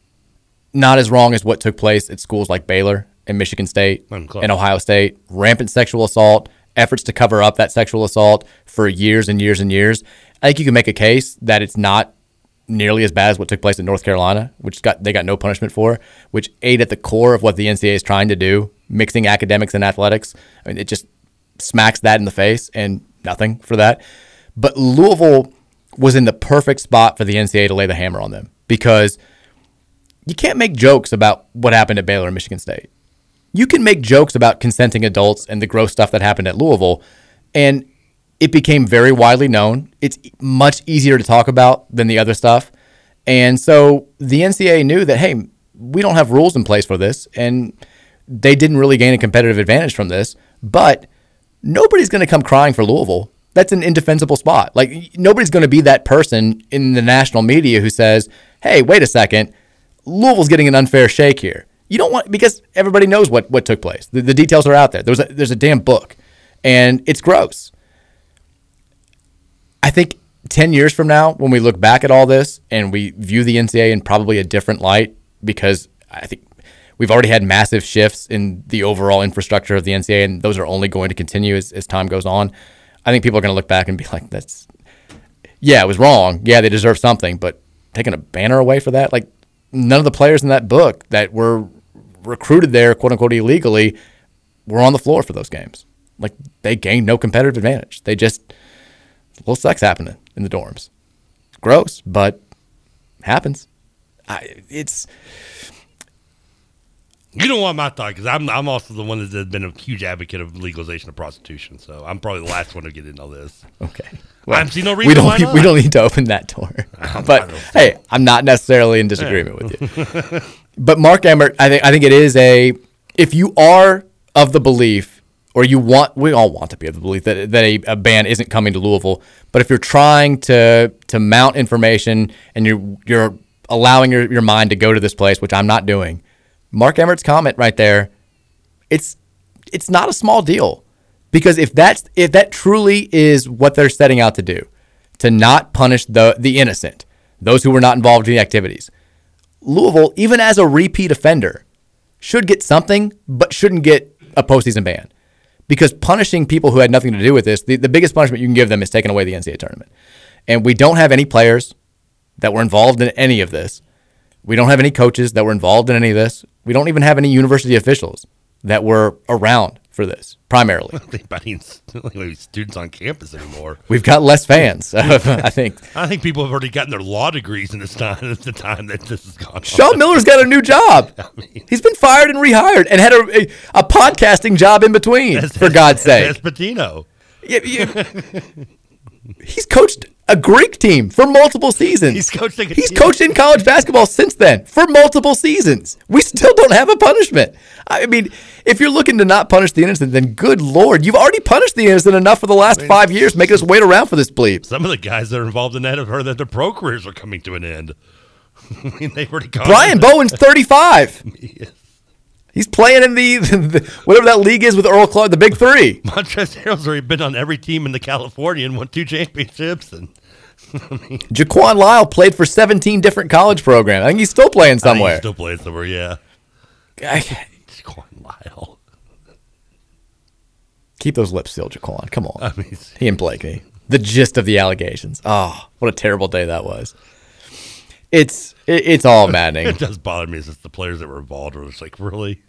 not as wrong as what took place at schools like Baylor and Michigan State and Ohio State. Rampant sexual assault, efforts to cover up that sexual assault for years and years and years. I think you can make a case that it's not nearly as bad as what took place in North Carolina, which got they got no punishment for, which ate at the core of what the NCAA is trying to do, mixing academics and athletics. I mean, it just smacks that in the face and nothing for that. But Louisville was in the perfect spot for the NCAA to lay the hammer on them because you can't make jokes about what happened at Baylor and Michigan State. You can make jokes about consenting adults and the gross stuff that happened at Louisville, and it became very widely known. It's much easier to talk about than the other stuff. And so the NCAA knew that, hey, we don't have rules in place for this, and they didn't really gain a competitive advantage from this, but nobody's going to come crying for Louisville. That's an indefensible spot. Like, nobody's going to be that person in the national media who says, hey, wait a second, Louisville's getting an unfair shake here. You don't want because everybody knows what what took place. The, the details are out there. There's a there's a damn book, and it's gross. I think ten years from now, when we look back at all this and we view the NCAA in probably a different light, because I think we've already had massive shifts in the overall infrastructure of the NCAA, and those are only going to continue as, as time goes on. I think people are going to look back and be like, "That's yeah, it was wrong. Yeah, they deserve something, but taking a banner away for that, like none of the players in that book that were recruited there, quote unquote, illegally, were on the floor for those games. Like they gained no competitive advantage. They just a little sex happening in the dorms. Gross, but happens. I, it's You don't want my thought because I'm I'm also the one that's been a huge advocate of legalization of prostitution. So I'm probably the last one to get into all this. Okay. Well, I see no reason we don't why need, not. we don't need to open that door. but hey, I'm not necessarily in disagreement Yeah. with you. but Mark Emmert, I think I think it is a if you are of the belief or you want we all want to be of the belief that that a, a ban isn't coming to Louisville, but if you're trying to to mount information and you're you're allowing your, your mind to go to this place, which I'm not doing, Mark Emmert's comment right there, it's it's not a small deal. Because if that's if that truly is what they're setting out to do, to not punish the the innocent, those who were not involved in the activities, Louisville, even as a repeat offender, should get something, but shouldn't get a postseason ban. Because punishing people who had nothing to do with this, the, the biggest punishment you can give them is taking away the NCAA tournament. And we don't have any players that were involved in any of this. We don't have any coaches that were involved in any of this. We don't even have any university officials that were around for this, primarily. I don't think about any any students on campus anymore. We've got less fans, I think. I think people have already gotten their law degrees in this time at the time that this has gone. on. Sean Miller's got a new job. He's been fired and rehired and had a, a, a podcasting job in between, for God's sake. That's Pitino. Yeah, yeah. He's coached a Greek team for multiple seasons. He's coaching. He's coached in college basketball since then for multiple seasons. We still don't have a punishment. I mean, if you're looking to not punish the innocent, then good lord, you've already punished the innocent enough for the last five years, making us wait around for this bleep. Some of the guys that are involved in that have heard that their pro careers are coming to an end. I mean, they've already gone. Brian Bowen's 35. He's playing in the, the, whatever that league is with Earl Clark, the Big Three. Montrezl Harrell's already been on every team in the California and won two championships. And I mean, Jaquan Lyle played for 17 different college programs. I think he's still playing somewhere. he's still playing somewhere. Yeah. Jaquan Lyle. Keep those lips sealed, Jaquan. Come on. I mean, he and Blakey. The gist of the allegations. Oh, what a terrible day that was. It's it, it's all maddening. it does bother me. Is it's the players that were involved. Were just like, really?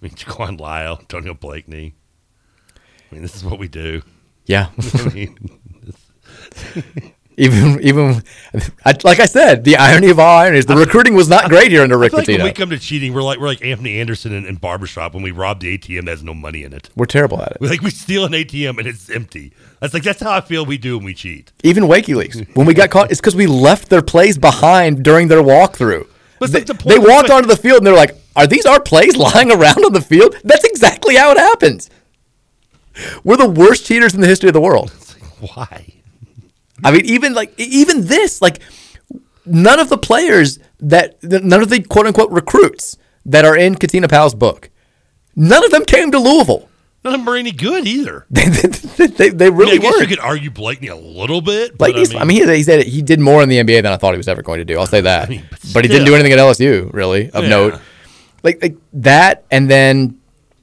I mean, Jaquan Lyle, Antonio Blakeney. I mean, this is what we do. Yeah. I mean, even even I, like I said, the irony of all ironies, the recruiting was not great here under Rick like when we come to cheating, we're like we're like Anthony Anderson in, in barbershop when we rob the ATM that has no money in it. We're terrible at it. We like we steal an ATM and it's empty. That's like that's how I feel we do when we cheat. Even Wakeyleaks, when we got caught, it's because we left their plays behind during their walkthrough. But They, like the they walked onto the field and they're like, "Are these our plays lying around on the field?" That's exactly how it happens. We're the worst cheaters in the history of the world. Why? I mean, even like even this, like none of the players that none of the quote unquote recruits that are in Katina Powell's book, none of them came to Louisville. None of them are any good either. they, they, they I, really mean, I guess you weren't. could argue Blakeney a little bit. But he's, I mean, he, said he did more in the NBA than I thought he was ever going to do. I'll say that. but, he didn't do anything at LSU, really, of Yeah. note. Like like that, and then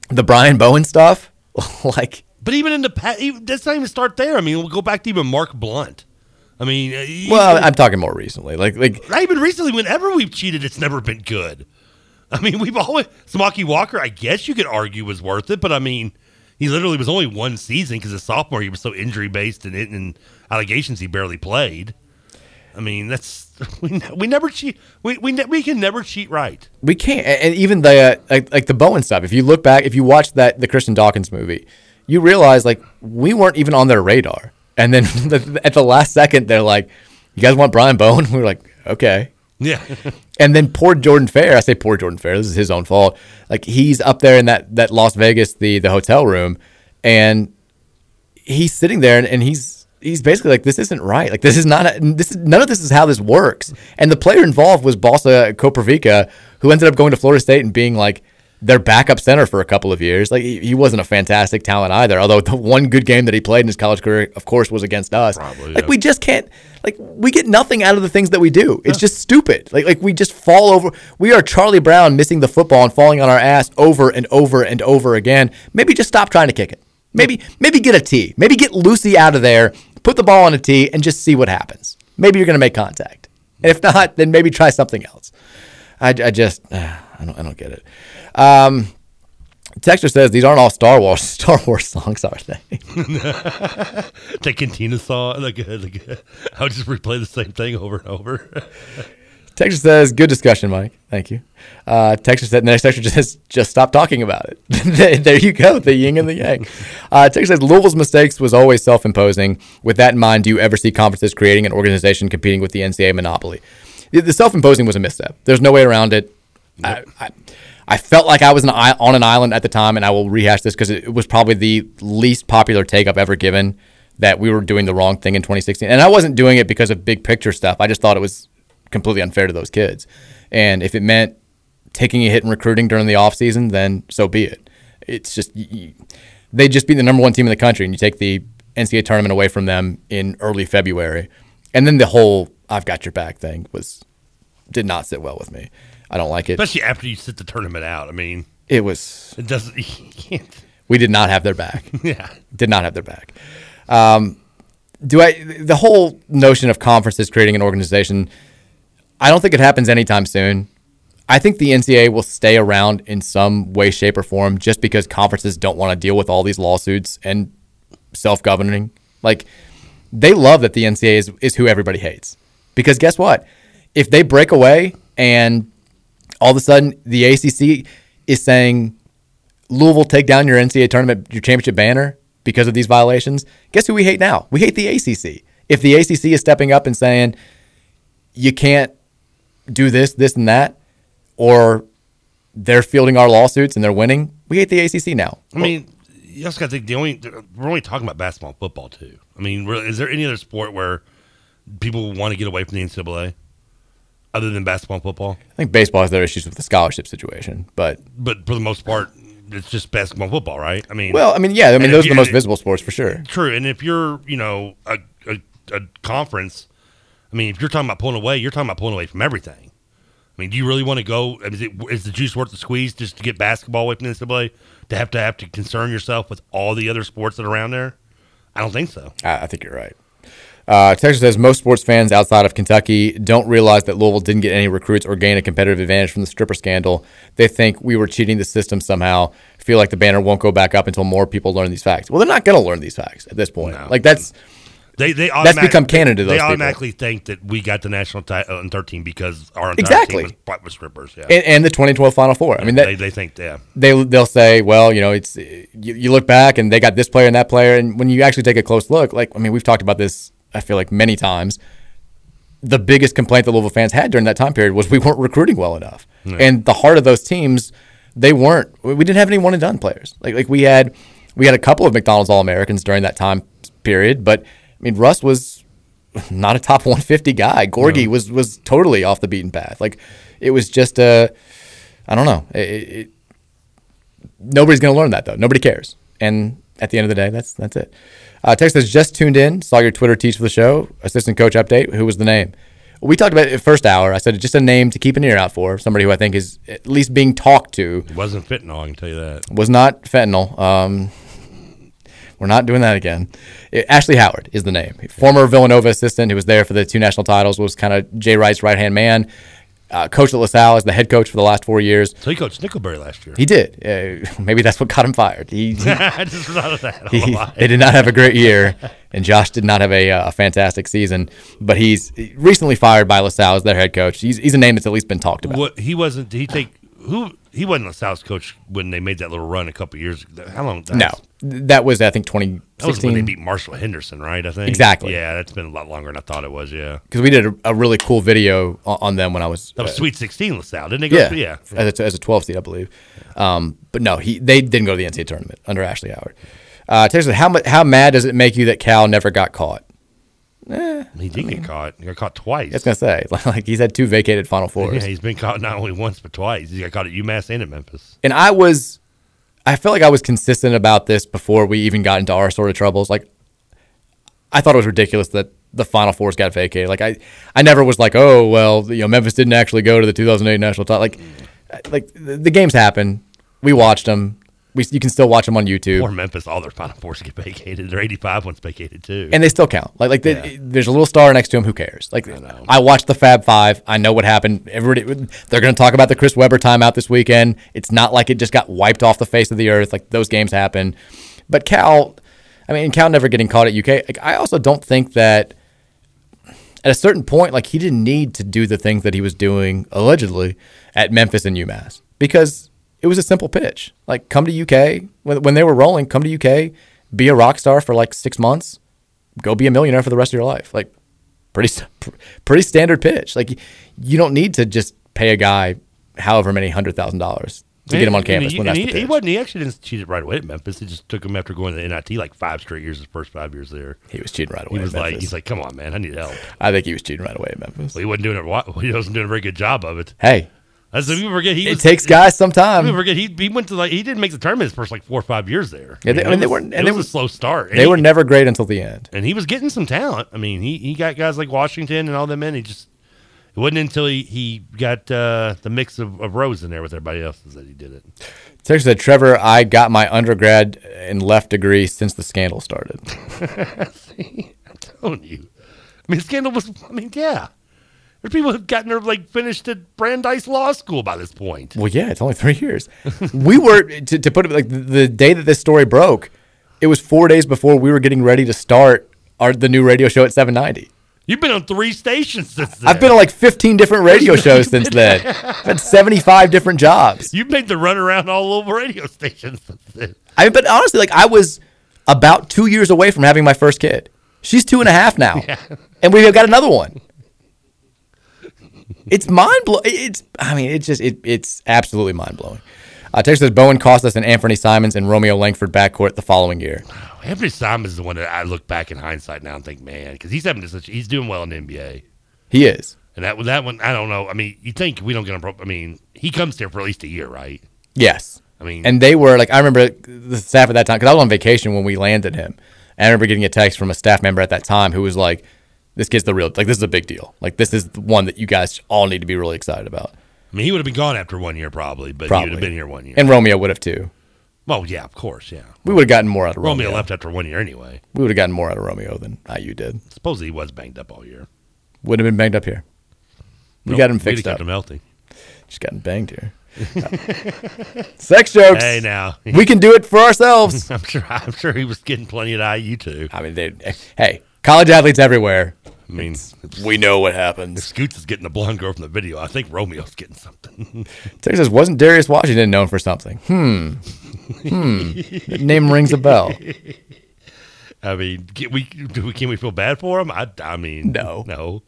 the Brian Bowen stuff. like But even in the past, let's not even start there. I mean, we'll go back to even Mark Blunt. I mean, uh, even- well, I'm talking more recently. Like like not even recently. Whenever we've cheated, it's never been good. I mean, we've always Samaki Walker. I guess you could argue was worth it, but I mean, he literally was only one season because his sophomore he was so injury based and, and allegations he barely played. I mean, that's we, we never cheat. We we ne- we can never cheat right. We can't, and and even the uh, like, like the Bowen stuff. If you look back, if you watch that the Christian Dawkins movie, you realize like we weren't even on their radar. And then the, at the last second, they're like, "You guys want Brian Bowen?" We were like, "Okay." Yeah. And then poor Jordan Fair. I say poor Jordan Fair. This is his own fault. Like he's up there in that that Las Vegas the the hotel room, and he's sitting there and, and he's he's basically like this isn't right. Like this is not a, this is none of this is how this works. And the player involved was Balsa Koprivica, who ended up going to Florida State and being like their backup center for a couple of years. Like he, wasn't a fantastic talent either. Although the one good game that he played in his college career, of course, was against us. Probably, like yeah. we just can't like we get nothing out of the things that we do. It's just stupid. Like like we just fall over. We are Charlie Brown missing the football and falling on our ass over and over and over again. Maybe just stop trying to kick it. Maybe maybe get a tee. Maybe get Lucy out of there. Put the ball on a tee and just see what happens. Maybe you're going to make contact. And if not, then maybe try something else. I, I just I don't I don't get it. Um, Texter says these aren't all Star Wars Star Wars songs, are they? the Cantina song, like, like I would just replay the same thing over and over. Texture says, "Good discussion, Mike. Thank you." Uh, Texture said, "Next Texture just says, just stop talking about it." there you go, the yin and the yang. Uh, Texture says, "Louisville's mistakes was always self-imposing. With that in mind, do you ever see conferences creating an organization competing with the NCAA monopoly? The, the self-imposing was a misstep. There's no way around it. I, I, I felt like I was an, on an island at the time, and I will rehash this because it was probably the least popular take I've ever given." That we were doing the wrong thing in 2016, and I wasn't doing it because of big picture stuff. I just thought it was completely unfair to those kids. And if it meant taking a hit in recruiting during the offseason, then so be it. It's just, they just be the number one team in the country, and you take the NCAA tournament away from them in early February. And then the whole I've got your back thing was, did not sit well with me. I don't like it. Especially after you sit the tournament out. I mean, It was, it doesn't. You can't. we did not have their back. Yeah. Did not have their back. Um, do I, the whole notion of conferences creating an organization, I don't think it happens anytime soon. I think the NCAA will stay around in some way, shape, or form just because conferences don't want to deal with all these lawsuits and self governing. Like, they love that the NCAA is, is who everybody hates. Because guess what? If they break away and all of a sudden the ACC is saying, Louisville, take down your NCAA tournament, your championship banner because of these violations, guess who we hate now? We hate the ACC. If the ACC is stepping up and saying you can't do this, this, and that, or they're fielding our lawsuits and they're winning, we hate the ACC now. I mean, you also got to think the only we're only talking about basketball and football too. I mean, is there any other sport where people want to get away from the NCAA other than basketball and football? I think baseball has their issues with the scholarship situation, but But for the most part, it's just basketball and football, right? I mean, well, I mean, yeah, I mean those are the most visible sports for sure. True, and if you're, you know, a, a, a conference, I mean, if you're talking about pulling away, you're talking about pulling away from everything. I mean, do you really want to go? I mean, is, it, is the juice worth the squeeze just to get basketball away from the NCAA to have to have to concern yourself with all the other sports that are around there? I don't think so. I, I think you're right. Uh, Texas says most sports fans outside of Kentucky don't realize that Louisville didn't get any recruits or gain a competitive advantage from the stripper scandal. They think we were cheating the system somehow. Feel like the banner won't go back up until more people learn these facts. Well, they're not going to learn these facts at this point. Like that's They they that's become canon to those They people. automatically think that we got the national title in 13 because our entire Exactly. team was, was strippers. Yeah, and, and the 2012 Final Four. I mean, that, they, they think yeah. they they'll say, well, you know, it's you, you look back and they got this player and that player, and when you actually take a close look, like I mean, we've talked about this. I feel like many times. The biggest complaint that Louisville fans had during that time period was we weren't recruiting well enough, Yeah. and the heart of those teams, they weren't. We didn't have any one and done players. Like like we had we had a couple of McDonald's All Americans during that time period, but I mean, Russ was not a top 150 guy. Gorgui was was totally off the beaten path. Like it was just a, I don't know. It, it, nobody's going to learn that though. Nobody cares. And at the end of the day, that's that's it. Uh, Text says just tuned in. Saw your Twitter teach for the show. Assistant coach update. Who was the name? We talked about it first hour. I said just a name to keep an ear out for. Somebody who I think is at least being talked to. It wasn't fentanyl. I can tell you that. Was not fentanyl. Um, we're not doing that again. Uh, Ashley Howard is the name. Former Villanova assistant who was there for the two national titles, was kind of Jay Wright's right hand man. Uh, coach at LaSalle as the head coach for the last four years. So he coached Nickelberry last year. He did. Uh, maybe that's what got him fired. He, he- I just thought that. I don't he- they did not have a great year, and Josh did not have a, uh, a fantastic season. But he's recently fired by LaSalle as their head coach. He's, he's a name that's at least been talked about. What he wasn't? Did he take who? He wasn't the South coach when they made that little run a couple years. ago. How long? No, that was I think That was when 2016. they beat Marshall Henderson, right? I think Exactly. Yeah, that's been a lot longer than I thought it was. Yeah, because we did a, a really cool video on, on them when I was that was uh, Sweet Sixteen LaSalle, didn't they? Go Yeah, yeah. As, a, as a 12 seed, I believe. Um, but no, he they didn't go to the NCAA tournament under Ashley Howard. Uh, Taylor said, how how mad does it make you that Cal never got caught? Eh, He did get caught. He got caught twice. I was gonna say like he's had two vacated Final Fours. Yeah, he's been caught not only once but twice. He got caught at UMass and at Memphis. and I was, I felt like I was consistent about this before we even got into our sort of troubles. Like, I thought it was ridiculous that the Final Fours got vacated. Like, I, I never was like, oh well, you know, Memphis didn't actually go to the 2008 national title. Like, like the, the games happen. We watched them. We, you can still watch them on YouTube. Or Memphis, all their Final Fours get vacated. Their 85 ones vacated too. and they still count. Like like the, there's a little star next to him. Who cares? Like I, watched the Fab Five. I know what happened. Everybody they're going to talk about the Chris Webber timeout this weekend. It's not like it just got wiped off the face of the earth. Like those games happen. But Cal, I mean, Cal never getting caught at UK. Like I also don't think that at a certain point, like he didn't need to do the things that he was doing allegedly at Memphis and UMass because it was a simple pitch. Like come to UK when, when they were rolling, come to UK, be a rock star for like six months, go be a millionaire for the rest of your life. Like pretty pretty standard pitch. Like you don't need to just pay a guy however many hundred thousand dollars to get him on campus he, when that's he, the he wasn't. He actually didn't cheat it right away at Memphis. It just took him after going to the NIT like five straight years. His first five years there, he was cheating right away. He was at like, Memphis. he's like, come on, man, I need help. I think he was cheating right away at Memphis. Well, he wasn't doing it. He wasn't doing a very good job of it. Hey, That's forget he it takes guys some time. People forget he he went to like he didn't make the tournament his first like four or five years there. Yeah, they- I mean, it they was- weren't- It they was a slow start. And They he- were never great until the end. and he was getting some talent. I mean, he, he got guys like Washington and all them in. He just it wasn't until he, he got uh, the mix of, of Rose in there with everybody else that he did it. Texas said, Trevor, I got my undergrad and left degree since the scandal started. See, I'm telling you. I mean, scandal was. I mean, yeah. There's people who've gotten their like finished at Brandeis Law School by this point. Well, yeah, it's only three years. we were, to, to put it like the, day that this story broke, it was four days before we were getting ready to start our the new radio show at 790. You've been on three stations since then. I've been on like 15 different radio shows since then. I've had 75 different jobs. You've made the run around all over radio stations since then. I mean, but honestly, like I was about two years away from having my first kid. She's two and a half now, and we've got another one. It's mind blowing. It's I mean, it's just it, it's absolutely mind blowing. Uh, Texas says Bowen cost us an Anthony Simons and Romeo Langford backcourt the following year. Anthony Simons is the one that I look back in hindsight now and think, man, because he's having such he's doing well in the NBA. He is. And that that one, I don't know. I mean, you think we don't get him? I mean, he comes there for at least a year, right? Yes. I mean- and they were like, I remember the staff at that time because I was on vacation when we landed him. And I remember getting a text from a staff member at that time who was like, "This kid's the real. Like, this is a big deal. Like, this is the one that you guys all need to be really excited about." I mean, he would have been gone after one year probably, but he would have been here one year. And Romeo would have too. well, yeah, of course, yeah. We would have gotten more out of Romeo. Romeo left after one year anyway. We would have gotten more out of Romeo than IU did. Supposedly he was banged up all year. Would have been banged up here. We Nope, got him fixed kept up. him healthy. Just gotten banged here. Sex jokes. Hey, now we can do it for ourselves. I'm sure. I'm sure he was getting plenty at IU too. I mean, they. Hey, college athletes everywhere. I mean, we know what happens. Scoots is getting the blonde girl from the video. I think Romeo's getting something. Texas wasn't Darius Washington known for something? Hmm. Hmm. Name rings a bell. I mean, can we do we, can we feel bad for him? I, I mean, No. no.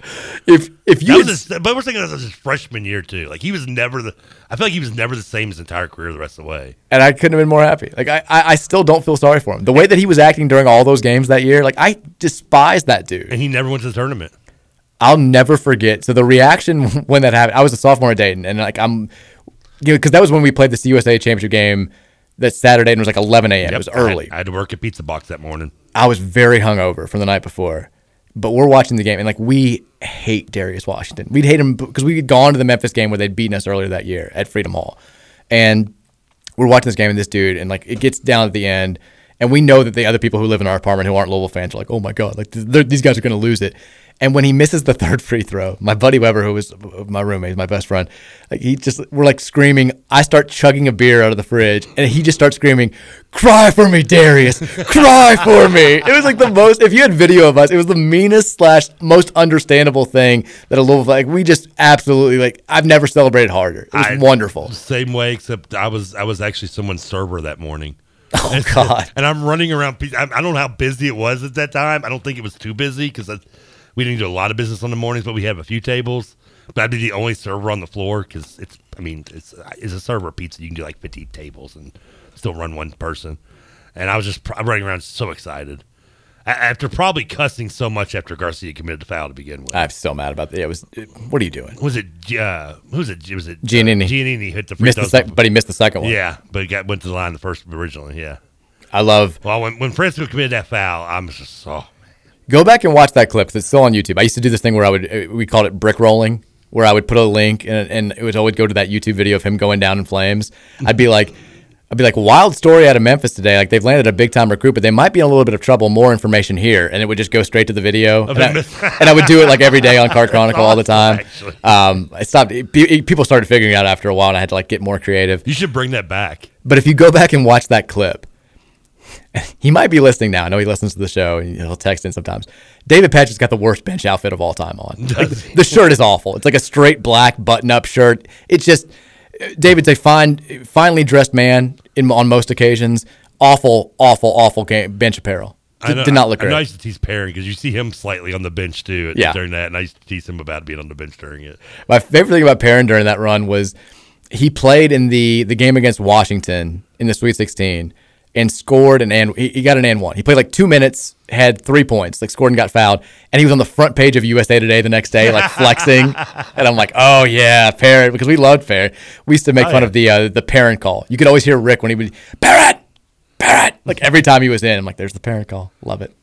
If if That you was had- his, but we're thinking that was his freshman year too. Like he was never the. I feel like he was never the same his entire career the rest of the way. and I couldn't have been more happy. Like I, I, I still don't feel sorry for him. The way that he was acting during all those games that year, like I despise that dude. And he never went to the tournament. I'll never forget. So the reaction when that happened, I was a sophomore at Dayton, and like I'm, you know, because that was when we played the CUSA championship game that Saturday, and it was like 11 a.m. It was Yep, I early. I had to work at Pizza Box that morning. I was very hungover from the night before, but we're watching the game and like we hate Darius Washington. We'd hate him because we had gone to the Memphis game where they'd beaten us earlier that year at Freedom Hall, and we're watching this game and this dude and like it gets down at the end, and we know that the other people who live in our apartment who aren't Louisville fans are like, oh my god, like these guys are going to lose it. And when he misses the third free throw, my buddy Weber, who was uh, my roommate, my best friend, like he just we're like screaming. I start chugging a beer out of the fridge, and he just starts screaming, "Cry for me, Darius! Cry for me!" It was like the most. If you had video of us, it was the meanest slash most understandable thing that a Louisville like. We just absolutely like. I've never celebrated harder. It was I- wonderful. Same way, except I was I was actually someone's server that morning. Oh God! And I'm running around. I, don't know how busy it was at that time. I don't think it was too busy because we didn't do a lot of business on the mornings, but we have a few tables. But I'd be the only server on the floor because it's. I mean, it's uh, it's a server pizza. You can do like 50 tables and still run one person. And I was just pr- running around so excited. After probably cussing so much after Garcia committed the foul to begin with. I'm so mad about that. It was. What are you doing? Was it uh, who's it? Was it Giannini. Uh, Giannini hit the free Missed the sec- but he missed the second one. Yeah, but he got went to the line the first originally. Yeah. I love. Well, when when Francisco committed that foul, I'm just oh Go back and watch that clip it's still on YouTube. I used to do this thing where I would uh, we called it brick rolling, where I would put a link and, and it would always go to that YouTube video of him going down in flames. I'd be like, I'd be like, wild story out of Memphis today. Like they've landed a big time recruit, but they might be in a little bit of trouble. More information here, and it would just go straight to the video. And I, and I would do it like every day on Card Chronicle all the time. Um, I stopped. it- pe- people started figuring it out after a while, and I had to like get more creative. you should bring that back. But if you go back and watch that clip, he might be listening now. I know he listens to the show and he'll text in sometimes. David Patrick's got the worst bench outfit of all time on. Like, he? the shirt is awful. It's like a straight black button-up shirt. It's just David's a fine, finely dressed man in, on most occasions. Awful, awful, awful game, bench apparel. I know, Did not look I, great. I used to tease Perry because you see him slightly on the bench too Yeah. during that, and I used to tease him about being on the bench during it. My favorite thing about Perrin during that run was he played in the the game against Washington in the Sweet 16 and scored an and he, he got an and one. He played like two minutes, had three points, like scored and got fouled, and he was on the front page of USA Today the next day, like flexing. and I'm like, oh yeah, Perrin, because we loved Perrin. We used to make Oh, fun yeah. of the uh, the Perrin call. You could always hear Rick when he would Perrin. Parrot! Like every time he was in, I'm like, there's the parent call. Love it.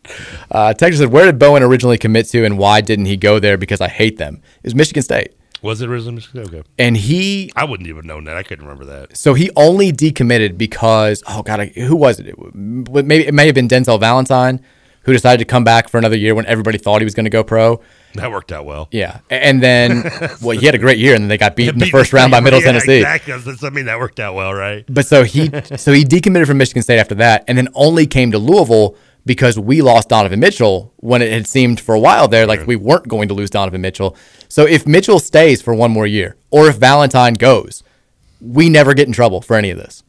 Uh, Texas said, where did Bowen originally commit to and why didn't he go there? Because I hate them. It was Michigan State. Was it originally Michigan? Okay, And he, I wouldn't even known that. I couldn't remember that. so he only decommitted because, oh God, I, who was it? it? Maybe it may have been Denzel Valentine who decided to come back for another year when everybody thought he was going to go pro. That worked out well. Yeah. And then, well, he had a great year and then they got beat in the first round by Middle yeah, Tennessee. Exactly. I mean, that worked out well, right? But so he so he decommitted from Michigan State after that, and then only came to Louisville because we lost Donovan Mitchell when it had seemed for a while there like we weren't going to lose Donovan Mitchell. So if Mitchell stays for one more year, or if Valentine goes, we never get in trouble for any of this.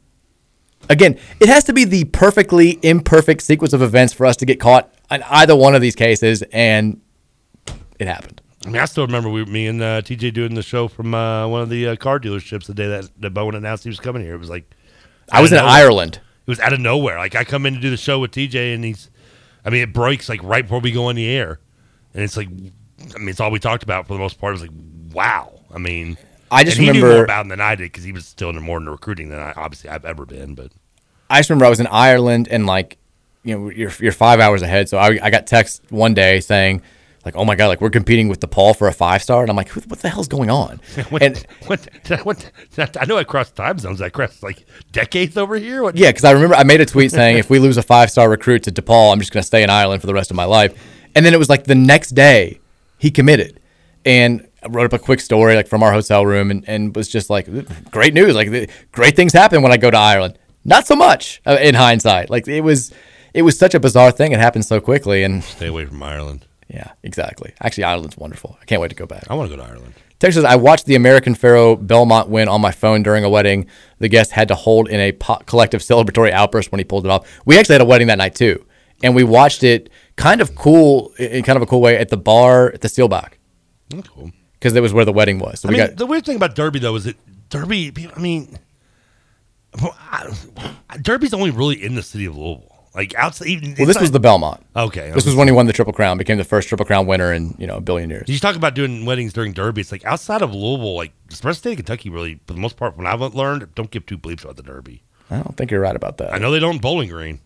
again, it has to be the perfectly imperfect sequence of events for us to get caught in either one of these cases, and it happened. I mean, I still remember we, me and uh, TJ doing the show from uh, one of the uh, car dealerships the day that, that Bowen announced he was coming here. It was like I was in nowhere. Ireland. It was out of nowhere. Like I come in to do the show with TJ, and he's, I mean, it breaks like right before we go on the air, and it's like, I mean, it's all we talked about for the most part. It was like, wow. I mean, I just and he knew remember- more about him than I did because he was still in more into recruiting than I obviously I've ever been. But I just remember I was in Ireland and like, you know, you're you're five hours ahead. So I, I got text one day saying, like, oh my god, like we're competing with DePaul for a five star, and I'm like, what the hell's going on? what, and what, what, I know I crossed time zones. I crossed like decades over here. What, yeah, because I remember I made a tweet saying if we lose a five star recruit to DePaul, I'm just going to stay in Ireland for the rest of my life. And then it was like the next day he committed, and I wrote up a quick story like from our hotel room, and, and was just like, great news, like the, great things happen when I go to Ireland. Not so much uh, in hindsight. Like it was, it was such a bizarre thing. It happened so quickly, and Stay away from Ireland. Yeah, exactly. Actually, Ireland's wonderful. I can't wait to go back. I want to go to Ireland. Texas, I watched the American Pharoah Belmont win on my phone during a wedding. The guest had to hold in a po- collective celebratory outburst when he pulled it off. We actually had a wedding that night too, and we watched it kind of cool, in kind of a cool way, at the bar at the Steelback. That's cool. because that was where the wedding was. So I we mean, got the weird thing about Derby though is that Derby. I mean, Derby's only really in the city of Louisville. Like outside. Even, well, this was the Belmont. Okay, this was when he won the Triple Crown, became the first Triple Crown winner in you know a billion years. You talk about doing weddings during Derby. It's like outside of Louisville, like the rest of the state of Kentucky, really, for the most part, when I've learned, don't give two bleeps about the Derby. I don't think you're right about that. I know they don't Bowling Green.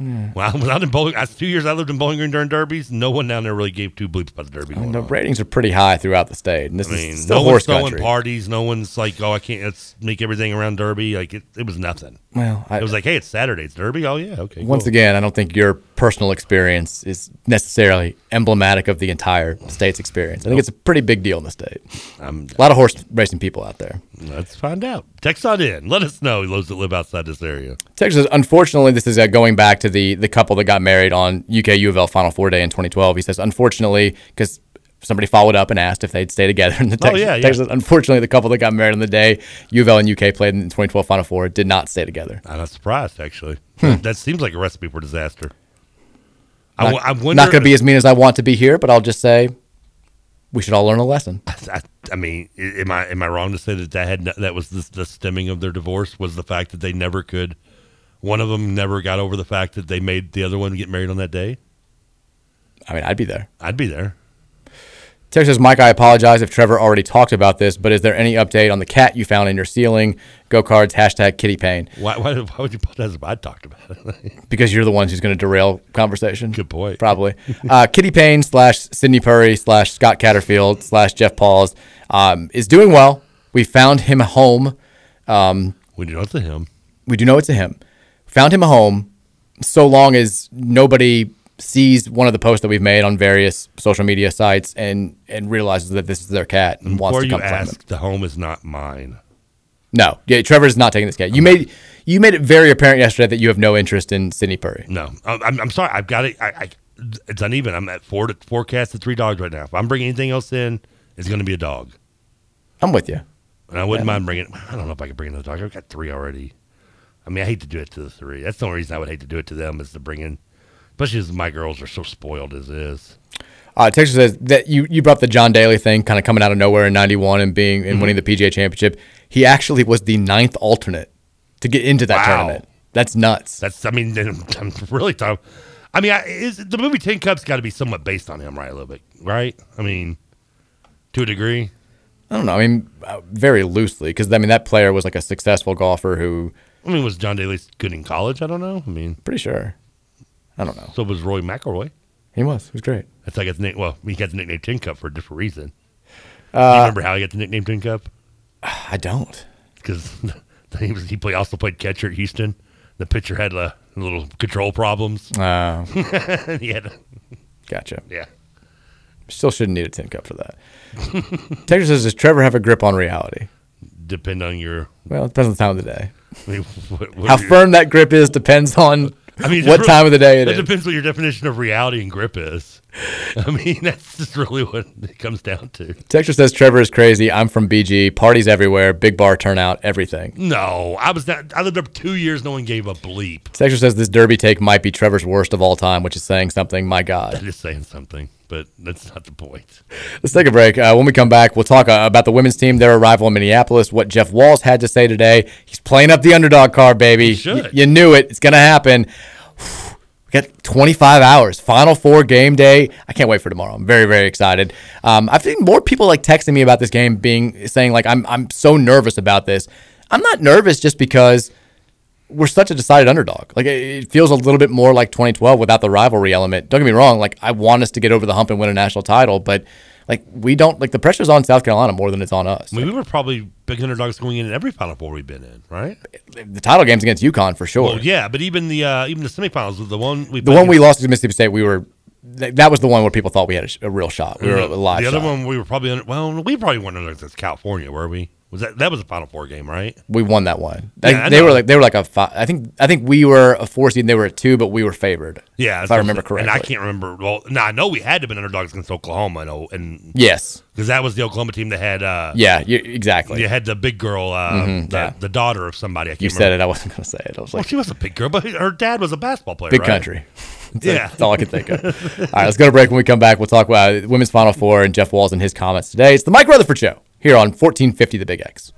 Yeah. When I was out in Bowling, I, two years I lived in Bowling Green during derbies. No one down there really gave two bleeps about the Derby. I mean, the ratings are pretty high throughout the state, and this I mean, is no horse one's throwing country. parties. No one's like, oh, I can't. Let's make everything around Derby. Like it, it was nothing. Well, I- it was like, hey, it's Saturday. It's Derby. Oh yeah, okay. Once cool. again, I don't think your personal experience is necessarily emblematic of the entire state's experience. I think it's a pretty big deal in the state. I'm- a lot of horse racing people out there. Let's find out. Text on in. Let us know those that live outside this area. Texas, unfortunately, this is uh, going back to the the couple that got married on UK U of L Final Four Day in 2012. He says, unfortunately, because somebody followed up and asked if they'd stay together. And the Oh, Texas, yeah, yeah. Texas, unfortunately, the couple that got married on the day U of L and UK played in the 2012 Final Four did not stay together. I'm not surprised actually. Hmm. That, seems like a recipe for disaster. I, Not, w- I wonder. not going to be as mean as I want to be here, but I'll just say we should all learn a lesson. I, I mean, am I am I wrong to say that that had that was the, the stemming of their divorce was the fact that they never could. One of them never got over the fact that they made the other one get married on that day. I mean, I'd be there. I'd be there. Text says, Mike, I apologize if Trevor already talked about this, but is there any update on the cat you found in your ceiling? Go cards, hashtag kitty pain. Why, why, why would you put that as I talked about it? Because you're the ones who's going to derail conversation. Good point. Probably. uh, kitty pain slash Sydney Purry slash Scott Satterfield slash Jeff Pauls um, is doing well. We found him a home. Um, we do know it's a him. We do know it's a him. Found him a home so long as nobody sees one of the posts that we've made on various social media sites and, and realizes that this is their cat and wants Before to you come claim ask, it. the home is not mine. No, yeah, Trevor's not taking this cat. You made you made it very apparent yesterday that you have no interest in Sydney Purry. No, I'm, I'm, I'm sorry. I've got it. I, I, it's uneven. I'm at four to four cats to three dogs right now. If I'm bringing anything else in, it's going to be a dog. I'm with you. And I wouldn't Yeah. mind bringing. I don't know if I could bring another dog. I've got three already. I mean, I hate to do it to the three. That's the only reason I would hate to do it to them is to bring in, especially as my girls are so spoiled as is. Uh, Texas says that you, you brought up the John Daly thing, kind of coming out of nowhere in '91 and being and Mhm. winning the PGA Championship. He actually was the ninth alternate to get into that Wow. tournament. That's nuts. That's. I mean, I'm really tough. I mean, I, is the movie Tin Cup got to be somewhat based on him, right? A little bit, right? I mean, to a degree. I don't know. I mean, uh, very loosely, because I mean that player was like a successful golfer who. I mean, was John Daly good in college? I don't know. I mean, pretty sure. I don't know. So it was Roy McAvoy. He was. He was great. That's got the name. Well, he got the nickname Tin Cup for a different reason. Do Uh, you remember how he got the nickname Tin Cup? I don't. Because he was he play, also played catcher at Houston. The pitcher had uh, little control problems. Oh. he had. Gotcha. Yeah. Still shouldn't need a tin cup for that. Texas says, does Trevor have a grip on reality? Depend on your. Well, it depends on the time of the day. I mean, what- what How your- firm that grip is depends on I mean, what time of the day it is. it depends what your definition of reality and grip is. I mean, that's just really what it comes down to. Texture says Trevor is crazy. I'm from BG. Parties everywhere. Big bar turnout. Everything. No, I was that. I lived there two years. No one gave a bleep. Texture says this derby take might be Trevor's worst of all time, which is saying something. My God. That is saying something, but that's not the point. Let's take a break. Uh, when we come back, we'll talk uh, about the women's team, their arrival in Minneapolis, what Jeff Walz had to say today. He's playing up the underdog card, baby. should. Y- you knew it. It's going to happen. We got 25 hours, Final Four game day. I can't wait for tomorrow. I'm very, very excited. Um, I've seen more people like texting me about this game, being saying like I'm I'm so nervous about this. I'm not nervous just because we're such a decided underdog. Like it feels a little bit more like 2012 without the rivalry element. Don't get me wrong. Like I want us to get over the hump and win a national title, but like we don't. Like the pressure's on South Carolina more than it's on us. I mean, we were probably big underdogs going in in every Final Four we've been in, right? the title game's against UConn for sure. Well, yeah, but even the uh, even the semifinals, the one we the one we against- lost to Mississippi State, we were. That that was the one where people thought we had a, sh- a real shot. We were a live The other shot. one we were probably under, well, we probably weren't under California, were we? Was that that was a Final Four game, right? We won that one. They, Yeah, I they were like they were like a five. I think I think we were a four seed. and They were a two, but we were favored. Yeah, if I remember correctly. And I can't remember. Well, no, I know we had to have been underdogs against Oklahoma, no, and Yes. because that was the Oklahoma team that had. uh Yeah, you, exactly. You had the big girl, uh, Mhm, the, yeah. the daughter of somebody. I can't You remember. said it. I wasn't going to say it. I was Well, she was a big girl, but her dad was a basketball player. big right? country. That's. Yeah. that's all I can think of. all right, let's go to break. When we come back, we'll talk about women's Final Four and Jeff Walz and his comments today. It's the Mike Rutherford Show here on 1450 The Big X.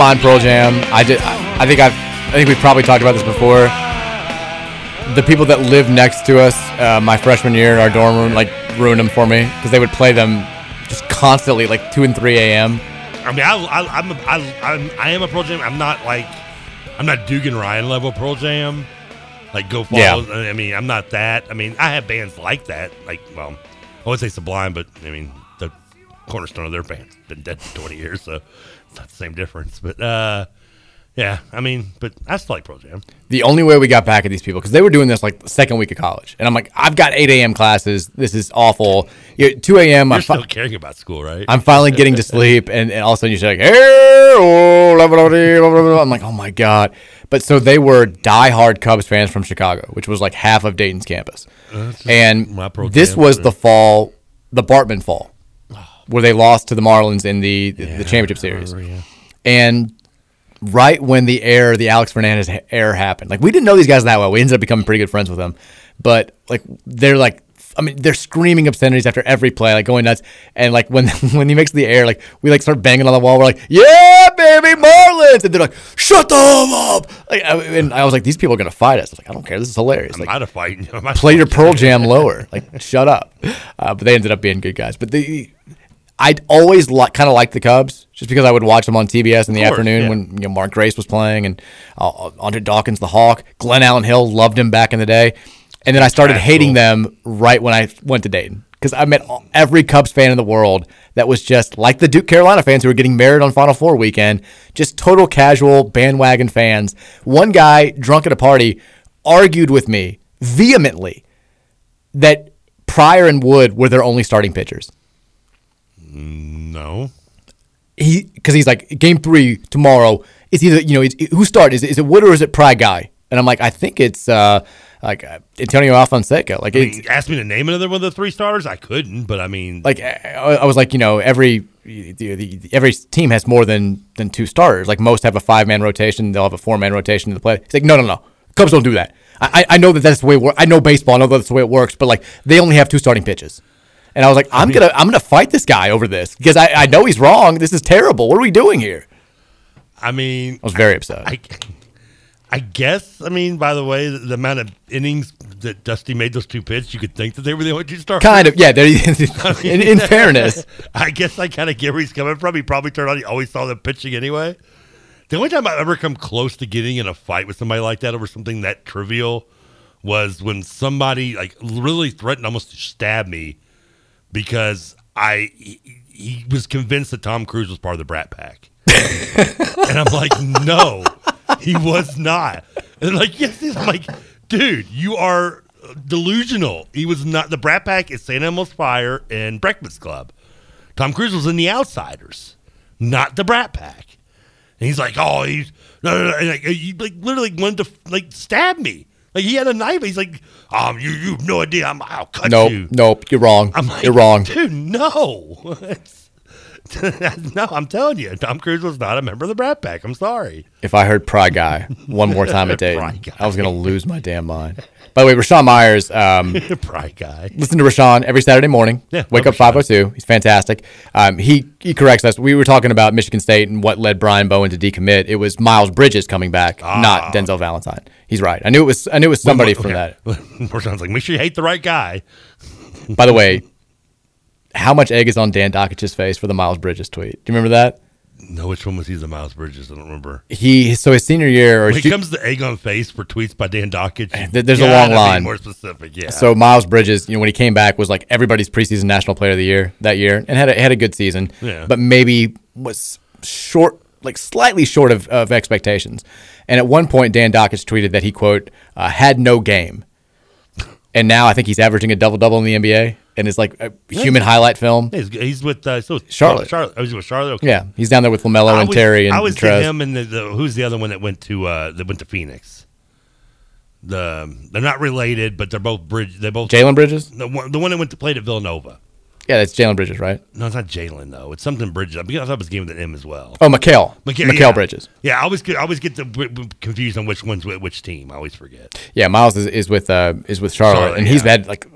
you? I don't mind Pearl Jam. I did. I, think I've. I think we've probably talked about this before. The people that lived next to us, uh, my freshman year in our dorm room, like ruined them for me because they would play them just constantly, like two and three a.m. I mean, I, I, I'm, a, I, I'm, I am a Pearl Jam. I'm not like, I'm not Dugan Ryan level Pearl Jam. Like Go Yeah. Falls. I mean, I'm not that. I mean, I have bands like that. Like, well, I would say Sublime, but I mean, cornerstone of their band's been dead for 20 years, so it's not the same difference. But uh, yeah, I mean, but I still like Pearl Jam. The only way we got back at these people because they were doing this like the second week of college, and I'm like, I've got eight a.m. classes. This is awful. You two a.m. You're I'm, fi- still caring about school, right? I'm finally getting to sleep, and, and all of a sudden you're like, hey, oh, blah, blah, blah. I'm like, oh my god. But so they were diehard Cubs fans from Chicago, which was like half of Dayton's campus, just and this was the fall, the Bartman fall, where they lost to the Marlins in the the, the championship series, and right when the air, the Alex Fernandez air happened. Like we didn't know these guys that well. We ended up becoming pretty good friends with them, but like they're like. I mean, they're screaming obscenities after every play, like going nuts. And like when when he makes the air, like we like start banging on the wall. We're like, "Yeah, baby, Marlins!" And they're like, "Shut them up!" Like, I- and I was like, "These people are gonna fight us." I was like, "I don't care. This is hilarious." I'm Like, of fighting. I'm play your. Pearl Jam lower. Like, shut up. Uh, but they ended up being good guys. But the I'd always li- kind of liked the Cubs just because I would watch them on TBS in the course, afternoon yeah. when you know Mark Grace was playing and uh, Andre Dawkins, the Hawk, Glenn Allen Hill, loved him back in the day. And then I started Trash hating school. them right when I went to Dayton because I met every Cubs fan in the world that was just like the Duke Carolina fans who were getting married on Final Four weekend, just total casual bandwagon fans. One guy drunk at a party argued with me vehemently that Prior and Wood were their only starting pitchers. No. He because he's like game three tomorrow. It's either you know it's, who started is it, is it Wood or is it Pry guy? And I'm like I think it's uh like uh, Antonio Alfonseca. Like I mean, asked me to name another one of the three starters. I couldn't, but I mean, like I, I was like you know every the, the, every team has more than than two starters. Like most have a five man rotation. They'll have a four man rotation in the play. He's like no no no Cubs don't do that. I I I know that that's the way it works. I know baseball. I know that's the way it works. But like they only have two starting pitches. And I was like, I'm gonna I'm gonna fight this guy over this because I, I know he's wrong. This is terrible. What are we doing here? I mean, I was very upset. I, I guess. I mean, by the way, the, the amount of innings that Dusty made those two pitches, you could think that they were the only two starters. Kind of, yeah. In, in fairness, I guess I kind of get where he's coming from. He probably turned out he always saw them pitching anyway. The only time I've ever come close to getting in a fight with somebody like that over something that trivial was when somebody like really threatened almost to stab me because I he, he was convinced that Tom Cruise was part of the Brat Pack, and I'm like, no, he was not. And like, yes, he's I'm like, dude, you are delusional. He was not. The Brat Pack is St. Elmo's Fire and Breakfast Club. Tom Cruise was in The Outsiders, not the Brat Pack. And he's like, oh, he's no, no, no. And like, he like literally wanted to like stab me. Like he had a knife. He's like, um, you you have no idea. I'm, I'll cut nope, you. nope. You're wrong. I'm like, you're wrong. dude. No, no. I'm telling you, Tom Cruise was not a member of the Brat Pack. I'm sorry. If I heard Pry Guy one more time a day, I was going to lose my damn mind. By the way, Rashawn Myers, um, Pry Guy. listen to Rashawn every Saturday morning. Yeah, Wake up 502. He's fantastic. Um, he, he corrects us. We were talking about Michigan State and what led Brian Bowen to decommit. It was Miles Bridges coming back, Ah. not Denzel Valentine. He's right. I knew it was I knew it was somebody from that. Rashawn's like, make sure you hate the right guy. By the way, how much egg is on Dan Dakich's face for the Miles Bridges tweet? Do you remember that? No, which one was he? The Miles Bridges. I don't remember. He so his senior year or When it ju- comes to egg on face for tweets by Dan Dakich, Th- There's a long line. More specific, yeah. So Miles Bridges, you know, when he came back, was like everybody's preseason national player of the year that year, and had a, had a good season. Yeah. But maybe was short, like slightly short of, of expectations. And at one point, Dan Dakich tweeted that he quote uh, had no game, and now I think he's averaging a double double in the NBA, and it's like a human highlight film. he's, he's with uh, still Charlotte. Charlotte. Oh, he's with Charlotte. Okay. Yeah, he's down there with Lamelo and was- Terry and I was to him and the, the who's the other one that went to uh, that went to Phoenix. The they're not related, but they're both bridge. They both Jalen Bridges? The one, the one that went to played at Villanova. Yeah, that's Jalen Bridges, right? No, it's not Jalen though. It's something Bridges. I thought it was game with an M as well. Oh, Mikal. Mikal, Mikal yeah. Bridges. Yeah, I always get I always get the, confused on which one's with which team. I always forget. Yeah, Miles is, is with uh, is with Charlotte, Charlotte, and he's had like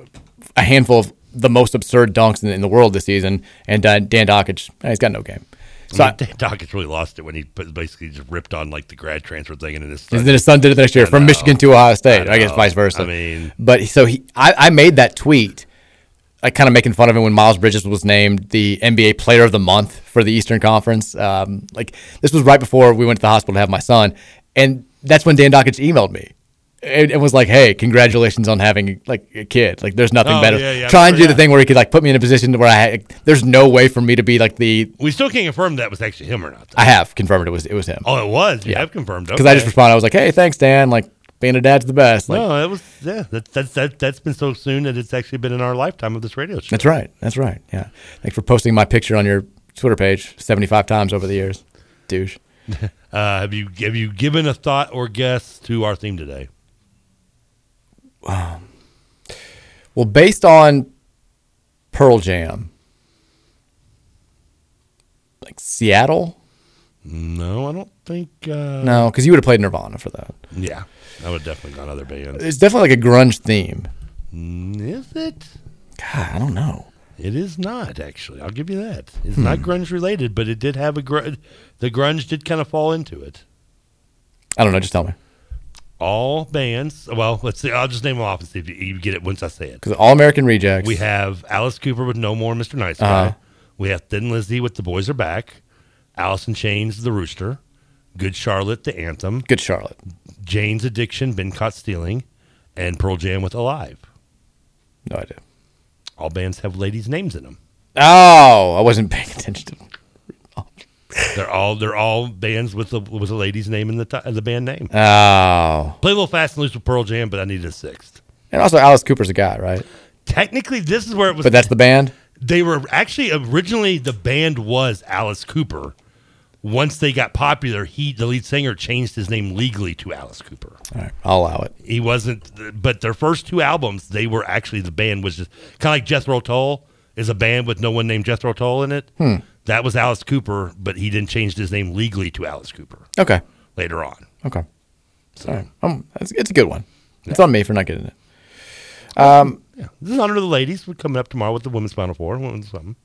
a handful of the most absurd dunks in, in the world this season. And uh, Dan Dakich, eh, he's got no game. So I mean, Dan Dakich really lost it when he basically just ripped on like the grad transfer thing, and then his and then his son did it the next year from. Michigan to Ohio State. I, guess vice versa. I mean- but so he, I, I made that tweet, like kind of making fun of him when Miles Bridges was named the NBA Player of the Month for the Eastern Conference. Um, like this was right before we went to the hospital to have my son, and that's when Dan Dakich emailed me. And, and was like, "Hey, congratulations on having like a kid. Like, there's nothing Oh, better." yeah, yeah, Trying to do yeah. the thing where he could like put me in a position where I had, there's no way for me to be like the. We still can't confirm that was actually him or not. I have confirmed it was it was him. Oh, it was. You have confirmed. It. Because I just Okay. responded. I was like, "Hey, thanks, Dan. Like, being a dad's the best." Like, no, that was yeah. That, that's that that's been so soon that it's actually been in our lifetime of this radio show. That's right. That's right. Yeah. Thanks for posting my picture on your Twitter page 75 times over the years. Douche. Uh, have you have you given a thought or guess to our theme today? Well, based on Pearl Jam, like Seattle? No, I don't think. Uh, No, because you would have played Nirvana for that. Yeah, I would have definitely gone other bands. It's definitely like a grunge theme. Mm, Is it? God, I don't know. It is not actually. I'll give you that. It's not Hmm. grunge related, but it did have a grunge. The grunge did kind of fall into it. I don't know. Just tell me. All bands. Well, let's see. I'll just name them off and see if you, you get it once I say it. Because All American Rejects. We have Alice Cooper with No More Mr. Nice Guy. Uh-huh. We have Thin Lizzy with The Boys Are Back. Alice in Chains, The Rooster. Good Charlotte, The Anthem. Good Charlotte. Jane's Addiction, Been Caught Stealing. And Pearl Jam with Alive. No idea. All bands have ladies' names in them. Oh, I wasn't paying attention to They're all they're all bands with a with a lady's name in the ti- the band name. Oh. Play a little fast and loose with Pearl Jam, but I needed a sixth. And also, Alice Cooper's a guy, right? Technically, this is where it was. But that's the band? They were actually originally the band was Alice Cooper. Once they got popular, he the lead singer changed his name legally to Alice Cooper. All right. I'll allow it. He wasn't, but their first two albums, they were actually the band was just kind of like Jethro Tull is a band with no one named Jethro Tull in it. Hmm. That was Alice Cooper, but he didn't change his name legally to Alice Cooper Okay. later on. Okay. All right. Um, it's, it's a good one. It's on me for not getting it. Um, Yeah, this is honor to the ladies. We're coming up tomorrow with the women's final four. Women's something.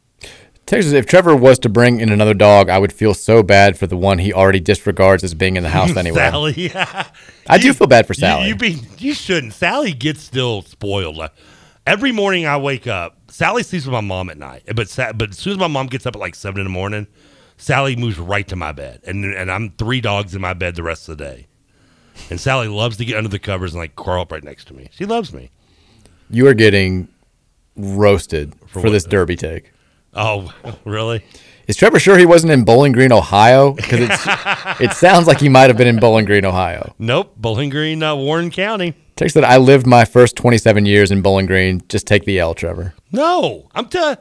Texas, if Trevor was to bring in another dog, I would feel so bad for the one he already disregards as being in the house anyway. Sally. I do feel bad for Sally. You, be, you shouldn't. Sally gets still spoiled. Every morning I wake up, Sally sleeps with my mom at night. But Sa- but as soon as my mom gets up at like seven in the morning, Sally moves right to my bed, and and I'm three dogs in my bed the rest of the day. And Sally loves to get under the covers and like crawl up right next to me. She loves me. you are getting roasted for, what? this derby take. Oh, really? Is Trevor sure he wasn't in Bowling Green, Ohio? Because it sounds like he might have been in Bowling Green, Ohio. Nope. Bowling Green, uh, Warren County. Text that I lived my first 27 years in Bowling Green. Just take the L, Trevor. No, I'm telling.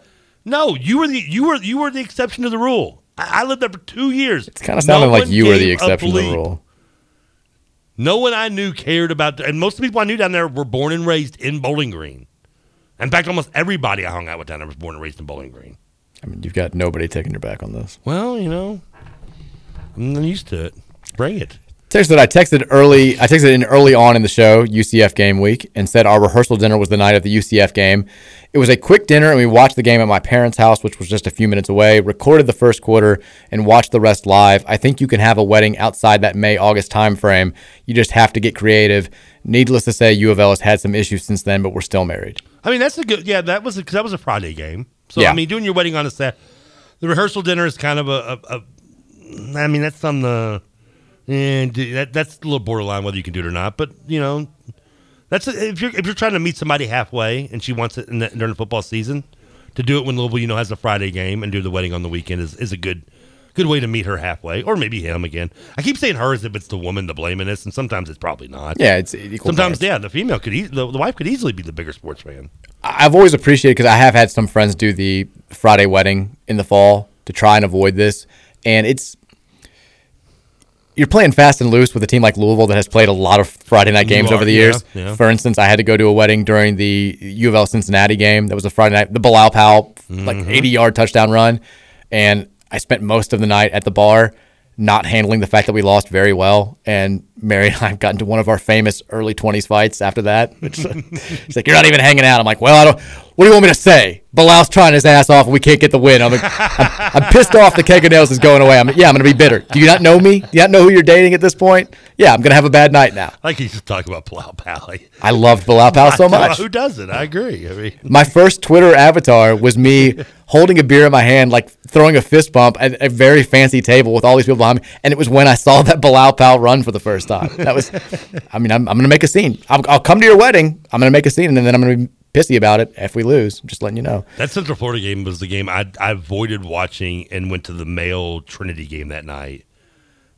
No, you were the you were you were the exception to the rule. I, I lived there for two years. It's Kind of sounded like you were the exception to the rule. No one I knew cared about, and most of the people I knew down there were born and raised in Bowling Green. In fact, almost everybody I hung out with down there was born and raised in Bowling Green. I mean, you've got nobody taking your back on this. Well, you know, I'm used to it. Bring it. Text that I texted early. I texted in early on in the show, UCF game week, and said our rehearsal dinner was the night of the UCF game. It was a quick dinner, and we watched the game at my parents' house, which was just a few minutes away. Recorded the first quarter and watched the rest live. I think you can have a wedding outside that May August time frame. You just have to get creative. Needless to say, U of L has had some issues since then, but we're still married. I mean, that's a good. Yeah, that was because that was a Friday game. So Yeah. I mean, doing your wedding on a set, the rehearsal dinner is kind of a. a, a I mean, that's on the. And that that's a little borderline whether you can do it or not. But you know, that's if you're if you're trying to meet somebody halfway and she wants it in the, during the football season, to do it when Louisville you know has a Friday game and do the wedding on the weekend is, is a good good way to meet her halfway or maybe him again. I keep saying her as if it's the woman to blame in this, and sometimes it's probably not. Yeah, it's equal sometimes parts. yeah the female could e- the, the wife could easily be the bigger sports fan. I've always appreciated because I have had some friends do the Friday wedding in the fall to try and avoid this, and it's you're playing fast and loose with a team like Louisville that has played a lot of Friday night games are, over the years. yeah. For instance, I had to go to a wedding during the U of L Cincinnati game. That was a Friday night, the Bilal Powell like Mm-hmm. 80 yard touchdown run, and I spent most of the night at the bar. Not handling the fact that we lost very well, and Mary and I got into one of our famous early twenties fights after that. She's like, "You're not even hanging out." I'm like, "Well, I don't. What do you want me to say? Bilal's trying his ass off, and we can't get the win. I'm, like, I'm, I'm pissed off. The keg of nails is going away. I'm yeah, I'm gonna be bitter. Do you not know me? Do you not know who you're dating at this point? Yeah, I'm gonna have a bad night now. I like you just talk about Palau Pally. I loved Bilal Powell so much. Who doesn't? I agree. I mean, My first Twitter avatar was me holding a beer in my hand, like throwing a fist bump at a very fancy table with all these people behind me. And it was when I saw that Bilal Powell run for the first time. That was, I mean, I'm, I'm going to make a scene. I'll, I'll come to your wedding. I'm going to make a scene, and then I'm going to be pissy about it if we lose. Just letting you know. that Central Florida game was the game I, I avoided watching and went to the male Trinity game that night.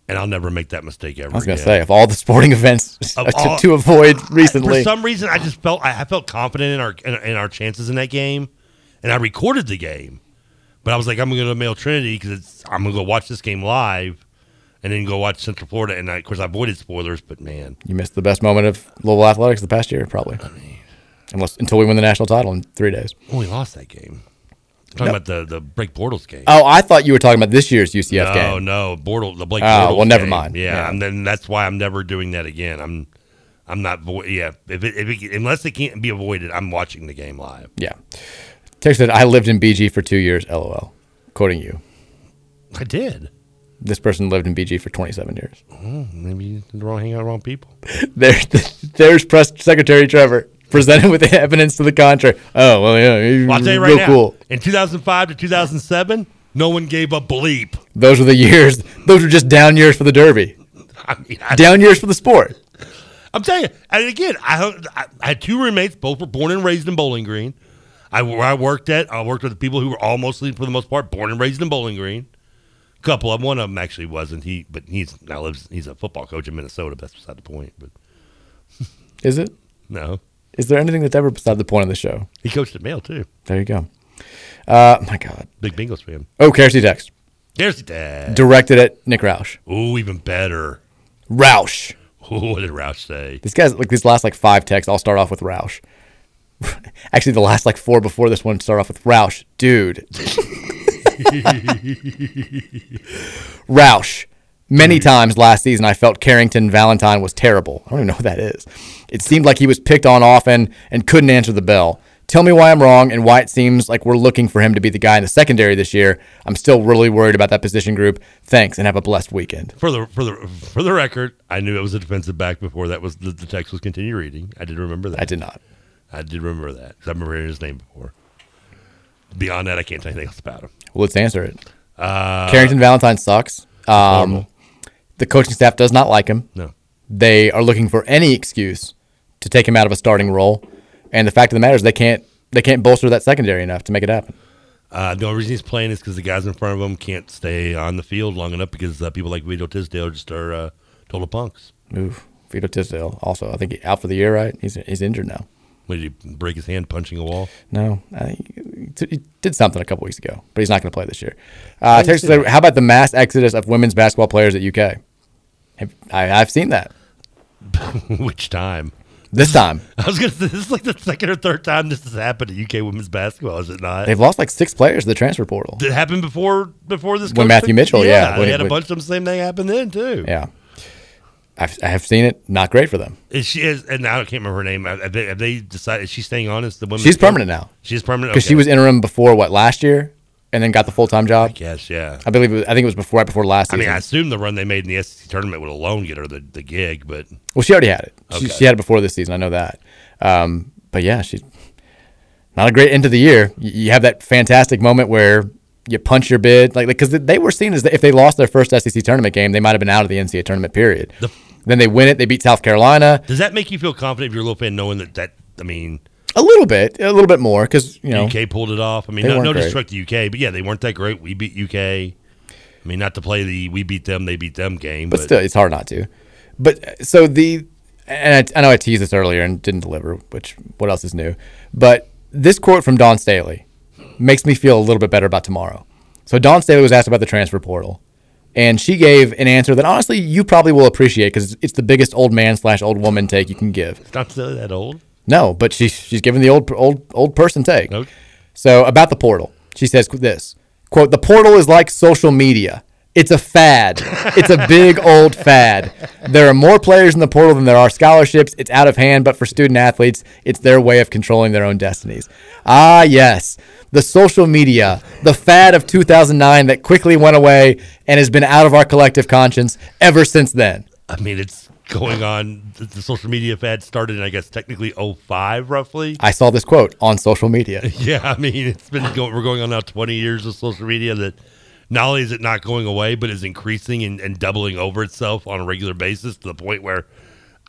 And I'll never make that mistake ever. I was going to say, of all the sporting events to, all- to avoid I- recently, for some reason, I just felt I, I felt confident in our in, in our chances in that game, and I recorded the game. But I was like, I'm gonna go to Male Trinity because I'm gonna go watch this game live, and then go watch Central Florida. And I, of course, I avoided spoilers. But man, you missed the best moment of Louisville athletics the past year, probably. Unless until we win the national title in three days. oh, we lost that game. talking No. about the the Blake Bortles game. Oh, I thought you were talking about this year's UCF no, game. no, Bortle, the Blake. Oh, Bortles well, never game. mind. Yeah, Yeah. and then that's why I'm never doing that again. I'm, I'm not. vo- Yeah, if it, if it, unless it can't be avoided, I'm watching the game live. Yeah. Text said, I lived in BG for two years, lol. Quoting you. I did. This person lived in BG for 27 years. Oh, maybe you did the wrong hang out wrong people. There, there's Press Secretary Trevor presented with evidence to the contrary. Oh, well, yeah. Well, I'll tell you right real now. cool. In 2005 to 2007, no one gave a bleep. Those were the years. Those were just down years for the Derby. I mean, I, Down years for the sport. I'm telling you. And again, I, I I had two roommates, both were born and raised in Bowling Green. I where I worked at, I worked with people who were all mostly, for the most part, born and raised in Bowling Green. A couple of them, one of them actually wasn't. He, but he's now lives. He's a football coach in Minnesota. That's beside the point. But Is it? no, Is there anything that's ever beside the point of the show? he coached at Male too. There you go. Uh, my God. Big Bengals fan. Oh, Kersey text. The dad. Directed at Nick Roush. Oh, even better. Roush. Oh, what did Roush say? This guys, like these last like five texts, I'll start off with Roush. Actually, the last like four before this one start off with Roush, dude. Roush. Many times last season, I felt Carrington Valentine was terrible. I don't even know who that is. It seemed like he was picked on often and couldn't answer the bell. Tell me why I'm wrong and why it seems like we're looking for him to be the guy in the secondary this year. I'm still really worried about that position group. Thanks and have a blessed weekend. For the for the for the record, I knew it was a defensive back before that was the, the text was continue reading. I did remember that. I did not. I did remember that. I remember hearing his name before. Beyond that, I can't tell you anything else about him. Well, let's answer it. Uh, Carrington Valentine sucks. Um, the coaching staff does not like him. No. They are looking for any excuse to take him out of a starting role. And the fact of the matter is they can't they can't bolster that secondary enough to make it happen. Uh, the only reason he's playing is because the guys in front of him can't stay on the field long enough because uh, people like Vito Tisdale just are uh, total punks. Oof. Vito Tisdale also. I think he, out for the year, right? He's he's injured now. What, did he break his hand punching a wall? No, I, he did something a couple weeks ago, but he's not going to play this year. Uh, Texas see said, that. how about the mass exodus of women's basketball players at UK? Have, I, I've seen that. Which time? This time. I was gonna say this is like the second or third time this has happened to UK women's basketball, is it not? They've lost like six players to the transfer portal. Did it happen before before this? When Matthew Mitchell, yeah, when they he- had a when- bunch of them. Same thing happened then too. Yeah. I've, I have seen it. Not great for them. Is she is, and now I can't remember her name. Have they, have they decided? Is she staying on as the women's? She's coach? permanent now. She's permanent because she Okay. was interim before what last year, and then got the full time job. Yes, yeah. I believe. It was, I think it was before right before last season. I season. mean, I assume the run they made in the SEC tournament would alone get her the, the gig, but well, she already had it. She, Okay. she had it before this season. I know that. Um, but yeah, she's not a great end of the year. You, you have that fantastic moment where you punch your bid, like because they were seen as if they lost their first SEC tournament game, they might have been out of the NCAA tournament period. then they win it. They beat South Carolina does that make you feel confident if you're a little fan knowing that that I mean a little bit, a little bit more because you know UK pulled it off? I mean, no, no disrespect to UK, but yeah, they weren't that great. We beat UK. I mean, not to play the we beat them, they beat them game, but but, still, it's hard not to. But uh, so the, and I, I know I teased this earlier and didn't deliver, which what else is new? But this quote from Dawn Staley makes me feel a little bit better about tomorrow. So Dawn Staley was asked about the transfer portal, and she gave an answer that honestly you probably will appreciate because it's the biggest old man slash old woman take you can give. it's not really that old. No, but she's she's giving the old old old person take. Okay. So about the portal, she says this quote: "The portal is like social media. It's a fad. It's a big old fad. There are more players in the portal than there are scholarships. It's out of hand, but for student athletes, it's their way of controlling their own destinies. Ah, yes, the social media, the fad of 2009 that quickly went away and has been out of our collective conscience ever since then. I mean, it's going on. The, the social media fad started in, I guess, technically 05, roughly. I saw this quote on social media. Yeah, I mean, it's been going. We're going on now 20 years of social media that not only is it not going away, but is increasing and, and doubling over itself on a regular basis to the point where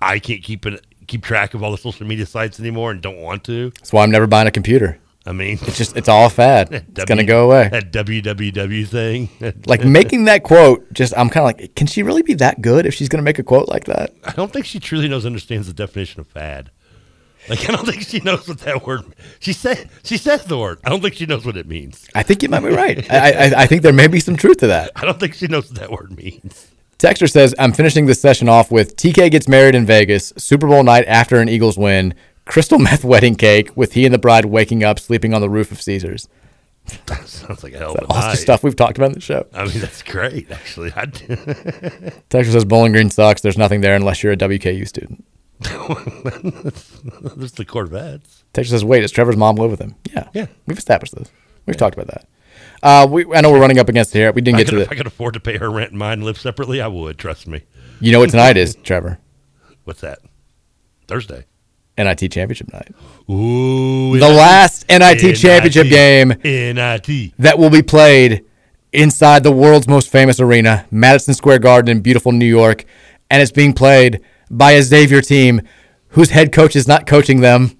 I can't keep it keep track of all the social media sites anymore and don't want to. That's why I'm never buying a computer. I mean, It's just it's all fad. It's gonna go away. That www thing, Like making that quote, just I'm kind of like, can she really be that good if she's gonna make a quote like that? I don't think she truly knows understands the definition of fad. Like I don't think she knows what that word. She said she says the word. I don't think she knows what it means. I think you might be right. I, I, I think there may be some truth to that. I don't think she knows what that word means. Texter says, I'm finishing this session off with TK gets married in Vegas, Super Bowl night after an Eagles win, crystal meth wedding cake with he and the bride waking up sleeping on the roof of Caesars. That sounds like a hell of a night. stuff we've talked about in the show. I mean, that's great, actually. I Texter says Bowling Green sucks. There's nothing there unless you're a WKU student. There's the Corvettes. Texter says, wait, does Trevor's mom live with him? Yeah. Yeah. We've established this. We've talked about that. Uh, we, I know we're running up against it here. We didn't get could, to if I could afford to pay her rent and mine and live separately, I would. Trust me. You know what tonight is, Trevor? What's that? Thursday. NIT championship night. Ooh, The last NIT championship game NIT. that will be played inside the world's most famous arena, Madison Square Garden in beautiful New York. And it's being played by a Xavier team whose head coach is not coaching them,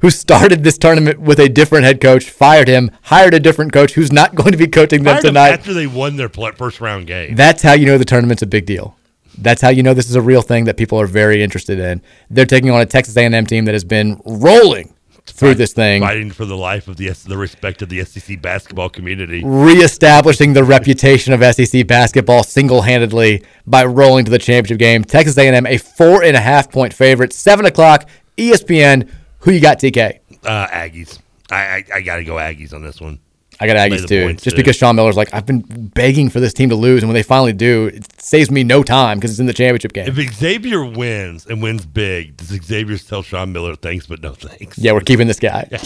who started this tournament with a different head coach, fired him, hired a different coach who's not going to be coaching them Fired them tonight. after they won their first round game. That's how you know the tournament's a big deal. That's how you know this is a real thing that people are very interested in. They're taking on a Texas A&M team that has been rolling through this thing, Fighting for the life of the the respect of the SEC basketball community. reestablishing the reputation of SEC basketball single-handedly by rolling to the championship game. Texas A&M a four and a half point favorite, seven o'clock, ESPN. Who you got, TK? Uh, Aggies. I I, I got to go Aggies on this one. I got Aggies too. points, Just because Sean Miller's like, I've been begging for this team to lose, and when they finally do, it saves me no time because it's in the championship game. If Xavier wins and wins big, does Xavier tell Sean Miller thanks but no thanks? yeah, we're keeping this guy.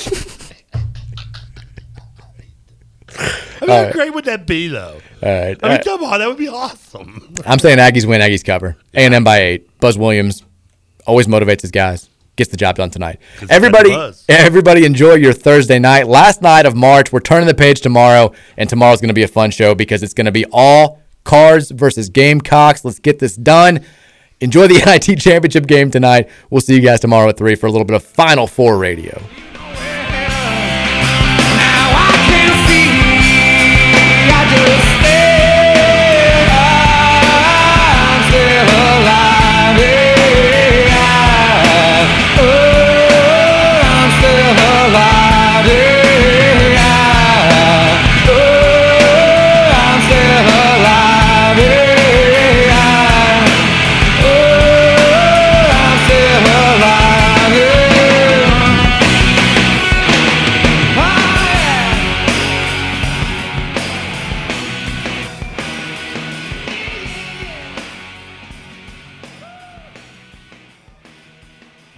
I mean, All how right. great would that be, though? All right. I mean, come on, that would be awesome. I'm saying Aggies win, Aggies cover. A&M by eight. Buzz Williams always motivates his guys. Gets the job done tonight. 'Cause he's got Everybody, everybody, enjoy your Thursday night. Last night of March. We're turning the page tomorrow, and tomorrow's going to be a fun show because it's going to be all Cards versus Gamecocks. Let's get this done. Enjoy the NIT championship game tonight. We'll see you guys tomorrow at three for a little bit of Final Four radio.